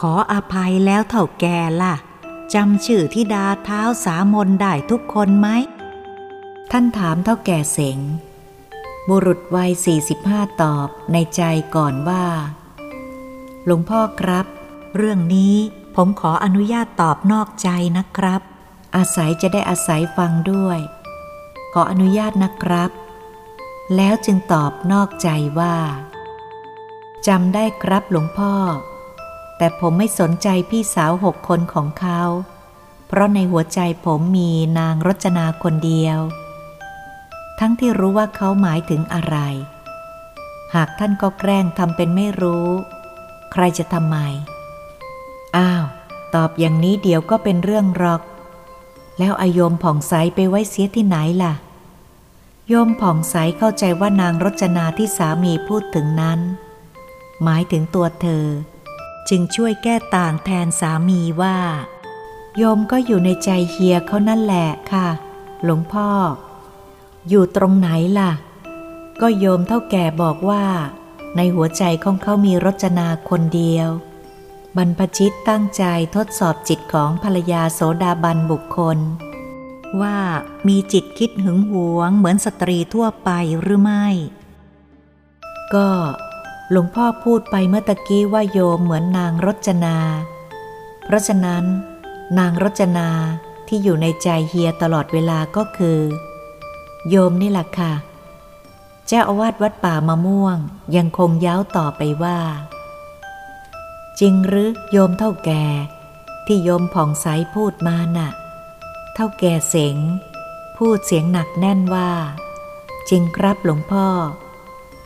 ขออภัยแล้วเถ่าแก่ล่ะจำชื่อที่ดาเท้าสามนได้ทุกคนไหม ท่านถามเท่าแก่เสง บุรุษวัยสี่สิบห้าตอบในใจก่อนว่า หลวงพ่อครับ เรื่องนี้ผผมขออนุญาตตอบนอกใจนะครับ อาศัยจะได้อาศัยฟังด้วย ขออนุญาตนะครับ แล้วจึงตอบนอกใจว่าจำได้ครับหลวงพ่อ แต่ผมไม่สนใจพี่สาวหกคนของเขา เพราะในหัวใจผมมีนางรจนาคนเดียว ทั้งที่รู้ว่าเขาหมายถึงอะไร หากท่านก็แกล้งทำเป็นไม่รู้ ใครจะทำไม อ้าว ตอบอย่างนี้เดี๋ยวก็เป็นเรื่องรอก แล้วอายมผ่องใสไปไว้เสียที่ไหนล่ะ โยมผ่องใสเข้าใจว่านางรจนาที่สามีพูดถึงนั้น หมายถึงตัวเธอ จึงช่วยแก้ต่างแทนสามีว่า โยมก็อยู่ในใจเฮียเขานั่นแหละค่ะ หลวงพ่อ อยู่ตรงไหนล่ะ ก็โยมเท่าแก่บอกว่า ในหัวใจของเขามีรจนาคนเดียว บรรพชิตตั้งใจทดสอบจิตของภรรยาโสดาบันบุคคล ว่ามีจิตคิดหึงหวงเหมือนสตรีทั่วไปหรือไม่ ก็หลวงพ่อพูดไปเมื่อตะกี้ว่าโยมเหมือนนางรจนา เพราะฉะนั้น นางรจนาที่อยู่ในใจเฮียตลอดเวลาก็คือ โยมนี่แหละค่ะ เจ้าอาวาสวัดป่ามะม่วงยังคงย้าวต่อไปว่า จริงหรือโยมเท่าแก่ ที่โยมผ่องใสพูดมาน่ะ เท่าแก่เสงพูดเสียงหนักแน่นว่า จริงครับหลวงพ่อ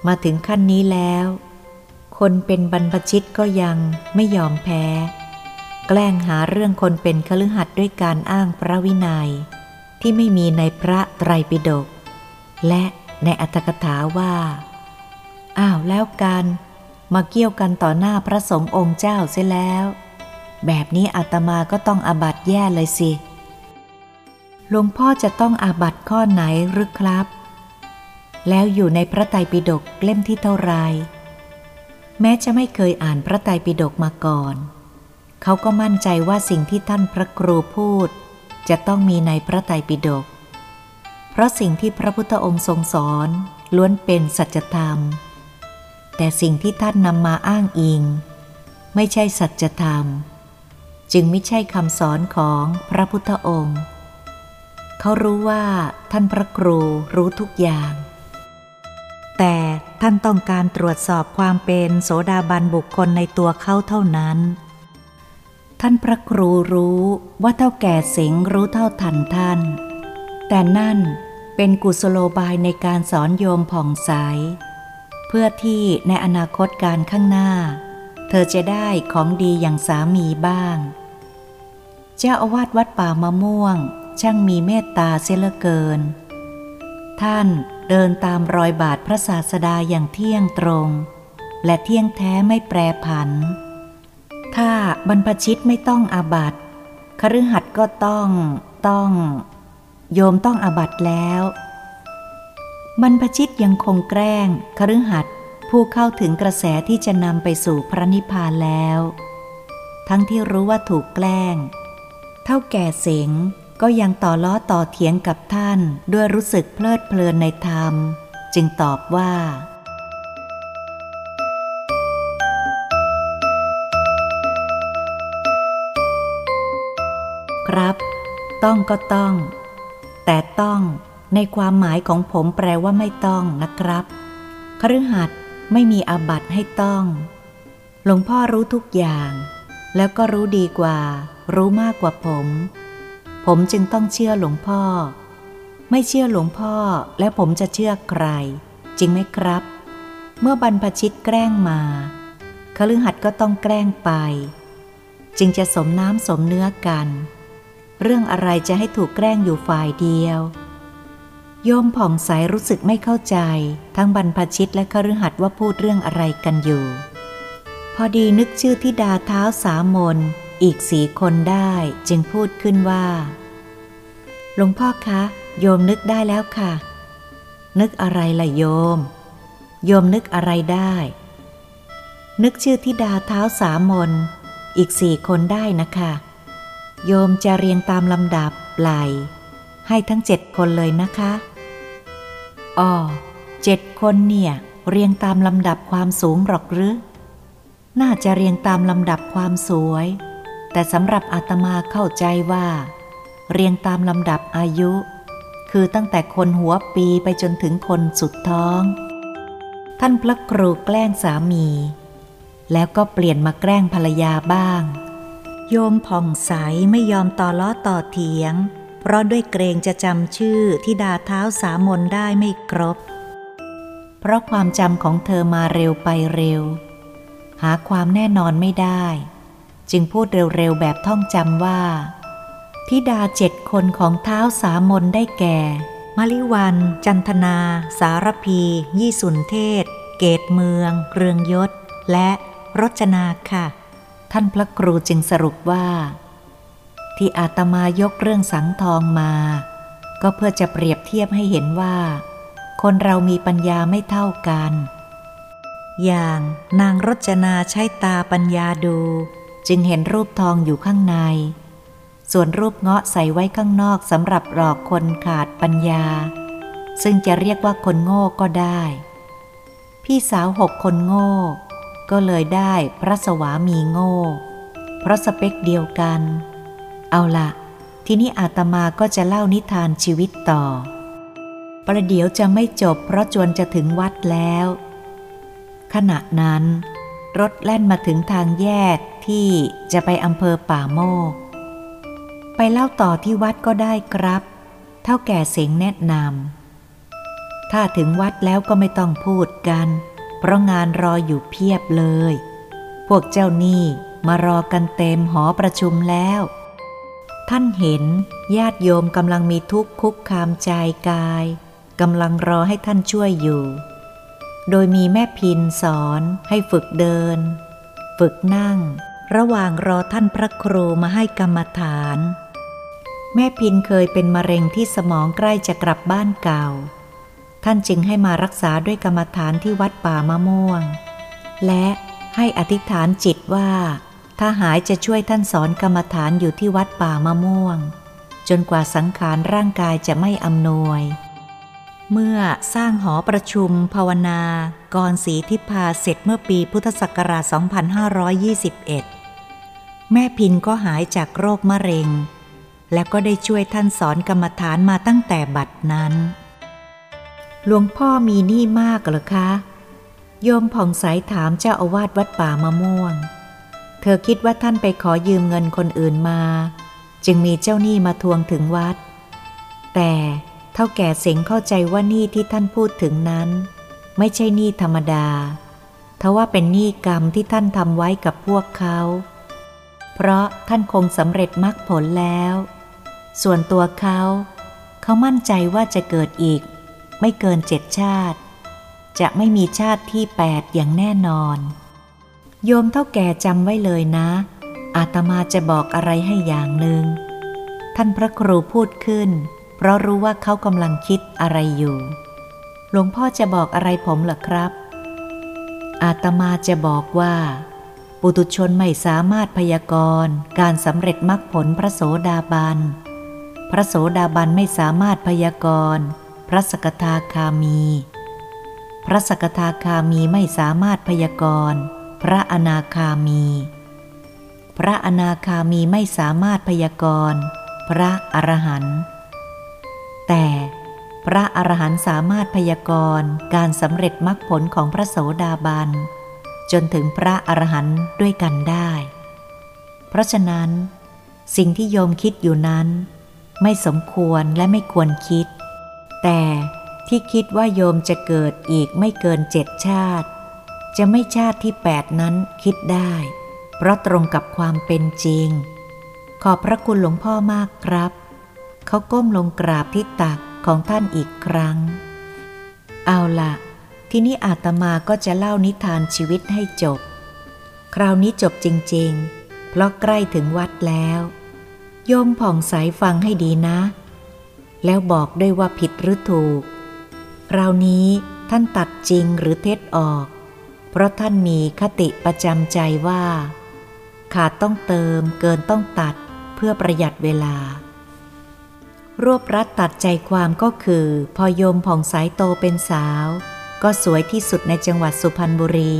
มาถึงขั้นนี้แล้ว คนเป็นบรรพชิตก็ยังไม่ยอมแพ้ แกล้งหาเรื่องคนเป็นคฤหัสถ์ด้วยการอ้างพระวินัยที่ไม่มีในพระไตรปิฎก และในอัตถกถาว่า อ้าวแล้วกันมาเกี่ยวกันต่อหน้าพระสงฆ์องค์เจ้าเสียแล้ว แบบนี้อาตมาก็ต้องอาบัตแย่เลยสิ หลวงพ่อจะต้องอาบัตข้อไหนหรือครับ แล้วอยู่ในพระไตรปิฎกเล่มที่เท่าไรแม้จะไม่เคยอ่านพระไตรปิฎกมาก่อน เขาก็มั่นใจว่าสิ่งที่ท่านพระครูพูด จะต้องมีในพระไตรปิฎก เพราะสิ่งที่พระพุทธองค์ทรงสอนล้วนเป็นสัจธรรม แต่สิ่งที่ท่านนำมาอ้างอิง ไม่ใช่สัจธรรม จึงไม่ใช่คำสอนของพระพุทธองค์ เขารู้ว่าท่านพระครูรู้ทุกอย่าง แต่ท่านต้องการตรวจสอบความเป็นโสดาบันบุคคลในตัวเขาเท่านั้น ท่านพระครูรู้ว่าเท่าแก่สิงรู้เท่าทันท่าน แต่นั่นเป็นกุศโลบายในการสอนโยมผ่องใส เพื่อที่ในอนาคตการข้างหน้า เธอจะได้ของดีอย่างสามีบ้าง เจ้าอาวาสวัดป่ามะม่วง ช่างมีเมตตาเสียเหลือเกิน ท่านเดินตามรอยบาทพระศาสดาอย่างเที่ยงตรง และเที่ยงแท้ไม่แปรผัน ถ้าบรรพชิตไม่ต้องอาบัติคฤหัสถ์ก็ต้องต้อง โยมต้องอาบัตแล้ว บรรพชิตยังคงแกล้งคฤหัสถ์ผู้เข้าถึงกระแสที่จะนำไปสู่พระนิพพานแล้ว ทั้งที่รู้ว่าถูกแกล้ง เท่าแก่เสงก็ยังต่อล้อต่อเถียงกับท่านด้วยรู้สึกเพลิดเพลินในธรรม จึงตอบว่าครับ ต้องก็ต้อง แต่ต้องในความหมายของผมแปลว่าไม่ต้องนะครับคฤหัสถ์ไม่มีอาบัตให้ต้อง หลวงพ่อรู้ทุกอย่าง แล้วก็รู้ดีกว่า รู้มากกว่าผม ผมจึงต้องเชื่อหลวงพ่อ ไม่เชื่อหลวงพ่อแล้วผมจะเชื่อใคร จริงไหมครับ เมื่อบรรพชิตแกล้งมาคฤหัสถ์ก็ต้องแกล้งไป จึงจะสมน้ำสมเนื้อกัน เรื่องอะไรจะให้ถูกแกล้งอยู่ฝ่ายเดียว โยมผ่องใสรู้สึกไม่เข้าใจ ทั้งบรรพชิตและคฤหัสถ์ว่าพูดเรื่องอะไรกันอยู่ พอดีนึกชื่อทิดาเท้าสามน อีกสีคนได้จึงพูดขึ้นว่าหลวงพ่อคะ โยมนึกได้แล้วค่ะ นึกอะไรล่ะโยม โยมนึกอะไรได้ นึกชื่อทิดาเท้าสามน อีกสี่คนได้นะคะ โยมจะเรียงตามลำดับไหลให้ทั้งเจ็ดคนเลยนะคะอ๋อเจ็ดคนเนี่ย เรียงตามลำดับความสูงหรอกหรือ น่าจะเรียงตามลำดับความสวย แต่สำหรับอาตมาเข้าใจว่า เรียงตามลำดับอายุ คือตั้งแต่คนหัวปีไปจนถึงคนสุดท้อง ท่านพระครูแกล้งสามี แล้วก็เปลี่ยนมาแกล้งภรรยาบ้าง โยมผ่องใสไม่ยอมต่อล้อต่อเถียง เพราะด้วยเกรงจะจำชื่อที่ดาเท้าสามนได้ไม่ครบ เพราะความจำของเธอมาเร็วไปเร็ว หาความแน่นอนไม่ได้ จึงพูดเร็วๆแบบท่องจำว่าทิดาเจ็ดคนของเท้าสามนได้แก่ มลิวัน จันทนา สารพี ยี่สุนเทศ เกตเมือง เรืองยศ และรจนาค่ะ ท่านพระครูจึงสรุปว่า ที่อาตมายกเรื่องสังทองมา ก็เพื่อจะเปรียบเทียบให้เห็นว่า คนเรามีปัญญาไม่เท่ากัน อย่างนางรจนาใช้ตาปัญญาดู จึงเห็นรูปทองอยู่ข้างใน ส่วนรูปเงาะใส่ไว้ข้างนอกสำหรับหลอกคนขาดปัญญา ซึ่งจะเรียกว่าคนโง่ก็ได้ พี่สาวหกคนโง่ ก็เลยได้พระสวามีโง่ เพราะสเปคเดียวกัน เอาละทีนี้อาตมาก็จะเล่านิทานชีวิตต่อ ประเดี๋ยวจะไม่จบเพราะจวนจะถึงวัดแล้ว ขณะนั้น รถแล่นมาถึงทางแยกที่จะไปอำเภอป่าโมก ไปเล่าต่อที่วัดก็ได้ครับ เท่าแก่เสียงแนะนำถ้าถึงวัดแล้วก็ไม่ต้องพูดกัน เพราะงานรออยู่เพียบเลย พวกเจ้าหนี้มารอกันเต็มหอประชุมแล้ว ท่านเห็นญาติโยมกำลังมีทุกข์คุกคามใจกายกำลังรอให้ท่านช่วยอยู่ โดยมีแม่พินสอนให้ฝึกเดิน ฝึกนั่ง ระหว่างรอท่านพระครูมาให้กรรมฐาน แม่พินเคยเป็นมะเร็งที่สมองใกล้จะกลับบ้านเก่า ท่านจึงให้มารักษาด้วยกรรมฐานที่วัดป่ามะม่วง และให้อธิษฐานจิตว่า ถ้าหายจะช่วยท่านสอนกรรมฐานอยู่ที่วัดป่ามะม่วง จนกว่าสังขารร่างกายจะไม่อำนวย เมื่อสร้างหอประชุมภาวนากรศรีทิพาเสร็จเมื่อปีพุทธศักราช 2521 แม่พินก็หายจากโรคมะเร็ง และก็ได้ช่วยท่านสอนกรรมฐานมาตั้งแต่บัดนั้น หลวงพ่อมีหนี้มากเหรอคะ โยมผ่องใสถามเจ้าอาวาสวัดป่ามะม่วง เธอคิดว่าท่านไปขอยืมเงินคนอื่นมา จึงมีเจ้าหนี้มาทวงถึงวัด แต่เท่าแก่เสงเข้าใจว่าหนี้ที่ท่านพูดถึงนั้น ไม่ใช่หนี้ธรรมดาทว่าเป็นหนี้กรรมที่ท่านทำไว้กับพวกเขา เพราะท่านคงสำเร็จมรรคผลแล้ว ส่วนตัวเขา เขามั่นใจว่าจะเกิดอีก ไม่เกินเจ็ดชาติ จะไม่มีชาติที่แปดอย่างแน่นอน โยมเท่าแก่จำไว้เลยนะ อาตมาจะบอกอะไรให้อย่างหนึ่ง ท่านพระครูพูดขึ้น เพราะรู้ว่าเขากำลังคิดอะไรอยู่ หลวงพ่อจะบอกอะไรผมหรอครับ อาตมาจะบอกว่าปุตุชนไม่สามารถพยากรณ์การสำเร็จมรรคผลพระโสดาบัน พระโสดาบันไม่สามารถพยากรณ์ ระสกทาคามี พระสกทาคามีไม่สามารถพยากรณ์ พระอนาคามี พระอนาคามีไม่สามารถพยากรณ์ พระอรหันต์แต่พระอรหันต์สามารถพยากรณ์การสำเร็จมรรคผลของพระโสดาบัน จนถึงพระอรหันต์ด้วยกันได้ เพราะฉะนั้น สิ่งที่โยมคิดอยู่นั้น ไม่สมควรและไม่ควรคิด แต่ที่คิดว่าโยมจะเกิดอีกไม่เกินเจ็ดชาติ จะไม่ชาติที่แปดนั้นคิดได้ เพราะตรงกับความเป็นจริง ขอบพระคุณหลวงพ่อมากครับ เขาก้มลงกราบที่ตักของท่านอีกครั้ง เอาละ ทีนี้อาตมาก็จะเล่านิทานชีวิตให้จบ คราวนี้จบจริง ๆ เพราะใกล้ถึงวัดแล้ว โยมผ่องใสฟังให้ดีนะ แล้วบอกด้วยว่าผิดหรือถูก คราวนี้ท่านตัดจริงหรือเท็จออก เพราะท่านมีคติประจำใจว่า ขาดต้องเติมเกินต้องตัดเพื่อประหยัดเวลา รวบรัดตัดใจความก็คือ พอโยมผ่องใสโตเป็นสาว ก็สวยที่สุดในจังหวัดสุพรรณบุรี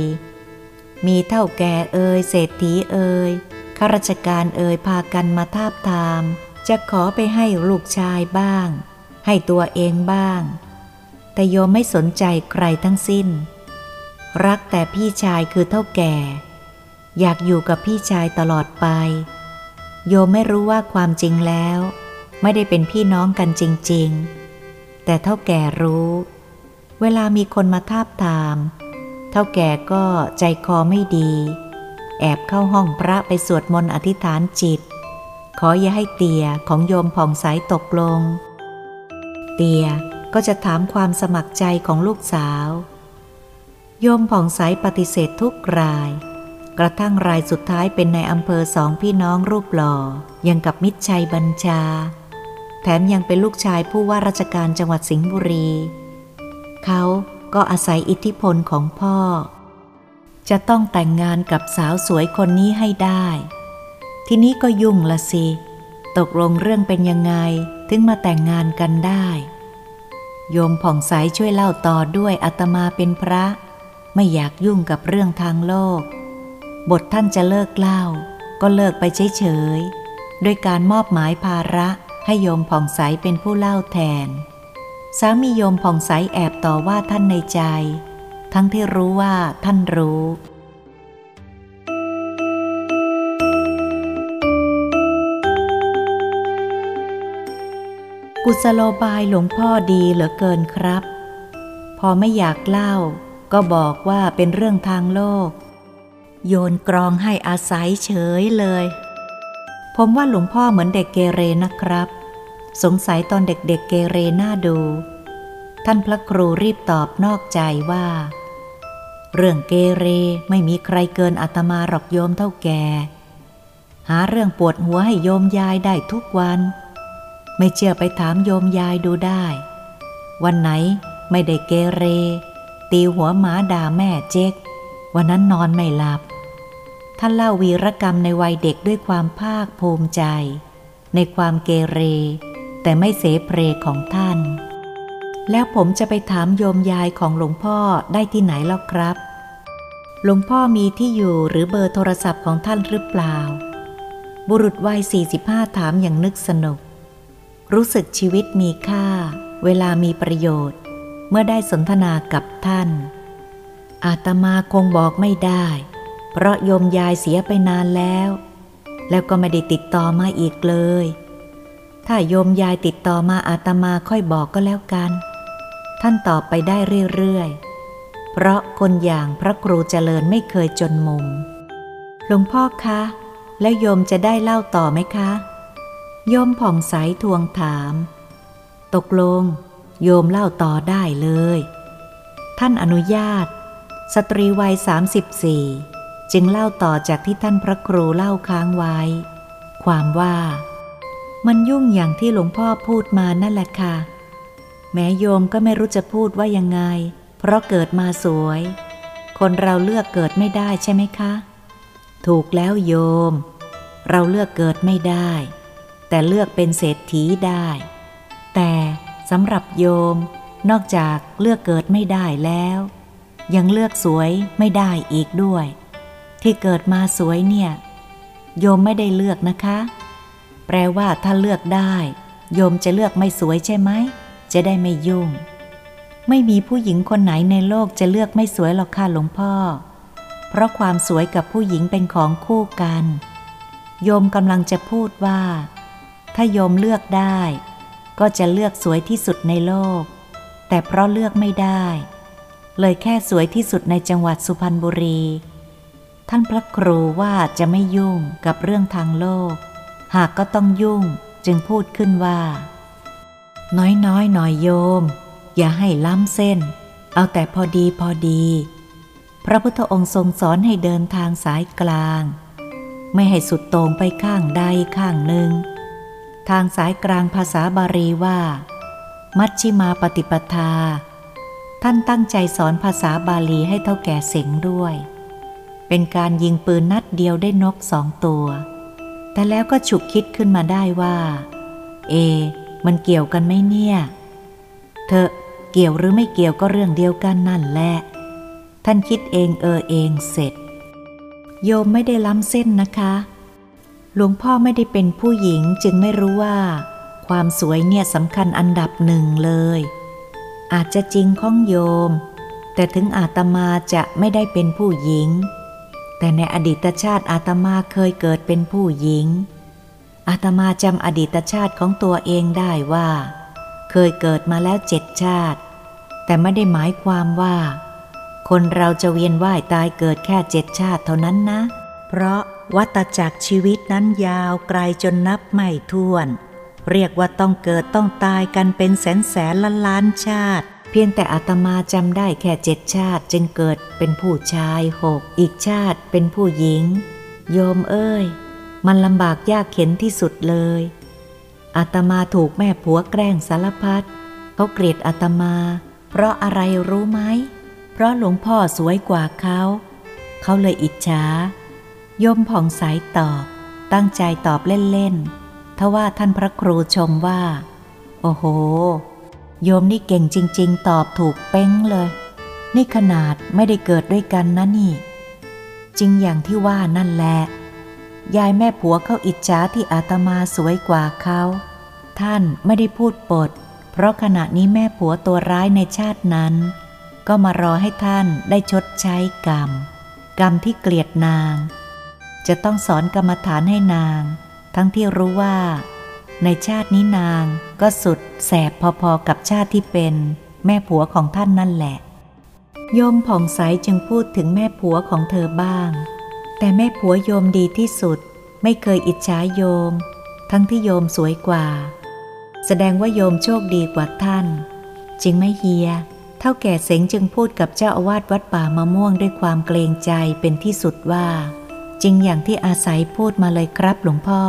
มีเท่าแก่เอ่ยเศรษฐีเอ่ยขข้าราชการเอ่ยพากันมาทาบทาม จะขอไปให้ลูกชายบ้าง ให้ตัวเองบ้าง แต่โยมไม่สนใจใครทั้งสิ้น รักแต่พี่ชายคือเท่าแก่ อยากอยู่กับพี่ชายตลอดไป โยมไม่รู้ว่าความจริงแล้ว ไม่ได้เป็นพี่น้องกันจริง ๆ แต่เท่าแก่รู้ เวลามีคนมาทาบทาม เท่าแก่ก็ใจคอไม่ดี แอบเข้าห้องพระไปสวดมนต์อธิษฐานจิต ออย่าให้เตียของโยมผ่องใสตกลง เตียก็จะถามความสมัครใจของลูกสาว โยมผ่องใสปฏิเสธทุกราย กระทั่งรายสุดท้ายเป็นในอำเภอสองพี่น้องรูปหล่อยังกับมิตรชัยบัญชา แถมยังเป็นลูกชายผู้ว่าราชการจังหวัดสิงห์บุรี เขาก็อาศัยอิทธิพลของพ่อ จะต้องแต่งงานกับสาวสวยคนนี้ให้ได้ ทีนี้ก็ยุ่งละสิ ตกลงเรื่องเป็นยังไง ถึงมาแต่งงานกันได้ โยมผ่องใสช่วยเล่าต่อด้วยอาตมาเป็นพระ ไม่อยากยุ่งกับเรื่องทางโลก บทท่านจะเลิกเล่า ก็เลิกไปเฉยๆด้วยการมอบหมายภาระให้โยมผ่องใสเป็นผู้เล่าแทน สามีโยมผ่องใสแอบต่อว่าท่านในใจ ทั้งที่รู้ว่าท่านรู้ กุศโลบายหลวงพ่อดีเหลือเกินครับ พอไม่อยากเล่า ก็บอกว่าเป็นเรื่องทางโลก โยนกรองให้อาศัยเฉยเลย ผมว่าหลวงพ่อเหมือนเด็กเกเรนะครับ สงสัยตอนเด็กๆเเกเรน่าดู ท่านพระครูรีบตอบนอกใจว่า เรื่องเกเรไม่มีใครเกินอาตมาหรอกโยมเท่าแก่ หาเรื่องปวดหัวให้โยมยายได้ทุกวัน ไม่เชื่อไปถามโยมยายดูได้ วันไหนไม่ได้เกเร ตีหัวหมาด่าแม่เจ๊ก วันนั้นนอนไม่หลับ ท่านเล่าวีรกรรมในวัยเด็กด้วยความภาคภูมิใจ ในความเกเร แต่ไม่เสเพรของท่าน แล้วผมจะไปถามโยมยายของหลวงพ่อได้ที่ไหนแล้วครับ หลวงพ่อมีที่อยู่หรือเบอร์โทรศัพท์ของท่านหรือเปล่า บุรุษวัย45 ถามอย่างนึกสนุก รู้สึกชีวิตมีค่า เวลามีประโยชน์ เมื่อได้สนทนากับท่าน อาตมาคงบอกไม่ได้ เพราะโยมยายเสียไปนานแล้ว แล้วก็ไม่ได้ติดต่อมาอีกเลย ถ้าโยมยายติดต่อมาอาตมาค่อยบอกก็แล้วกัน ท่านตอบไปได้เรื่อยๆ เพราะคนอย่างพระครูเจริญไม่เคยจนมุม หลวงพ่อคะ แล้วโยมจะได้เล่าต่อไหมคะ โยมผ่องใสทวงถาม ตกลง โยมเล่าต่อได้เลย ท่านอนุญาต สตรีวัยสามสิบสี่จึงเล่าต่อจากที่ท่านพระครูเล่าค้างไว้ ความว่า มันยุ่งอย่างที่หลวงพ่อพูดมานั่นแหละค่ะ แม้โยมก็ไม่รู้จะพูดว่ายังไง เพราะเกิดมาสวย คนเราเลือกเกิดไม่ได้ใช่ไหมคะ ถูกแล้วโยม เราเลือกเกิดไม่ได้ แต่เลือกเป็นเศรษฐีได้ แต่สำหรับโยมนอกจากเลือกเกิดไม่ได้แล้ว ยังเลือกสวยไม่ได้อีกด้วย ที่เกิดมาสวยเนี่ย โยมไม่ได้เลือกนะคะ แปลว่าถ้าเลือกได้ โยมจะเลือกไม่สวยใช่ไหมจะได้ไม่ยุ่ง ไม่มีผู้หญิงคนไหนในโลกจะเลือกไม่สวยหรอกค่ะหลวงพ่อ เพราะความสวยกับผู้หญิงเป็นของคู่กัน โยมกำลังจะพูดว่า ถ้าโยมเลือกได้ ก็จะเลือกสวยที่สุดในโลก แต่เพราะเลือกไม่ได้ เลยแค่สวยที่สุดในจังหวัดสุพรรณบุรี ท่านพระครูว่าจะไม่ยุ่งกับเรื่องทางโลก หากก็ต้องยุ่งจึงพูดขึ้นว่า น้อยน้อยหน่อยโยม อย่าให้ล้ำเส้น เอาแต่พอดีพอดี พระพุทธองค์ทรงสอนให้เดินทางสายกลาง ไม่ให้สุดโต่งไปข้างใดข้างหนึ่ง ทางสายกลางภาษาบาลีว่า มัชชิมาปฏิปทา ท่านตั้งใจสอนภาษาบาลีให้เท่าแก่เสงด้วย เป็นการยิงปืนนัดเดียวได้นกสองตัว แต่แล้วก็ฉุกคิดขึ้นมาได้ว่า เอ มันเกี่ยวกันไหมเนี่ย เธอเกี่ยวหรือไม่เกี่ยวก็เรื่องเดียวกันนั่นแหละ ท่านคิดเองเออเองเสร็จ โยมไม่ได้ล้ำเส้นนะคะ หลวงพ่อไม่ได้เป็นผู้หญิงจึงไม่รู้ว่า ความสวยเนี่ยสำคัญอันดับหนึ่งเลย อาจจะจริงข้องโยม แต่ถึงอาตมาจะไม่ได้เป็นผู้หญิง แต่ในอดีตชาติอาตมาเคยเกิดเป็นผู้หญิง อาตมาจำอดีตชาติของตัวเองได้ว่า เคยเกิดมาแล้วเจ็ดชาติ แต่ไม่ได้หมายความว่า คนเราจะเวียนว่ายตายเกิดแค่เจ็ดชาติเท่านั้นนะ เพราะวัตจักรชีวิตนั้นยาวไกลจนนับไม่ถ้วน เรียกว่าต้องเกิดต้องตายกันเป็นแสนแสนล้านล้านชาติ เพียงแต่อาตมาจำได้แค่เจ็ดชาติจึงเกิดเป็นผู้ชายหกอีกชาติเป็นผู้หญิง โยมเอ้ย มันลำบากยากเข็นที่สุดเลยอาตมาถูกแม่ผัวแกล้งสารพัดเขาเกลียดอาตมา เพราะอะไรรู้ไหม เพราะหลวงพ่อสวยกว่าเขา เขาเลยอิจฉา ยมผ่องใสตอบ ตั้งใจตอบเล่นๆทว่าท่านพระครูชมว่า โอ้โห โยมนี่เก่งจริง ๆ ตอบถูกเป้งเลย นี่ขนาดไม่ได้เกิดด้วยกันนะนี่ จริงอย่างที่ว่านั่นแหละ ยายแม่ผัวเขาอิจฉาที่อาตมาสวยกว่าเขา ท่านไม่ได้พูดปด เพราะขณะนี้แม่ผัวตัวร้ายในชาตินั้น ก็มารอให้ท่านได้ชดใช้กรรม กรรมที่เกลียดนาง จะต้องสอนกรรมฐานให้นาง ทั้งที่รู้ว่า ในชาตินี้นางก็สุดแสบพอๆกับชาติที่เป็นแม่ผัวของท่านนั่นแหละ โยมผ่องใสจึงพูดถึงแม่ผัวของเธอบ้าง แต่แม่ผัวโยมดีที่สุด ไม่เคยอิจฉาโยม ทั้งที่โยมสวยกว่า แสดงว่าโยมโชคดีกว่าท่าน จริงไหมเฮีย เท่าแก่เสงจึงพูดกับเจ้าอาวาสวัดป่ามะม่วงด้วยความเกรงใจเป็นที่สุดว่า จริงอย่างที่อาศัยพูดมาเลยครับหลวงพ่อ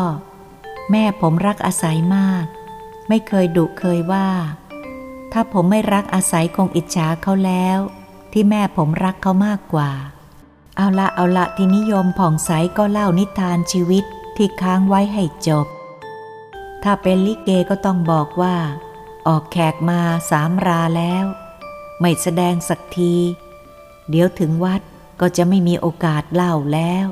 แม่ผมรักอาศัยมาก ไม่เคยดุเคยว่า ถ้าผมไม่รักอาศัยคงอิจฉาเขาแล้ว ที่แม่ผมรักเขามากกว่า เอาละเอาละที่นิยมผ่องใสก็เล่านิทานชีวิตที่ค้างไว้ให้จบ ถ้าเป็นลิเกก็ต้องบอกว่า ออกแขกมาสามราแล้ว ไม่แสดงสักที เดี๋ยวถึงวัดก็จะไม่มีโอกาสเล่าแล้ว